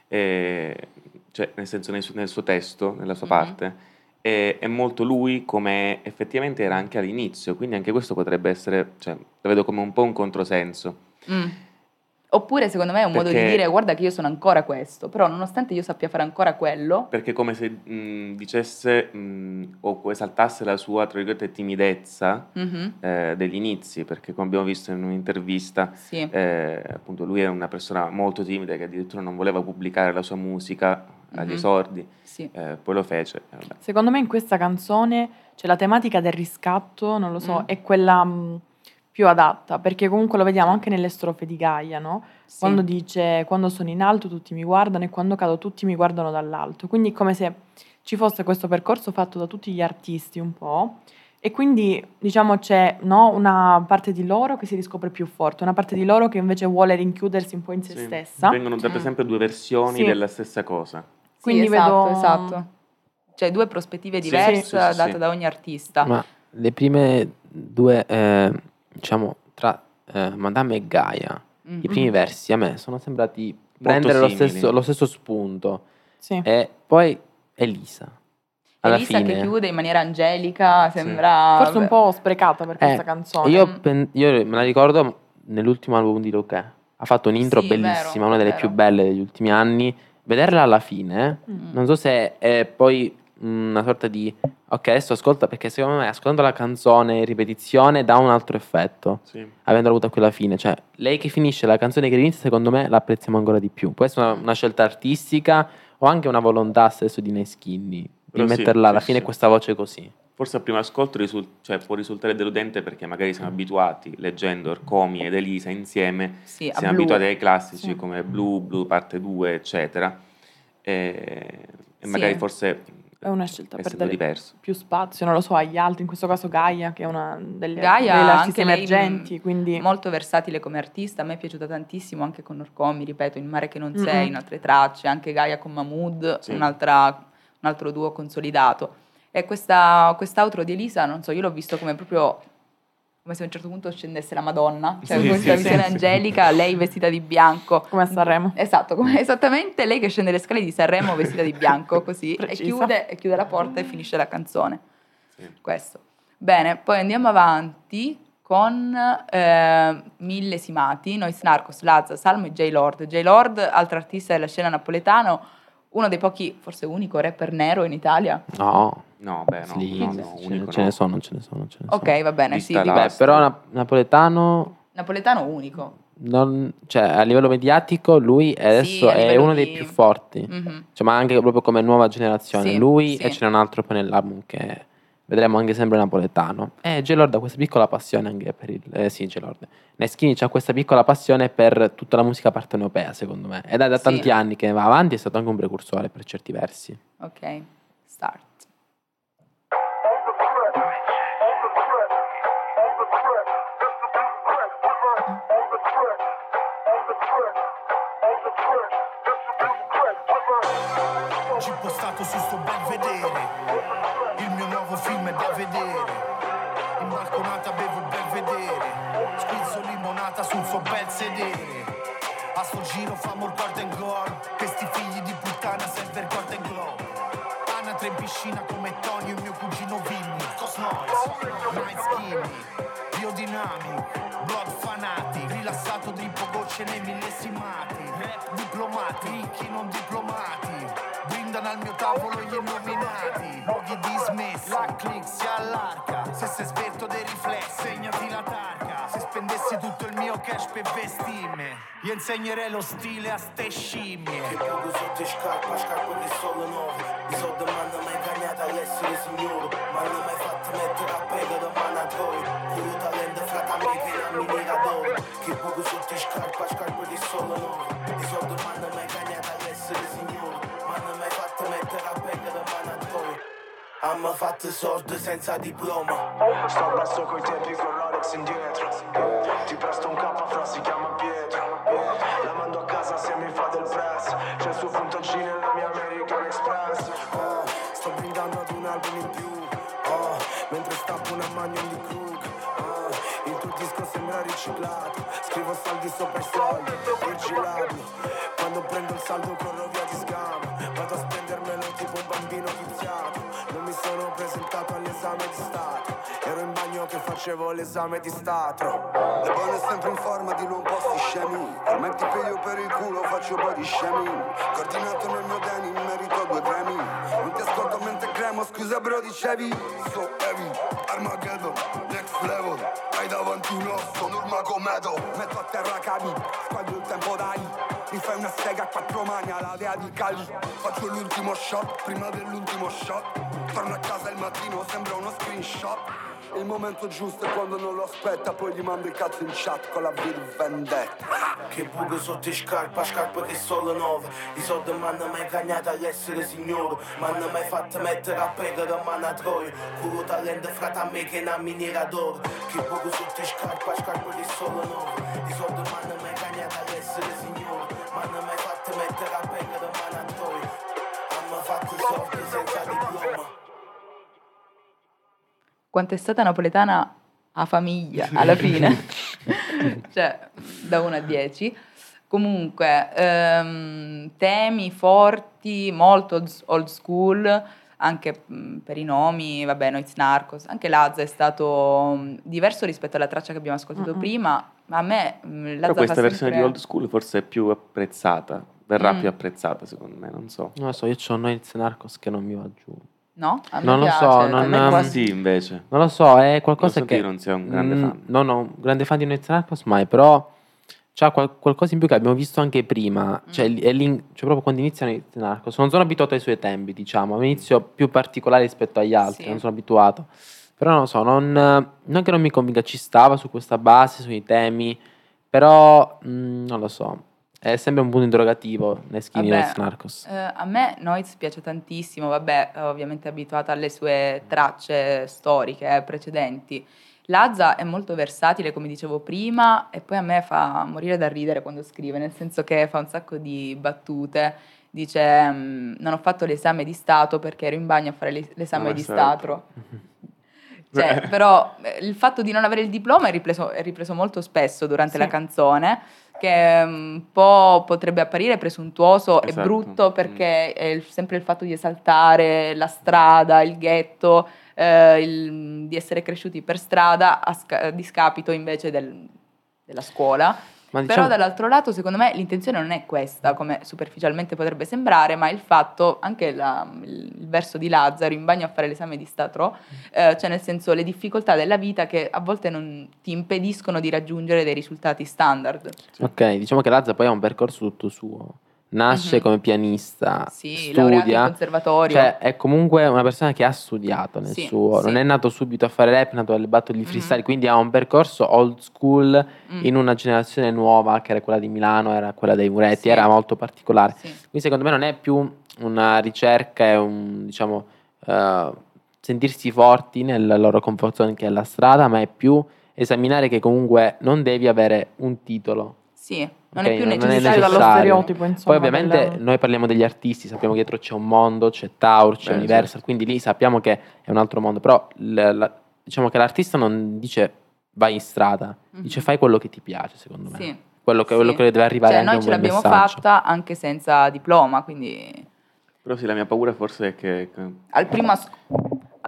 eh, cioè nel senso nel suo, nel suo testo, nella sua Mhm. parte, e è molto lui come effettivamente era anche all'inizio, quindi anche questo potrebbe essere, cioè, lo vedo come un po' un controsenso. Mm. Oppure secondo me è un modo di Perché- dire guarda che io sono ancora questo, però nonostante io sappia fare ancora quello, Perché è come se mh, dicesse mh, o esaltasse la sua, tra virgolette, timidezza Mhm. eh, degli inizi, perché come abbiamo visto in un'intervista, Sì. eh, appunto lui era una persona molto timida che addirittura non voleva pubblicare la sua musica agli Mhm. esordi, Sì. eh, poi lo fece. e vabbè. Secondo me in questa canzone c'è la tematica del riscatto, non lo so, Mm. è quella mh, più adatta, perché comunque lo vediamo anche nelle strofe di Gaia, no? Sì. Quando dice quando sono in alto tutti mi guardano e quando cado tutti mi guardano dall'alto. Quindi è come se ci fosse questo percorso fatto da tutti gli artisti un po'. E quindi diciamo c'è no, una parte di loro che si riscopre più forte, una parte di loro che invece vuole rinchiudersi un po' in se Sì. stessa. Vengono da per esempio due versioni Sì. della stessa cosa. Quindi sì, esatto, vedo- esatto. Cioè due prospettive diverse sì, sì, sì, date sì. da ogni artista. Ma le prime due, eh, diciamo, tra eh, Madame e Gaia, Mm. i primi Mhm. versi a me sono sembrati prendere lo stesso, lo stesso spunto. Sì. E poi Elisa. Alla Elisa fine. che chiude in maniera angelica, sembra... Forse un po' sprecata per questa Eh, canzone. Io, pen- io me la ricordo nell'ultimo album di Luca. Ha fatto un'intro Sì, bellissima, vero, una delle vero. più belle degli ultimi anni. Vederla alla fine, Mm. non so se è poi una sorta di ok, adesso ascolta perché secondo me ascoltando la canzone in ripetizione dà un altro effetto. Sì. Avendo avuto quella fine, cioè lei che finisce la canzone che inizia, secondo me la apprezziamo ancora di più. Può essere una, una scelta artistica o anche una volontà stesso di Neskinny di Però sì, metterla alla sì, fine sì. questa voce così. Forse a primo ascolto risul- cioè, può risultare deludente perché magari siamo abituati, leggendo Orcomi ed Elisa insieme, Sì, siamo Blue. abituati ai classici Sì. come Blue, Blue parte 2, eccetera. E, e Sì. magari forse È una scelta per dare diverso. più spazio, non lo so, agli altri, in questo caso Gaia, che è una delle, Gaia, delle anche artiste emergenti, mh, quindi molto versatile come artista, a me è piaciuta tantissimo anche con Orcomi, ripeto, in Mare che non sei, in altre tracce, anche Gaia con Mahmood, Sì. un'altra- un altro duo consolidato. E questa, quest'outro di Elisa, non so, io l'ho visto come proprio come se a un certo punto scendesse la Madonna, cioè Sì, questa sì, visione sì, sì. angelica, lei vestita di bianco. come a Sanremo. Esatto, come esattamente lei che scende le scale di Sanremo vestita di bianco, così, e chiude, e chiude la porta e finisce la canzone. Sì. Questo. Bene, poi andiamo avanti con eh, Millesimati, Nois Narcos, Lazza, Salmo e J. Lord. J. Lord, altro artista della scena napoletano, uno dei pochi, forse unico rapper nero in Italia. No, No, beh, no, sì, no, ce, no, unico ce no. ne sono, ce ne sono. Ce ne sono. Ok, va bene, sì, Lista dico- Beh, però na- napoletano, napoletano unico. non- cioè, a livello mediatico, lui è adesso a è uno di- dei più forti. Mhm. Cioè, ma anche proprio come nuova generazione. Sì, lui sì. e ce n'è un altro poi nell'album che vedremo anche sempre napoletano. E J-Lord ha questa piccola passione anche per il... Eh, sì, J-Lord. Neschini ha questa piccola passione per tutta la musica partenopea, secondo me. Ed è da Sì. tanti anni che va avanti, è stato anche un precursore per certi versi. Ok, start. Oggi postato su sto bel vedere. Il mio nuovo film è da vedere. In balconata bevo il bel vedere. Squizzo limonata sul suo bel sedere. A sto giro famo il guarda and Questi figli di puttana serve il guarda and glow Anatra in piscina come Tony e mio cugino Vinny. Cos Noise, Night Skinny Biodynamic, Blood Fanatic. Rilassato drippo gocce nei millesimati Rap diplomati, ricchi non diplomati Brindano al mio tavolo gli illuminati. Luoghi dismessi, la click si allarga. Se sei esperto dei riflessi, segnati la targa. Se spendessi tutto il mio cash per vestime Io insegnerei lo stile a ste scimmie. Che poco sotto scarpa, scarpe che sono nuove Mi sono domanda mai cagnata ad essere signore Ma non mai fatto mettere a prego da manatore Puro talento frata me che non mi adoro Che poco sotto scarpa, scarpe che sono nuove Mi sono domanda mai cagnata Hanno fatto sordo senza diploma. Sto basso coi tempi con Rolex indietro Ti presto un capo fra si chiama Pietro. La mando a casa se mi fa del press C'è il suo puntaggino nella mia American Express. Ah, Sto brindando ad un album in più. Ah, Mentre stampo una magnon di Krug ah, Il tuo disco sembra riciclato. Scrivo saldi sopra i soldi Vigilabile Quando prendo il saldo corro via di sgamo Vado a spendermelo tipo un bambino viziato presentato all'esame di Stato. Ero in bagno che facevo l'esame di Stato Le buone sempre in forma di non posti scemi. Ormai ti piglio per il culo, faccio body shaming Coordinato nel mio denim, merito due premi. Non ti ascolto mentre cremo, scusa bro dicevi So heavy, Armageddon, next level Hai davanti un osso, Nurmagomedov Metto a terra cavi, squadro il tempo dai Mi fai una sega a quattro mani alla dea di Cali. Faccio l'ultimo shot prima dell'ultimo shot. Torno a casa il mattino, sembra uno screenshot. Il momento giusto è quando non lo aspetta Poi gli mando il cazzo in chat con la V di vendetta. Che buco sotto in scarpa, scarpe che sono nuove. I soldi mi hanno mai ingagnato all'essere signore Mi hanno mai fatto mettere a pregare a mano a troia Puro talento frate a me che è una miniera d'oro. Che buco sotto in scarpa, scarpe che sono nuove. I soldi mi hanno mai ingagnato all'essere signore Quanto è stata napoletana a famiglia alla fine, cioè da 1 a 10. Comunque, ehm, temi forti, molto old- school, anche mh, per i nomi, vabbè, Noiz Narcos, anche Lazza è stato mh, diverso rispetto alla traccia che abbiamo ascoltato Mm-mm. prima, ma a me mh, Lazza Però questa fa versione sempre... di old school forse è più apprezzata, verrà Mm. più apprezzata secondo me, non so. Non lo so, io ho Noiz Narcos che non mi va giù. No? A me Non lo piace, so, a non, me ehm, quasi- Sì, invece. non lo so, è qualcosa Non so che... che non sia un grande Mm, fan. No, no, un grande fan di Noiz Narcos mai, però c'ha qual- qualcosa in più che abbiamo visto anche prima, cioè, Mm. li- è l'in- cioè proprio quando inizia Noiz Narcos, non sono abituato ai suoi tempi, diciamo, è un inizio più particolare rispetto agli altri, Sì. non sono abituato. Però non lo so, non, non che non mi convinca, ci stava su questa base, sui temi, però mm, non lo so, è sempre un punto interrogativo nei skinny Vabbè, Narcos. eh, a me Noiz piace tantissimo, vabbè, ovviamente abituata alle sue tracce storiche eh, precedenti. Lazza è molto versatile, come dicevo prima, e poi a me fa morire da ridere quando scrive, nel senso che fa un sacco di battute. Dice: mm, Non ho fatto l'esame di Stato perché ero in bagno a fare l'es- l'esame Ah, di certo. Stato. Cioè, però eh, il fatto di non avere il diploma è ripreso, è ripreso molto spesso durante Sì. la canzone, che mm, un po' potrebbe apparire presuntuoso e Esatto. brutto perché è sempre il fatto di esaltare la strada, il ghetto, eh, il- di essere cresciuti per strada a, sca- a discapito invece del- della scuola. Ma Però diciamo, dall'altro lato, secondo me, l'intenzione non è questa, come superficialmente potrebbe sembrare, ma il fatto, anche la- il, verso di Lazzaro in bagno a fare l'esame di Stato, eh, cioè nel senso le difficoltà della vita che a volte non ti impediscono di raggiungere dei risultati standard. ok, diciamo che Lazza poi ha un percorso tutto suo. Nasce Mhm. come pianista, Sì, studia, conservatorio. cioè è comunque una persona che ha studiato nel Sì, suo, sì. non è nato subito a fare rap, è nato alle battle di Mhm. freestyle, quindi ha un percorso old school Mm. in una generazione nuova che era quella di Milano, era quella dei Muretti, era molto particolare. Quindi secondo me non è più una ricerca e un, diciamo, eh, sentirsi forti nella loro comfort zone che è la strada, ma è più esaminare che comunque non devi avere un titolo. Sì, non ok? è più Non necessario. dallo necessario. stereotipo, insomma. Poi ovviamente del- noi parliamo degli artisti, sappiamo che dietro c'è un mondo, c'è Taur, c'è Beh, Universal, certo. quindi lì sappiamo che è un altro mondo, però l- la- diciamo che l'artista non dice vai in strada, dice Mhm. fai quello che ti piace secondo me. Sì. Quello che, Sì. quello che deve arrivare Cioè, anche noi ce l'abbiamo messaggio. fatta anche senza diploma, quindi Però sì, la mia paura forse è che... che- al primo asco-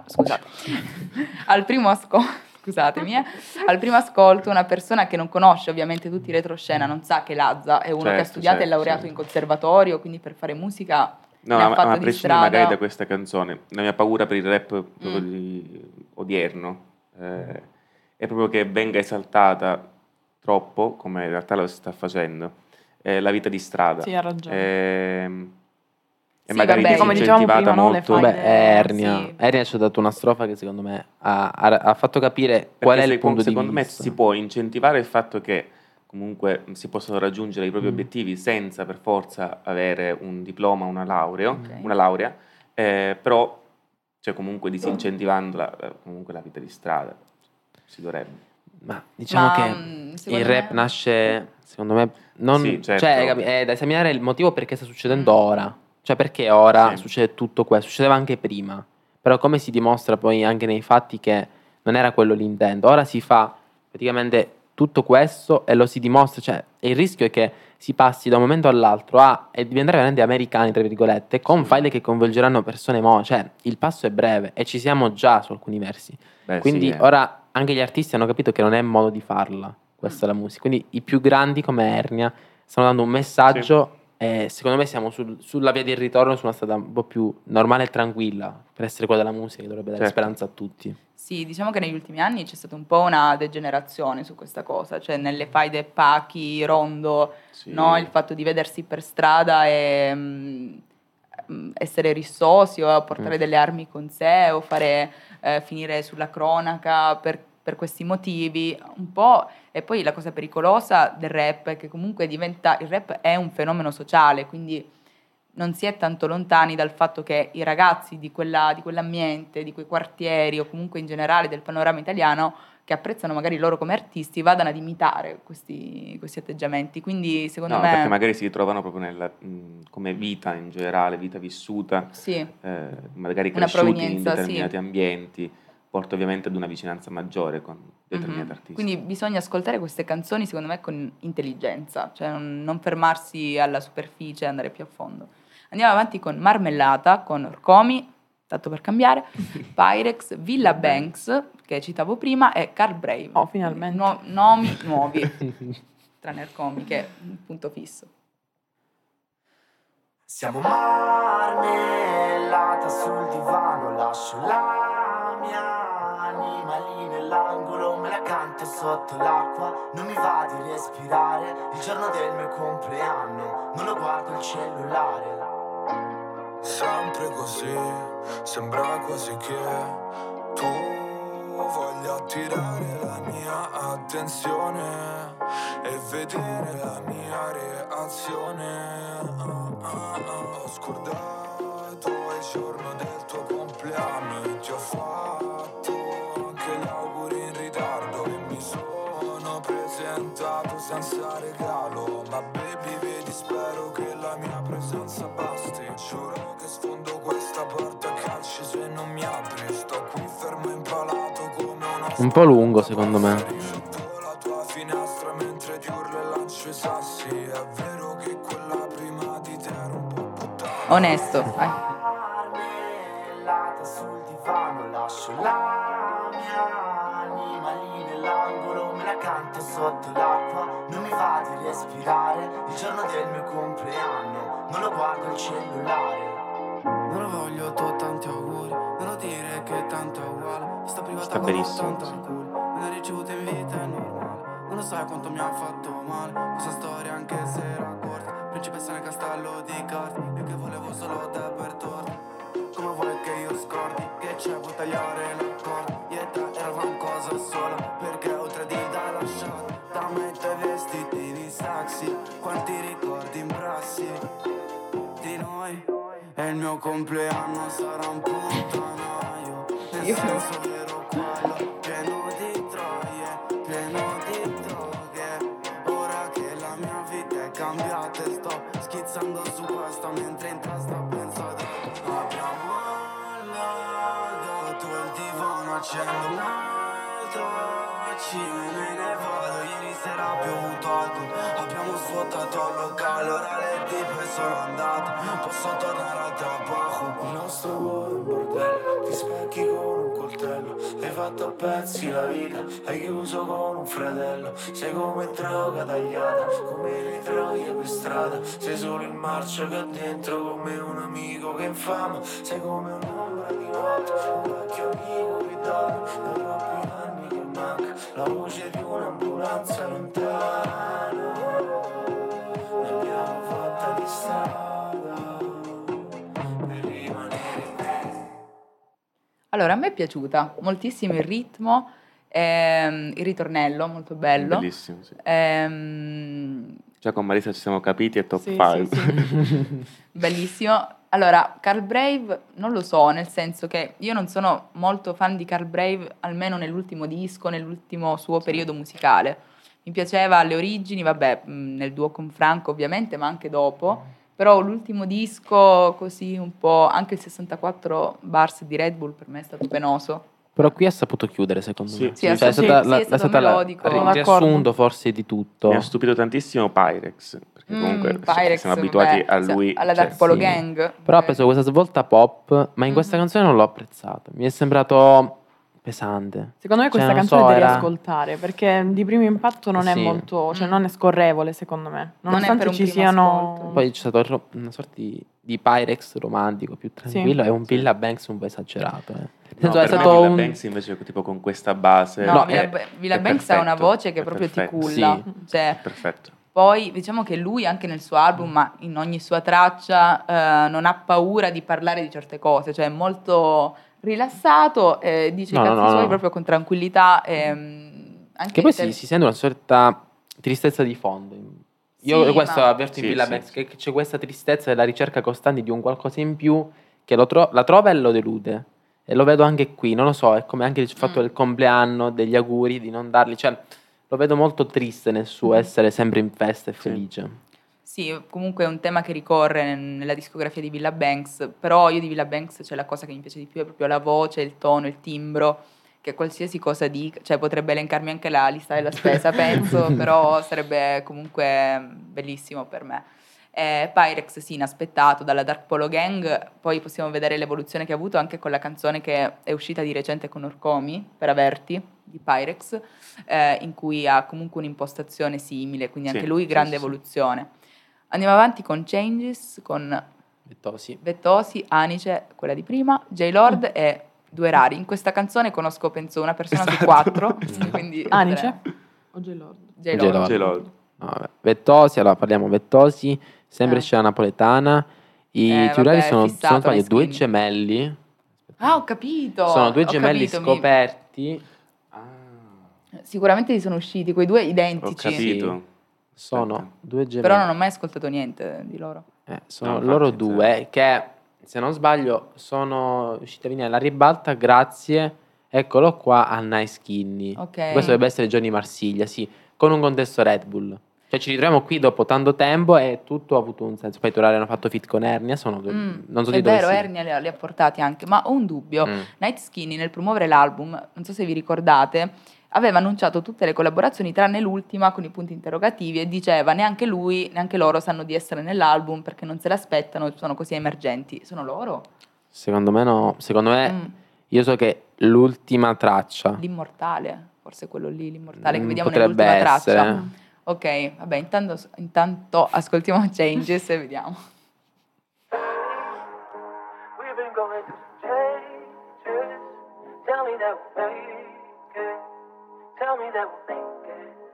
scusate. al primo ascolto scusatemi eh, al primo ascolto una persona che non conosce ovviamente tutti i retroscena non sa che Lazza è uno che ha Certo, studiato e certo, laureato certo. in conservatorio quindi per fare musica No, ne ha ma, ma a prescindere magari da questa canzone, la mia paura per il rap proprio Mm. di- odierno eh, è proprio che venga esaltata troppo, come in realtà lo si sta facendo, eh, la vita di strada. Sì, ha ragione. E Sì, magari vabbè, come dicevamo prima, molto. Beh, Ernia. sì. Ernia ci ha dato una strofa che secondo me ha, ha- ha fatto capire qual è Perché il punto di secondo me vista. si può incentivare il fatto che comunque si possono raggiungere i propri Mm. obiettivi senza per forza avere un diploma, una laurea, Ok. una laurea eh, però cioè comunque disincentivando la, comunque la vita di strada si dovrebbe. Ma diciamo Ma, che mm, il rap me- nasce, secondo me, non, Sì, certo. cioè, è da esaminare il motivo perché sta succedendo ora. Cioè, perché ora Sì. succede tutto questo? Succedeva anche prima. Però come si dimostra poi anche nei fatti che non era quello l'intento. Ora si fa praticamente tutto questo e lo si dimostra. Cioè, il rischio è che si passi da un momento all'altro a e diventare veramente americani, tra virgolette, con Sì. file che coinvolgeranno persone mo. Cioè, il passo è breve e ci siamo già su alcuni versi. Beh, Quindi sì, eh. ora anche gli artisti hanno capito che non è modo di farla, questa è la musica. Quindi i più grandi come Ernia stanno dando un messaggio E secondo me siamo sul- sulla via del ritorno su una strada un po' più normale e tranquilla per essere quella della musica che dovrebbe dare Certo. speranza a tutti. Sì, diciamo che negli ultimi anni c'è stata un po' una degenerazione su questa cosa, cioè nelle faide Pachi, Rondo, no? il fatto di vedersi per strada e mm, mm, essere rissosi o portare Mm. delle armi con sé o fare eh, finire sulla cronaca per, per questi motivi, un po'. E poi la cosa pericolosa del rap è che comunque diventa, il rap è un fenomeno sociale, quindi non si è tanto lontani dal fatto che i ragazzi di, quella- di quell'ambiente, di quei quartieri o comunque in generale del panorama italiano che apprezzano magari loro come artisti vadano ad imitare questi, questi atteggiamenti. Quindi secondo No, me... perché magari si ritrovano proprio nel, mh, come vita in generale, vita vissuta, Sì. eh, magari cresciuti in provenienza, sì. determinati ambienti, porta ovviamente ad una vicinanza maggiore con determinati Mhm. artisti. Quindi bisogna ascoltare queste canzoni secondo me con intelligenza, cioè non, non fermarsi alla superficie e andare più a fondo. Andiamo avanti con Marmellata, con Orcomi, tanto per cambiare, Pyrex, Villa Banks, che citavo prima, e Carl Brave. Oh, finalmente. Nu- nomi nuovi, tranne Orcomi, che è un punto fisso. Siamo marmellata sul divano, lascio la mia anima lì nell'angolo, me la canto sotto l'acqua, non mi va di respirare, il giorno del mio compleanno, non lo guardo il cellulare. Sempre così, sembra quasi che tu voglia attirare la mia attenzione e vedere la mia reazione. Ah, ah, ah. Ho scordato il giorno del tuo compleanno e ti ho fatto presenza basti. Giuro che sfondo questa porta calci se non mi apri. Sto qui fermo impalato come una Un po' lungo secondo me. la tua finestra mentre ti urlo e lancio i sassi. È vero che quella prima di te era un po' puttana. Onesto. vai. 80 uguale. Sta privata Sta benissimo. Me l'ha ricevuta in vita normale. Non lo sai quanto mi ha fatto male. Questa storia anche se era corta. Principessa nel castello di carte Io che volevo solo te per torta Come vuoi che io scordi? Che c'è? Puoi tagliare la corda? Io e te eravamo cosa sola Perché oltre di da lasciare. Da mettere vestiti di saxi Quanti ricordi in brassi Di noi. E il mio compleanno sarà un puttano io- senso vero quello Pieno di troie, pieno di droghe. Ora che la mia vita è cambiata sto schizzando su questa Mentre in testa penso ad altro. Abbiamo allagato il divano Accendo un altro Ci me ne vado. Ieri sera ha piovuto alcol Abbiamo svuotato il locale Ora le tipe sono andate. Posso tornare al trabajo. Il nostro cuore è un bordello, ti specchi con coltello, hai fatto a pezzi la vita, hai chiuso con un fratello, sei come droga tagliata, come le troie per strada, sei solo il marcio che ha dentro come un amico che infama, sei come un'ombra di notte, un vecchio amico che dorme, da troppi anni che manca, la voce di un'ambulanza lontana, Allora, a me è piaciuta moltissimo il ritmo, ehm, il ritornello, molto bello. Bellissimo, sì. Ehm, Già con Marisa ci siamo capiti e top Sì, 5. Bellissimo. Allora, Carl Brave non lo so, nel senso che io non sono molto fan di Carl Brave, almeno nell'ultimo disco, nell'ultimo suo periodo musicale. Mi piaceva alle origini, vabbè, nel duo con Franco ovviamente, ma anche dopo. Però l'ultimo disco, così un po', anche il 64 bars di Red Bull per me è stato penoso. Però qui ha saputo chiudere secondo Sì, me. sì, sì, Cioè, sì, stata sì, la- è stato stata la- melodico. il Sono riassunto forse di tutto. Mi ha stupito tantissimo Pyrex, perché Mm, comunque Pyrex, siamo abituati vabbè, a sì, lui. alla cioè, Dark Polo sì. Gang. Però ha preso questa svolta pop, ma in questa canzone non l'ho apprezzato. Mi è sembrato pesante. Secondo me questa Cioè, non canzone so, devi era- ascoltare perché di primo impatto non è Sì. molto, cioè non è scorrevole secondo me. Non è Nonostante un ci siano ascolto. poi c'è stato una sorta di, di Pyrex romantico più tranquillo e un Villa Banks un po' esagerato. eh. No, senso, è stato Villa un- Banks invece tipo con questa base No, è- Villa, è Banks ha una perfetto, voce che è proprio ti perfetto. culla. Sì, Cioè, perfetto. Poi diciamo che lui anche nel suo album, ma in ogni sua traccia, eh, non ha paura di parlare di certe cose, cioè è molto rilassato, eh, dice No, i no, cazzi no, suoi no. proprio con tranquillità. ehm, anche Che poi se- si, si sente una certa tristezza di fondo. Io Sì, questo ma- avverto in Sì, Villa sì, che che c'è questa tristezza della ricerca costante di un qualcosa in più che lo tro- la trova e lo delude. E lo vedo anche qui, non lo so, è come anche il fatto Mm. del compleanno, degli auguri, di non darli, cioè lo vedo molto triste nel suo Mm. essere sempre in festa e felice. Sì, comunque è un tema che ricorre nel- nella discografia di Villa Banks, però io di Villa Banks c'è la cosa che mi piace di più, è proprio la voce, il tono, il timbro, che qualsiasi cosa dica, cioè potrebbe elencarmi anche la lista della spesa, penso, però sarebbe comunque bellissimo per me. Eh, Pyrex, sì, inaspettato dalla Dark Polo Gang, poi possiamo vedere l'evoluzione che ha avuto anche con la canzone che è uscita di recente con Orcomi, per averti, di Pyrex, eh, in cui ha comunque un'impostazione simile, quindi Sì, anche lui sì, grande sì, sì. Andiamo avanti con Changes, con Vettosi. Vettosi, Anice, quella di prima, J-Lord e Due Rari. In questa canzone conosco, penso, una persona su Esatto. quattro. quindi Anice? O J-Lord? J-Lord. J-Lord. No. Vettosi, allora parliamo Vettosi, sempre Eh. scena napoletana. I Eh, vabbè, sono, non sbaglio, due gemelli. Ah, ho capito. Sono due ho gemelli capito, mi- scoperti. Sicuramente gli sono usciti quei due Ho identici. capito. Sono due gemelli. Però non ho mai ascoltato niente di loro. Eh, sono No, loro infatti, due che, se non sbaglio, sono riusciti a venire alla ribalta grazie, eccolo qua, a Nice Skinny. Ok. Questo dovrebbe essere Johnny Marsiglia, sì, con un contesto Red Bull. Cioè ci ritroviamo qui dopo tanto tempo e tutto ha avuto un senso. Poi i Turari hanno fatto fit con Ernia, sono Mm, non so è di dove vero, sia. Ernia li ha, li ha portati anche, ma ho un dubbio. Mm. Night Skinny nel promuovere l'album, non so se vi ricordate, aveva annunciato tutte le collaborazioni tranne l'ultima con i punti interrogativi e diceva neanche lui, neanche loro sanno di essere nell'album perché non se l'aspettano, sono così emergenti. Sono loro? Secondo me no, secondo me Mm. io so che l'ultima traccia L'immortale, forse quello lì, l'immortale che Mm, vediamo potrebbe nell'ultima essere. traccia. Ok, vabbè, intanto, intanto ascoltiamo Changes e vediamo. We've been going through changes. Tell me that it. Tell me that we'll make it.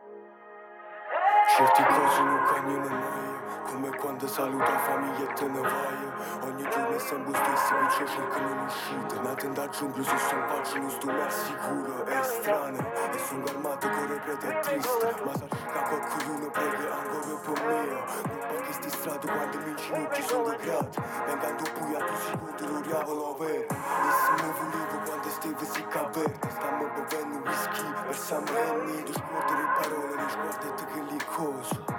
Certi cosi non cagnano mai Come quando saluta famiglia e te ne vai Ogni giorno è sempre stesso che ci cercano un'uscita Ma tenda giungla su selvaggio non sto mai sicuro. È strano E sono calmato con le prete triste. Ma sa che qualcuno prega ancora per me Non paghi sti strati quando mi ginocchi sono grati Vengando buia tu sicuro lo diavolo vero. E se mi volevo quando stavo si caverta Stiamo bevendo Henny Tu scuote le parole Ne sguardate che li coso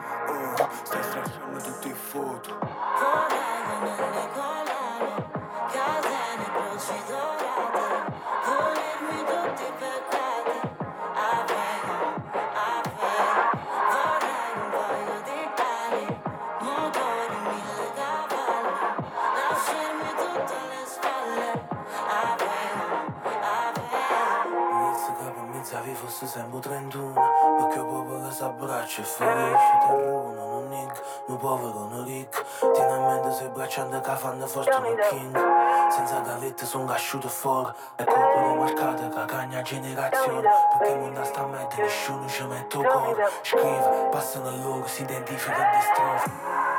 che s'abbraccia e felice Terruno, non nick, un povero, non ricco Tieni a mente se bracciando che fanno forte un king. Senza gavette sono casciuto fuori E colpo marcate che cagna generazione Perché il mondo sta a merda nessuno ci mette il cuore Scrive, passano loro, si identificano di strofe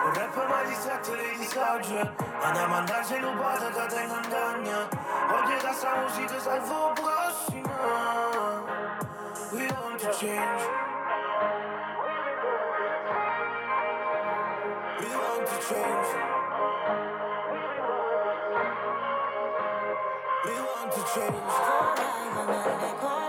Un rap mai distratto dei disagi Andiamo a andarci rubate che te in andagna Oggi da sta musica salvo prossima We want to change change We want to change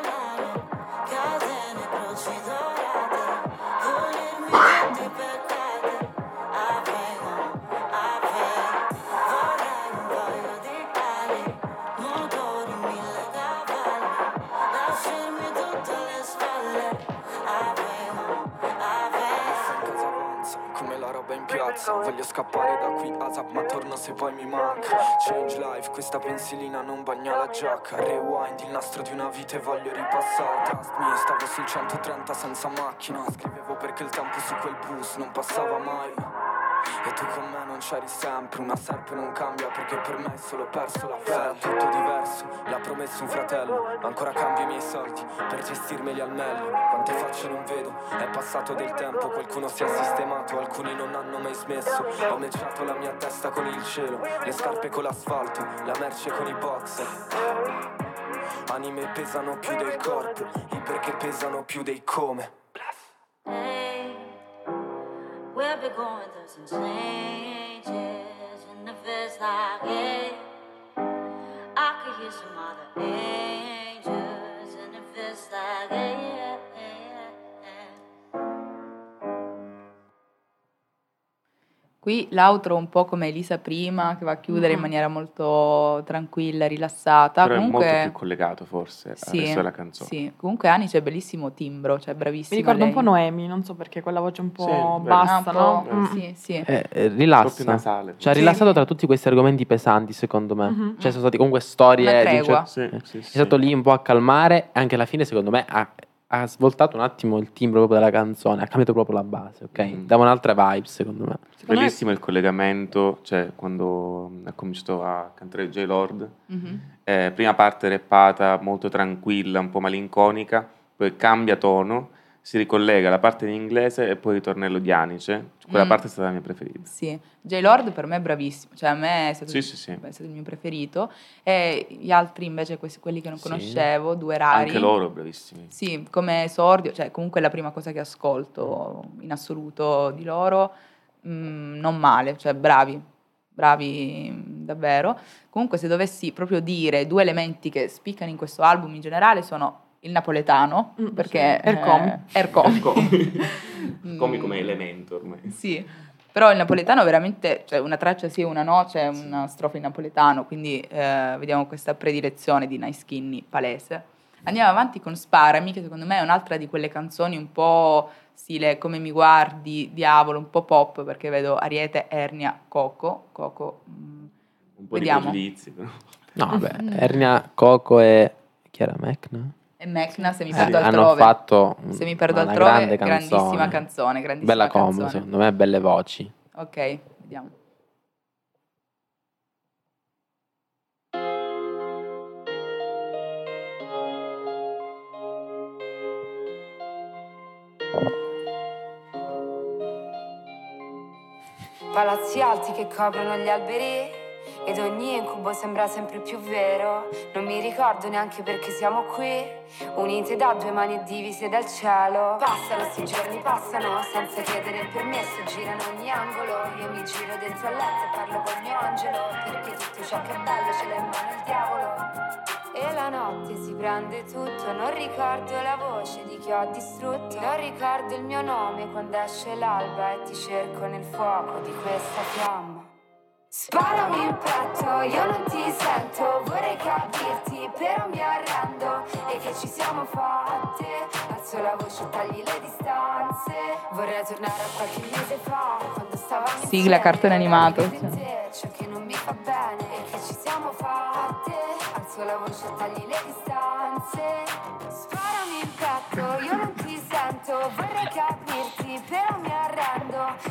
piazza Voglio scappare da qui. ASAP ma torno se poi mi manca. Change life, questa pensilina non bagna la giacca. Rewind, il nastro di una vita e voglio ripassare. Trust me, stavo sul 130 senza macchina. Scrivevo perché il tempo su quel bus non passava mai e tu con me non c'eri sempre Una serpe non cambia perché per me è solo perso la Sarà tutto diverso, l'ha promesso un fratello. Ancora cambio i miei soldi per gestirmeli al meglio. Quante facce non vedo, è passato del tempo Qualcuno si è sistemato, alcuni non hanno mai smesso. Ho matchato la mia testa con il cielo Le scarpe con l'asfalto, la merce con i boxer. Anime pesano più del corpo, i perché pesano più dei come. Hey, we'll be going through some changes, and if it's like, hey, I could hear some other angels, and if it's like, hey, Qui l'outro un po' come Elisa prima, che va a chiudere in Mhm. maniera molto tranquilla, rilassata. Però comunque, è molto più collegato forse al sì, resto della canzone. sì, comunque Ani c'è bellissimo timbro, cioè bravissima Mi ricorda un lei. po' Noemi, non so perché quella voce un po' Sì, bassa, Ah, un po', Mm. sì, sì. Eh, eh, rilassa. Nasale. Cioè, ha Sì. rilassato tra tutti questi argomenti pesanti, secondo me. Mhm. Cioè, sono stati comunque storie. Una di un tregua. certo- Sì, sì, È stato lì un po' a calmare. E anche alla fine, secondo me, ha, ha svoltato un attimo il timbro proprio della canzone. Ha cambiato proprio la base, ok? Mm. Dava un'altra vibe, secondo me. Secondo me- Bellissimo il collegamento, cioè quando ha cominciato a cantare J. Lord, Mhm. eh, prima parte rappata molto tranquilla, un po' malinconica, poi cambia tono, si ricollega alla parte in inglese e poi il ritornello di Anice. Quella Mm. parte è stata la mia preferita. Sì, J-Lord per me è bravissimo, cioè a me è stato, Sì, sì, sì. è stato il mio preferito e gli altri invece, questi, quelli che non conoscevo, due rari. Anche loro bravissimi. Sì, come esordio, cioè comunque è la prima cosa che ascolto in assoluto di loro, mm, non male, cioè bravi, bravi davvero. Comunque se dovessi proprio dire due elementi che spiccano in questo album in generale sono il napoletano, Mm, perché... sì, Ercomi. eh, Ercomi. Ercomi. Come Mm, come elemento ormai. Sì, però il napoletano veramente, cioè una traccia sì e una no, c'è una strofa in napoletano, quindi eh, vediamo questa predilezione di Nice Skinny palese. Andiamo avanti con Sparami, che secondo me è un'altra di quelle canzoni un po' stile Come mi guardi, Diavolo, un po' pop, perché vedo Ariete, Ernia, Coco. Coco, mm, Un po' Vediamo. di pregiudizi però. No, vabbè. Ernia, Coco e. Chi era Mecna? E Mecna, Se mi Sì, perdo hanno altrove. fatto Se mi perdo una altrove, grande grandissima canzone. canzone, grandissima Bella combo, canzone. secondo me, belle voci. Ok, vediamo. Palazzi alti che coprono gli alberi ed ogni incubo sembra sempre più vero. Non mi ricordo neanche perché siamo qui, unite da due mani e divise dal cielo. Passano, sti giorni passano, senza chiedere il permesso, girano ogni angolo. Io mi giro dentro al letto e parlo col mio angelo, perché tutto ciò che è bello ce l'ha in mano il diavolo. E la notte si prende tutto, non ricordo la voce di chi ho distrutto. Non ricordo il mio nome quando esce l'alba e ti cerco nel fuoco di questa fiamma. Sparami in petto, io non ti sento, vorrei capirti, però mi arrendo. E che ci siamo fatte, alzo la voce, tagli le distanze. Vorrei tornare a qualche mese fa, quando stavamo Sigla, cartone animato, te Ciò che non mi fa bene, e che ci siamo fatte. Alzo la voce, tagli le distanze. Sparami in petto, io non ti sento, vorrei capirti, però mi arrendo.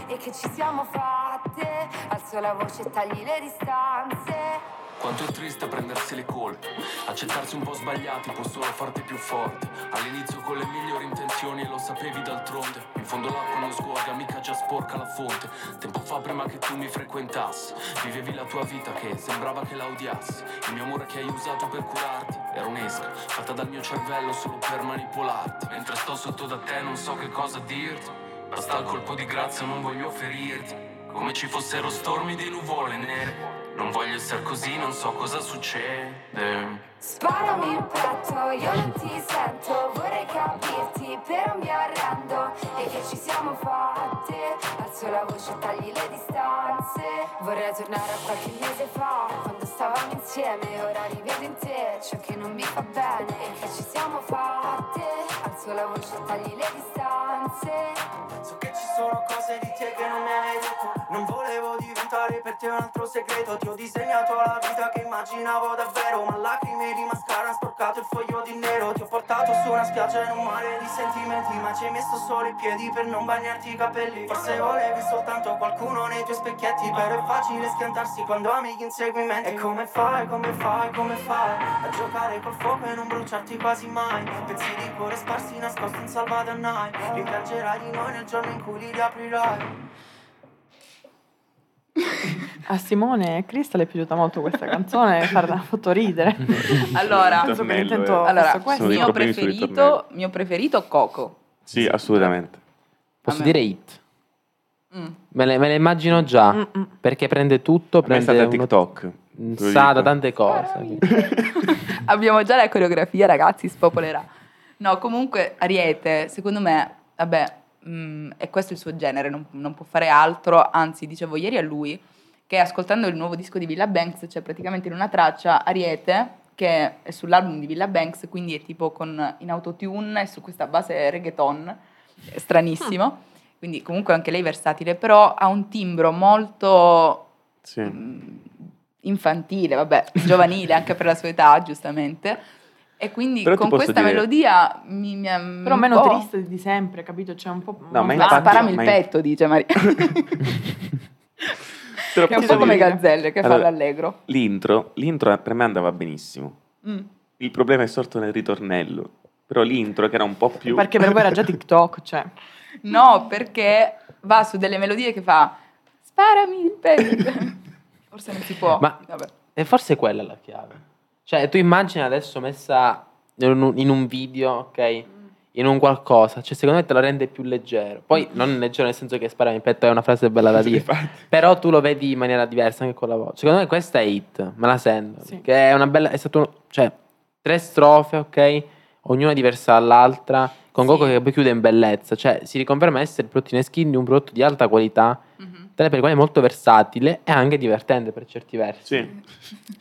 E che ci siamo fatte, alzo la voce, tagli le distanze. Quanto è triste prendersi le colpe, accettarsi un po' sbagliati può solo farti più forte. All'inizio con le migliori intenzioni e lo sapevi d'altronde. In fondo l'acqua non sgorga, mica già sporca la fonte. Tempo fa prima che tu mi frequentassi, vivevi la tua vita che sembrava che la odiassi. Il mio amore che hai usato per curarti era un'esca, fatta dal mio cervello solo per manipolarti. Mentre sto sotto da te non so che cosa dirti, basta il colpo di grazia, non voglio ferirti. Come ci fossero stormi di nuvole nere. Non voglio essere così, non so cosa succede. Sparami in petto, io non ti sento, vorrei capirti, però mi arrendo. E che ci siamo fatte, alzo la voce, tagli le distanze. Vorrei tornare a qualche mese fa, quando stavamo insieme, ora rivedo in te ciò che non mi fa bene. E che ci siamo fatte, alzo la voce, tagli le distanze. So che sono cose di te che non mi hai detto. Non volevo diventare per te un altro segreto. Ti ho disegnato la vita che immaginavo davvero Ma lacrime di mascara hanno sporcato il foglio di nero. Ti ho portato su una spiaggia in un mare di sentimenti Ma ci hai messo solo i piedi per non bagnarti i capelli. Forse volevi soltanto qualcuno nei tuoi specchietti Però è facile schiantarsi quando ami gli inseguimenti. E come fai, come fai, come fai A giocare col fuoco e non bruciarti quasi mai? Pezzi di cuore sparsi nascosti in salvadanaio Rimpiangerai di noi nel giorno in cui li riaprirai A Simone e Crista le è piaciuta molto questa canzone, farla fatto ridere. Allora, che l'intento allora questo. Mio preferito, mio preferito Coco. Sì, assolutamente. Posso dire hit? Mm. Me le, me le immagino già, Mm-mm. perché prende tutto, prende sta da uno- TikTok. Mm, te lo sa da tante cose. Abbiamo già la coreografia, ragazzi, spopolerà. No, comunque Ariete, secondo me, vabbè, mm, è questo il suo genere, non, non può fare altro. Anzi, dicevo ieri a lui che ascoltando il nuovo disco di Villa Banks c'è praticamente in una traccia Ariete che è sull'album di Villa Banks, quindi è tipo con, in autotune e su questa base reggaeton, è stranissimo. Quindi comunque anche lei versatile, però ha un timbro molto Sì. infantile, vabbè, giovanile anche per la sua età, giustamente. E quindi Però con questa dire- melodia mi, mi ha- Però meno po'- triste di sempre, capito? C'è un po'... No, ma Ma infatti- sparami il petto, dice Maria. È un po' come. Gazzelle che fa Allora, l'allegro. L'intro, l'intro per me andava benissimo. Mm. Il problema è sorto nel ritornello. Però l'intro, che era un po' più... Perché per voi era già TikTok, cioè... No, perché va su delle melodie che fa sparami il petto. Forse non si può. Ma Vabbè. e forse quella è la chiave. Cioè, tu immagini adesso messa in un, in un video, ok? In un qualcosa, cioè secondo me te lo rende più leggero. Poi non leggero nel senso che sparami il petto è una frase bella da dire. Però tu lo vedi in maniera diversa anche con la voce. Secondo me questa è hit, me la sento. Sì. Che è una bella. È stato. un- cioè, tre strofe, ok? Ognuna diversa dall'altra. Con Coco che poi chiude in bellezza. Cioè, si riconferma essere il prodotto in skin di un prodotto di alta qualità. Mhm. Tale per quale è molto versatile e anche divertente per certi versi. Sì.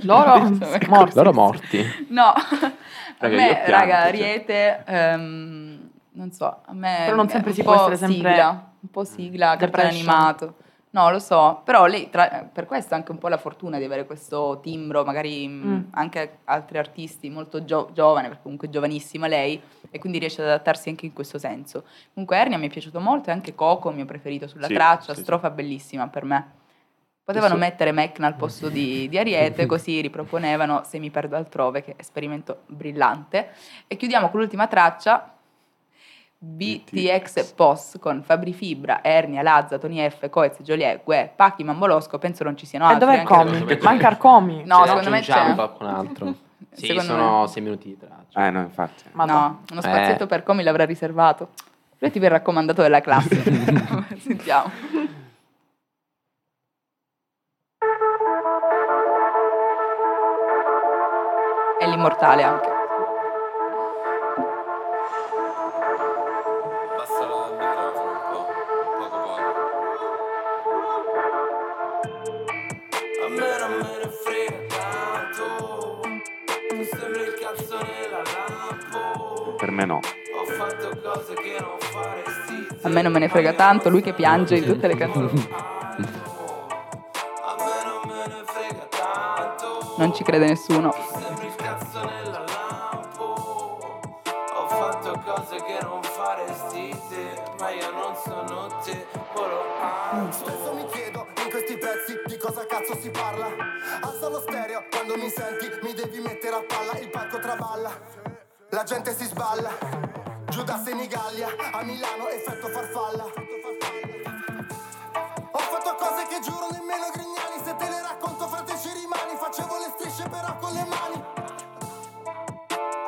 Loro morti. Loro morti. No, a Raga, me, pianto, raga, cioè. Ariete, ehm, non so, a me Però non è sempre si può essere sempre sigla, un po' sigla, cartone animato. No, lo so, però lei, tra- per questo ha anche un po' la fortuna di avere questo timbro, magari mh, Mm. anche altri artisti, molto gio- giovane, perché comunque giovanissima lei, e quindi riesce ad adattarsi anche in questo senso. Comunque Ernia mi è piaciuto molto e anche Coco, mio preferito sulla Sì, traccia, sì, sì. strofa bellissima per me. Potevano Adesso- mettere Mecna al posto di, di Ariete, così riproponevano Se mi perdo altrove, che è esperimento brillante. E chiudiamo con l'ultima traccia, BTX Post con Fabri Fibra, Ernia, Lazza, Tony F, Coez, Joliet, Gue, Pacchi, Mambolosco, penso non ci siano E altri. dov'è anche- Comi? Manca Arcomi. No, Se secondo me c'è. qualcun altro. Sì, Secondo sono me. sei minuti di traccia. Eh, no, infatti. Ma no, uno spazietto per Comi l'avrà riservato. Lui tipo il raccomandato della classe. Sentiamo. È l'immortale anche. Me no. Ho fatto cose che non faresti A me non me ne frega tanto, lui che piange in tutte le canzoni. A me non me ne frega tanto Non ci crede nessuno. Sembri il cazzo nella lampo Ho fatto cose che non faresti te Ma io non sono te Volo Spesso mi chiedo in questi pezzi di cosa cazzo si parla. Alza lo stereo quando mi senti, mi devi mettere a palla, il palco traballa. La gente si sballa. Giù da Senigallia a Milano, effetto farfalla. Ho fatto cose che giuro nemmeno Grignani, se te le racconto frate ci rimani, facevo le strisce però con le mani.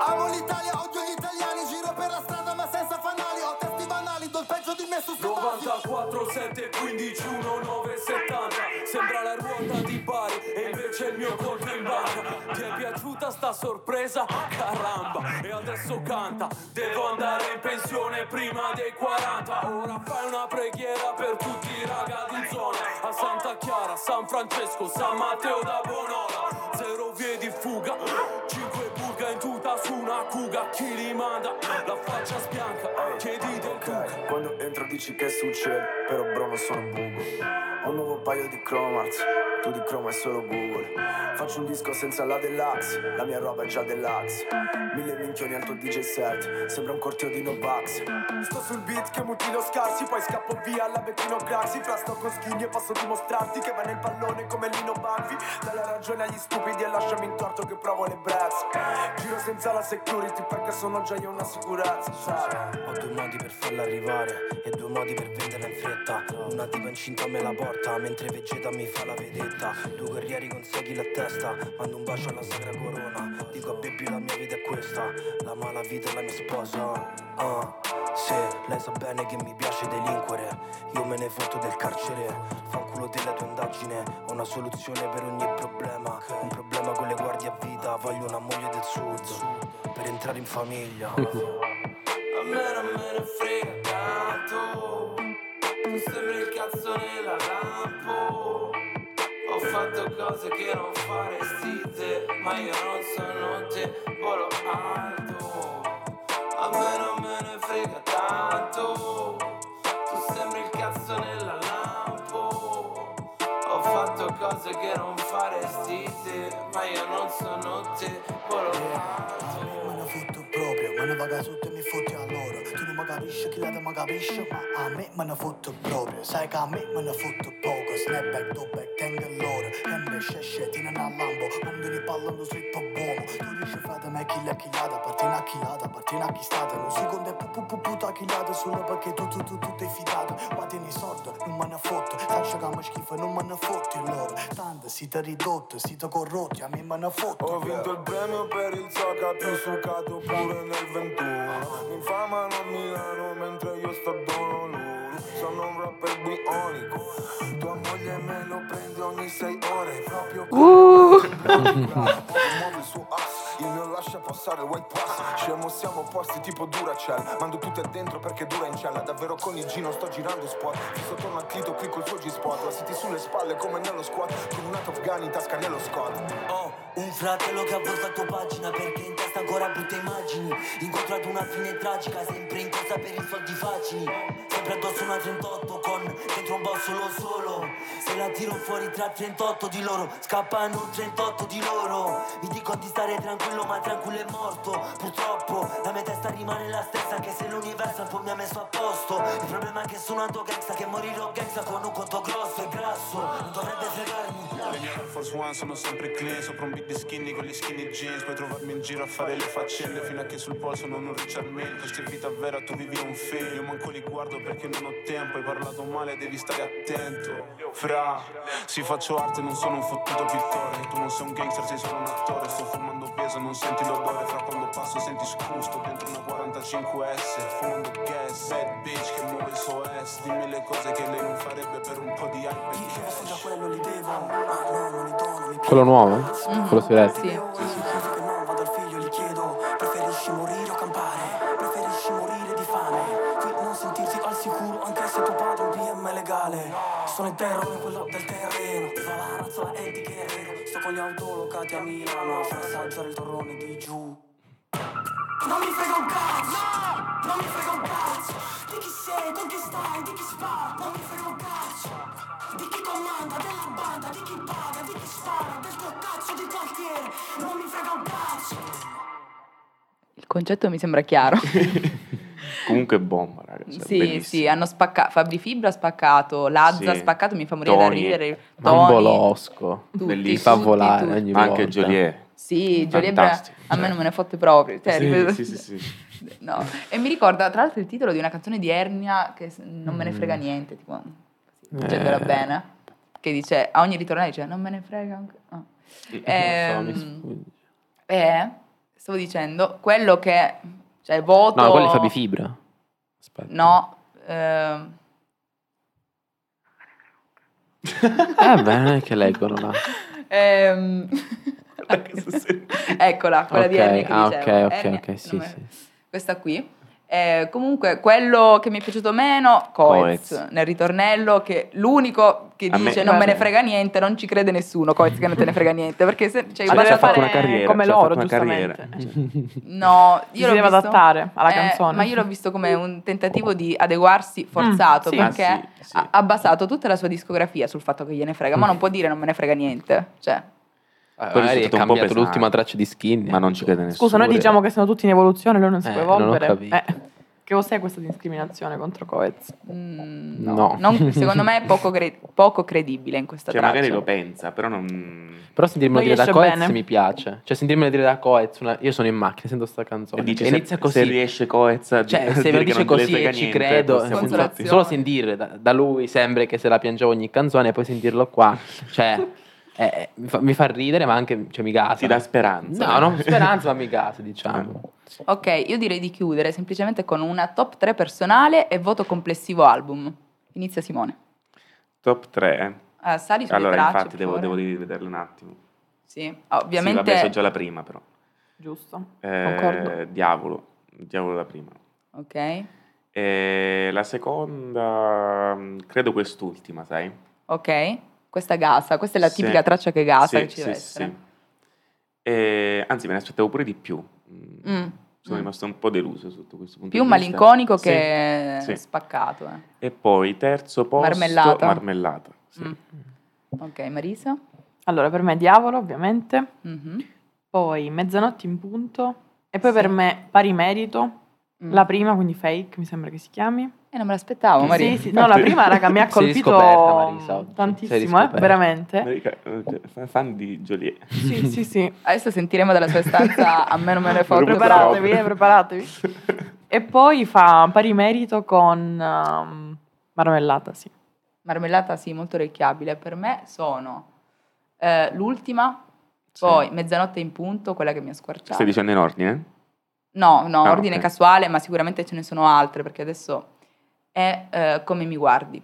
Amo l'Italia, odio gli italiani, giro per la strada ma senza fanali, ho testi banali, do il peggio di me su sti basi. 94, 7, 15, 1, colpo in banca Ti è piaciuta sta sorpresa? Caramba. E adesso canta. Devo andare in pensione prima dei 40 Ora fai una preghiera per tutti i raga di zona. A Santa Chiara, San Francesco, San Matteo da Bonola. Zero vie di fuga Cinque burga in tuta su una cuga Chi li manda? La faccia spianca Chiedi del cuca Quando entro dici che succede, però bro non sono buco. Ho un nuovo paio di Chromars, tu di Chroma è solo Google. Faccio un disco senza la deluxe, la mia roba è già deluxe. Mille minchioni al tuo DJ set, sembra un corteo di Novax. Sto sul beat che mutilo scarsi, poi scappo via alla Bettino Craxi. Fra sto con schigni e posso dimostrarti che va nel pallone come Lino Banfi. Dai la ragione agli stupidi e lasciami in torto che provo le breath. Giro senza la security perché sono già io una sicurezza. Ho due modi per farla arrivare e due modi per venderla in fretta. Una tipa incinta me la porta mentre Vegeta mi fa la vedetta. Due guerrieri con seghi la testa, mando un bacio alla sagra corona. Dico a baby la mia vita è questa, la mala vita è la mia sposa. Ah, se lei sa bene che mi piace delinquere, io me ne fotto del carcere. Fanculo della tua indagine, ho una soluzione per ogni problema. Un problema con le guardie a vita, voglio una moglie del sud per entrare in famiglia. A me non me ne frega tanto Tu sembri il cazzo nella lampo Ho fatto cose che non faresti te Ma io non sono te, volo alto A me non me ne frega tanto cose che non faresti te Ma io non sono te, volo alto Me ne fotto proprio, me ne vaga sotto e mi fotti a non mi capisci, chi l'altro mi capisce Ma a me me ne fotto proprio Sai che a me me ne fotto poco. Snapback, dopback, tengo loro. E me scesce, tiene una lambo Non vieni parlando slippo buono Tu dici fate me chi l'è chillata? Partina chillata, partina chi stata Non si conta pu pu pu puta chillata Solo perché tu tu tu tu ti fidato Ma tieni sordo, non me ne fotto. Faccio che mi schifo, non me ne fotti loro. Tanto siete ridotti, siete corrotti A me me ne fotto. Ho vinto il premio per il Zoca più succato pure nel 21 Mi infamano a Milano mentre io sto a Honolulu. Sono un rapper bionico. Tua moglie me lo prende ogni sei ore. Proprio ass Il mio lascia passare il white pass. Scemo siamo posti tipo Duracell. Mando tutte dentro perché dura in cella. Davvero con il Gino sto girando spot Fisso torno al clito, clicco il suo G-spot. La siti sulle spalle come nello squat. Con top gun in tasca nello scott Oh, un fratello che ha voltato pagina perché in testa ancora brutte immagini. Incontrato una fine tragica, sempre in corsa per i soldi facili. Sempre addosso una 38 con dentro un boss solo solo. Se la tiro fuori tra 38 di loro, scappano 38 di loro. Mi dico di stare tranquillo, ma tranquillo è morto. Purtroppo la mia testa rimane la stessa, anche se l'universo un po' mi ha messo a posto. Il problema è che sono andato gangsta, che morirò gangsta con un conto grosso e grasso. Non dovrebbe fregarmi. Le mie Air Force One sono sempre clean Sopra un beat di skinny con gli skinny jeans Puoi trovarmi in giro a fare le faccende Fino a che sul polso non ho un Mille Questa è vita vera, tu vivi un film Io manco li guardo perché non ho tempo. Hai parlato male, devi stare attento. Fra, si faccio arte, non sono un fottuto pittore. Tu non sei un gangster, sei solo un attore. Sto fumando peso, non senti l'odore. Fra quando passo senti scusto Dentro una 45S Fumando gas, bad bitch che muove il suo S Dimmi le cose che lei non farebbe per un po' di hype quello Ah li dono, mi Quello nuovo? Quello su Red? Sì. Preferisci morire o campare? Preferisci morire di fame? Qui non sentirsi al sicuro Anche se tuo padre è un PM legale Sono il terrore, quello del terreno Viva la razza e di guerrero Sto con gli autolocati a Milano A far assaggiare il torrone di giù non mi frega un cazzo! Non mi frega un cazzo! Di chi sei, con chi stai, di chi spara, non mi frega un cazzo! Di chi comanda, della banda, di chi paga, di chi spara, del tuo cazzo di quartiere, non mi frega un cazzo! Il concetto mi sembra chiaro. Comunque bomba, raga. cioè, sì, bellissimo. sì, hanno spaccato. Fabri Fibra ha spaccato, Lazza ha Sì. spaccato, mi fa morire da Tony. ridere. Mambolosco. Tutti, Ti fa tutti, volare tutti. Ma anche. Joliet. Sì, Joliet a me cioè. non me ne fotte proprio. Cioè, Sì, ripeto- sì, sì, sì. No. E mi ricorda tra l'altro il titolo di una canzone di Ernia che non me ne frega Mm. niente, tipo, Eh. dicendola bene, che dice, a ogni ritornello dice non me ne frega. anche-" no. Non stavo dicendo, quello che, cioè voto... No, quello è Fabi Fibra. Aspetta. No, ehm, Eh beh, non è che leggono là. ehm, eccola, quella di Ok, Ernia che ah, dicevo. ok, ok, Ernia- ok, sì, me- sì. Questa qui. Eh, comunque, quello che mi è piaciuto meno, Coez, Coez. nel ritornello, che l'unico che A me- dice non me ne frega niente, non ci crede nessuno, Coez che non te ne frega niente, perché se, cioè, Cioè, ci ha fatto fare- una carriera, come loro, fatto una carriera. giustamente. No, Ci io si l'ho deve visto- adattare alla eh, canzone. Ma io l'ho visto come un tentativo di adeguarsi forzato, sì. perché Ah, sì, sì. Ha, ha basato tutta la sua discografia sul fatto che gliene frega, ma non può dire non me ne frega niente. Cioè, Poi magari è po' cambiato pesante. l'ultima traccia di Skinny. Ma non ci crede nessuno. Scusa, noi diciamo che sono tutti in evoluzione, lui non si Eh, può evolvere. Eh, Che cos'è questa discriminazione contro Coez? mm, No. no. Non- secondo me è poco, cre- poco credibile in questa Cioè, traccia. magari lo pensa, però non... Però sentirmelo Non dire da Coez bene. mi piace. Cioè, sentirmelo dire da Coez, una- io sono in macchina, sento sta canzone. E dice E se, inizia se così. riesce Coez a, Cioè, a se me dire lo dice così e ci credo, solo sentire da, da lui sembra che se la piangevo ogni canzone e poi sentirlo qua, cioè, eh, mi, fa, mi fa ridere, ma anche cioè, mi gasa. Ti dà speranza. No, non speranza, ma mi gasa, diciamo. Ok, io direi di chiudere semplicemente con una top 3 personale e voto complessivo album. Inizia Simone. Top 3. Ah, sali sulle Allora, tracce, infatti, devo, devo rivederlo un attimo. Sì, Sì, ovviamente... vabbè, so già la prima, però. Giusto. Eh, Concordo. Diavolo. Diavolo la prima. Ok, E la seconda, mh, credo quest'ultima, sai? ok. Questa gasa, questa è la Sì. tipica traccia che gasa Sì, che ci deve sì, essere. sì. E, anzi, me ne aspettavo pure di più. Mm, Mm, Sono mm. rimasto un po' deluso sotto questo punto Più malinconico che sì. spaccato. eh. E poi terzo posto, Marmellata. marmellata, sì. Mm. Ok, Marisa. Allora, per me Diavolo, ovviamente. Mhm. Poi Mezzanotte in punto. E poi Sì. per me Pari Merito. Mm. La prima, quindi Fake, mi sembra che si chiami. Eh, non me l'aspettavo, Marisa. Sì, sì, no, la prima raga mi ha colpito Marisa, tantissimo, eh, veramente. Marica, eh, fan di Joliet. Sì, sì, sì. Adesso sentiremo dalla sua stanza, a me non me ne fa Gruppo Preparatevi, eh, preparatevi. e poi fa pari merito con um, Marmellata, sì. Marmellata sì, molto orecchiabile. Per me sono eh, l'ultima, Sì. poi Mezzanotte in punto, quella che mi ha squarciato. Stai dicendo in ordine? No, no, Ah, ordine ok. casuale, ma sicuramente ce ne sono altre, perché adesso è eh, come mi guardi.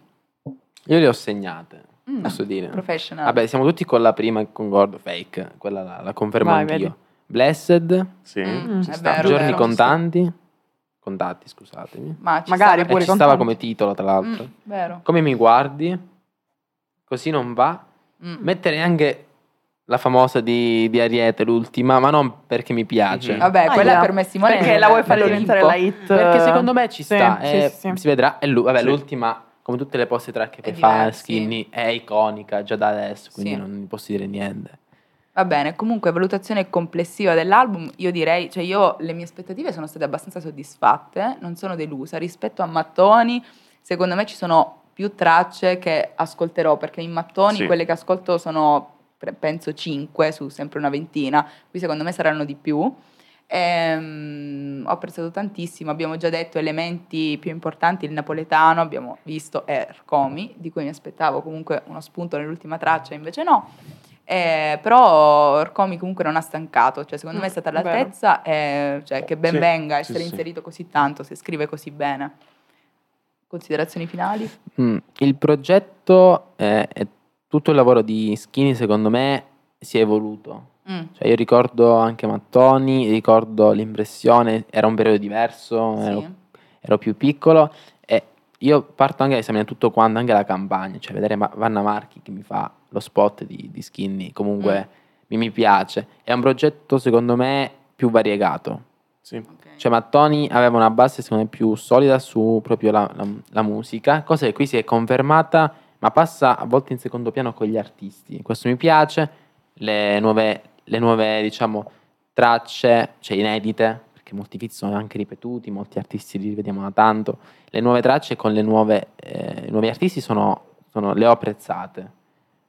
Io le ho segnate, Mm, posso dire. Professional. Vabbè, siamo tutti con la prima e concordo, fake, quella la, la confermo Vai, anch'io. vedi. Blessed, Sì, Mm, sta. vero, Giorni vero. contanti, contatti, scusatemi. ma ci magari sta E pure ci stava come titolo, tra l'altro. Mm, vero. Come mi guardi? Così non va. Mm. Mettere anche la famosa di, di Ariete, l'ultima, ma non perché mi piace. Mhm. Vabbè, Ah, quella yeah. per me Simone Perché è la vuoi fare diventare la hit? Perché secondo me ci sta, sì, e sì, sì. si vedrà. E lu- vabbè, Sì. l'ultima, come tutte le poste track che fa Skinny, è iconica già da adesso, quindi Sì. non posso dire niente. Va bene, comunque valutazione complessiva dell'album, io direi, cioè io le mie aspettative sono state abbastanza soddisfatte, non sono delusa. Rispetto a Mattoni, secondo me ci sono più tracce che ascolterò, perché in Mattoni Sì. quelle che ascolto sono, penso, 5 su sempre una ventina, qui secondo me saranno di più. Ehm, ho apprezzato tantissimo, abbiamo già detto elementi più importanti, il napoletano, abbiamo visto Ercomi, di cui mi aspettavo comunque uno spunto nell'ultima traccia, invece no. Eh, però Orcomi comunque non ha stancato, cioè secondo me è stata all'altezza e cioè, che ben Sì, venga sì, essere sì. inserito così tanto, se scrive così bene. Considerazioni finali? Mm, Il progetto eh, e tutto il lavoro di Skinny, secondo me, si è evoluto. Mm, Cioè, io ricordo anche Mattoni, ricordo l'impressione, era un periodo diverso, sì. ero, ero più piccolo e io parto anche da esaminare tutto quanto, anche la campagna, cioè vedere Ma- Vanna Marchi che mi fa lo spot di, di Skinny, comunque mi, mi piace. È un progetto, secondo me, più variegato. Sì. ok. Cioè Mattoni aveva una base secondo me più solida su proprio la, la- la musica, cosa che qui si è confermata, ma passa a volte in secondo piano con gli artisti. Questo mi piace, le nuove, le nuove diciamo, tracce, cioè inedite, perché molti feat sono anche ripetuti, molti artisti li rivediamo da tanto. Le nuove tracce con le nuove, eh, i nuovi artisti sono, sono- le ho apprezzate.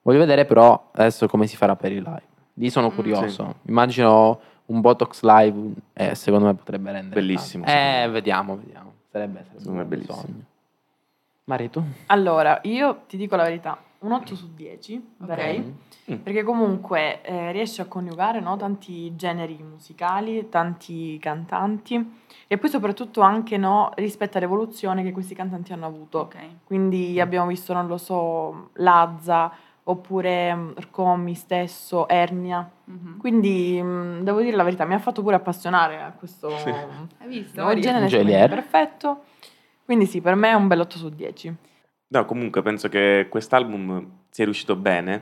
Voglio vedere però adesso come si farà per il live. Lì sono Mm. curioso. Immagino un Botox live e secondo me potrebbe rendere Bellissimo, Eh, vediamo, vediamo. Sarebbe, sarebbe un bellissimo. sogno. Mari, tu? Allora, io ti dico la verità, un 8 su 10, darei. Mm. Perché comunque eh, riesce a coniugare no, tanti generi musicali, tanti cantanti e poi soprattutto anche no, rispetto all'evoluzione che questi cantanti hanno avuto. Ok. Quindi abbiamo visto, non lo so, Lazza oppure mm, Rcomi stesso, Ernia. Mhm. Quindi mm, devo dire la verità, mi ha fatto pure appassionare a questo Hai visto? genere, perfetto. Quindi sì, per me è un bel 8 su 10. No, comunque penso che quest'album sia riuscito bene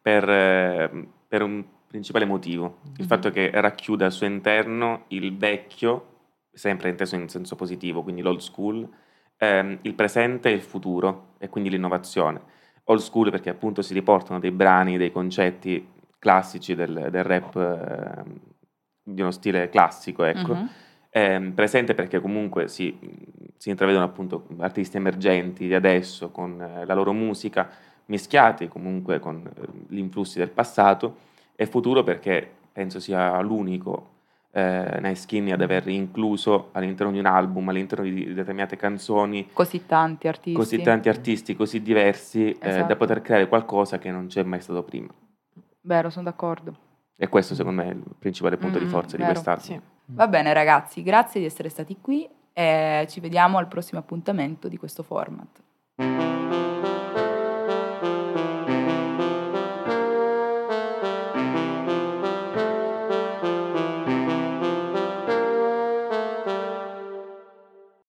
per, eh, per un principale motivo, il Mhm. fatto che racchiude al suo interno il vecchio, sempre inteso in senso positivo, quindi l'old school, ehm, il presente e il futuro, e quindi l'innovazione. Old school perché appunto si riportano dei brani, dei concetti classici del, del rap ehm, di uno stile classico, ecco. Mhm. Ehm, presente perché comunque si, si intravedono appunto artisti emergenti di adesso con eh, la loro musica mischiati comunque con eh, gli influssi del passato e futuro perché penso sia l'unico eh, Nice Skinny ad aver incluso all'interno di un album, all'interno di determinate canzoni Così tanti artisti. così tanti artisti così diversi eh, da Esatto. poter creare qualcosa che non c'è mai stato prima. Vero, sono d'accordo. E questo secondo me è il principale punto di Mm, forza di vero, quest'album. Va bene ragazzi, grazie di essere stati qui e ci vediamo al prossimo appuntamento di questo format.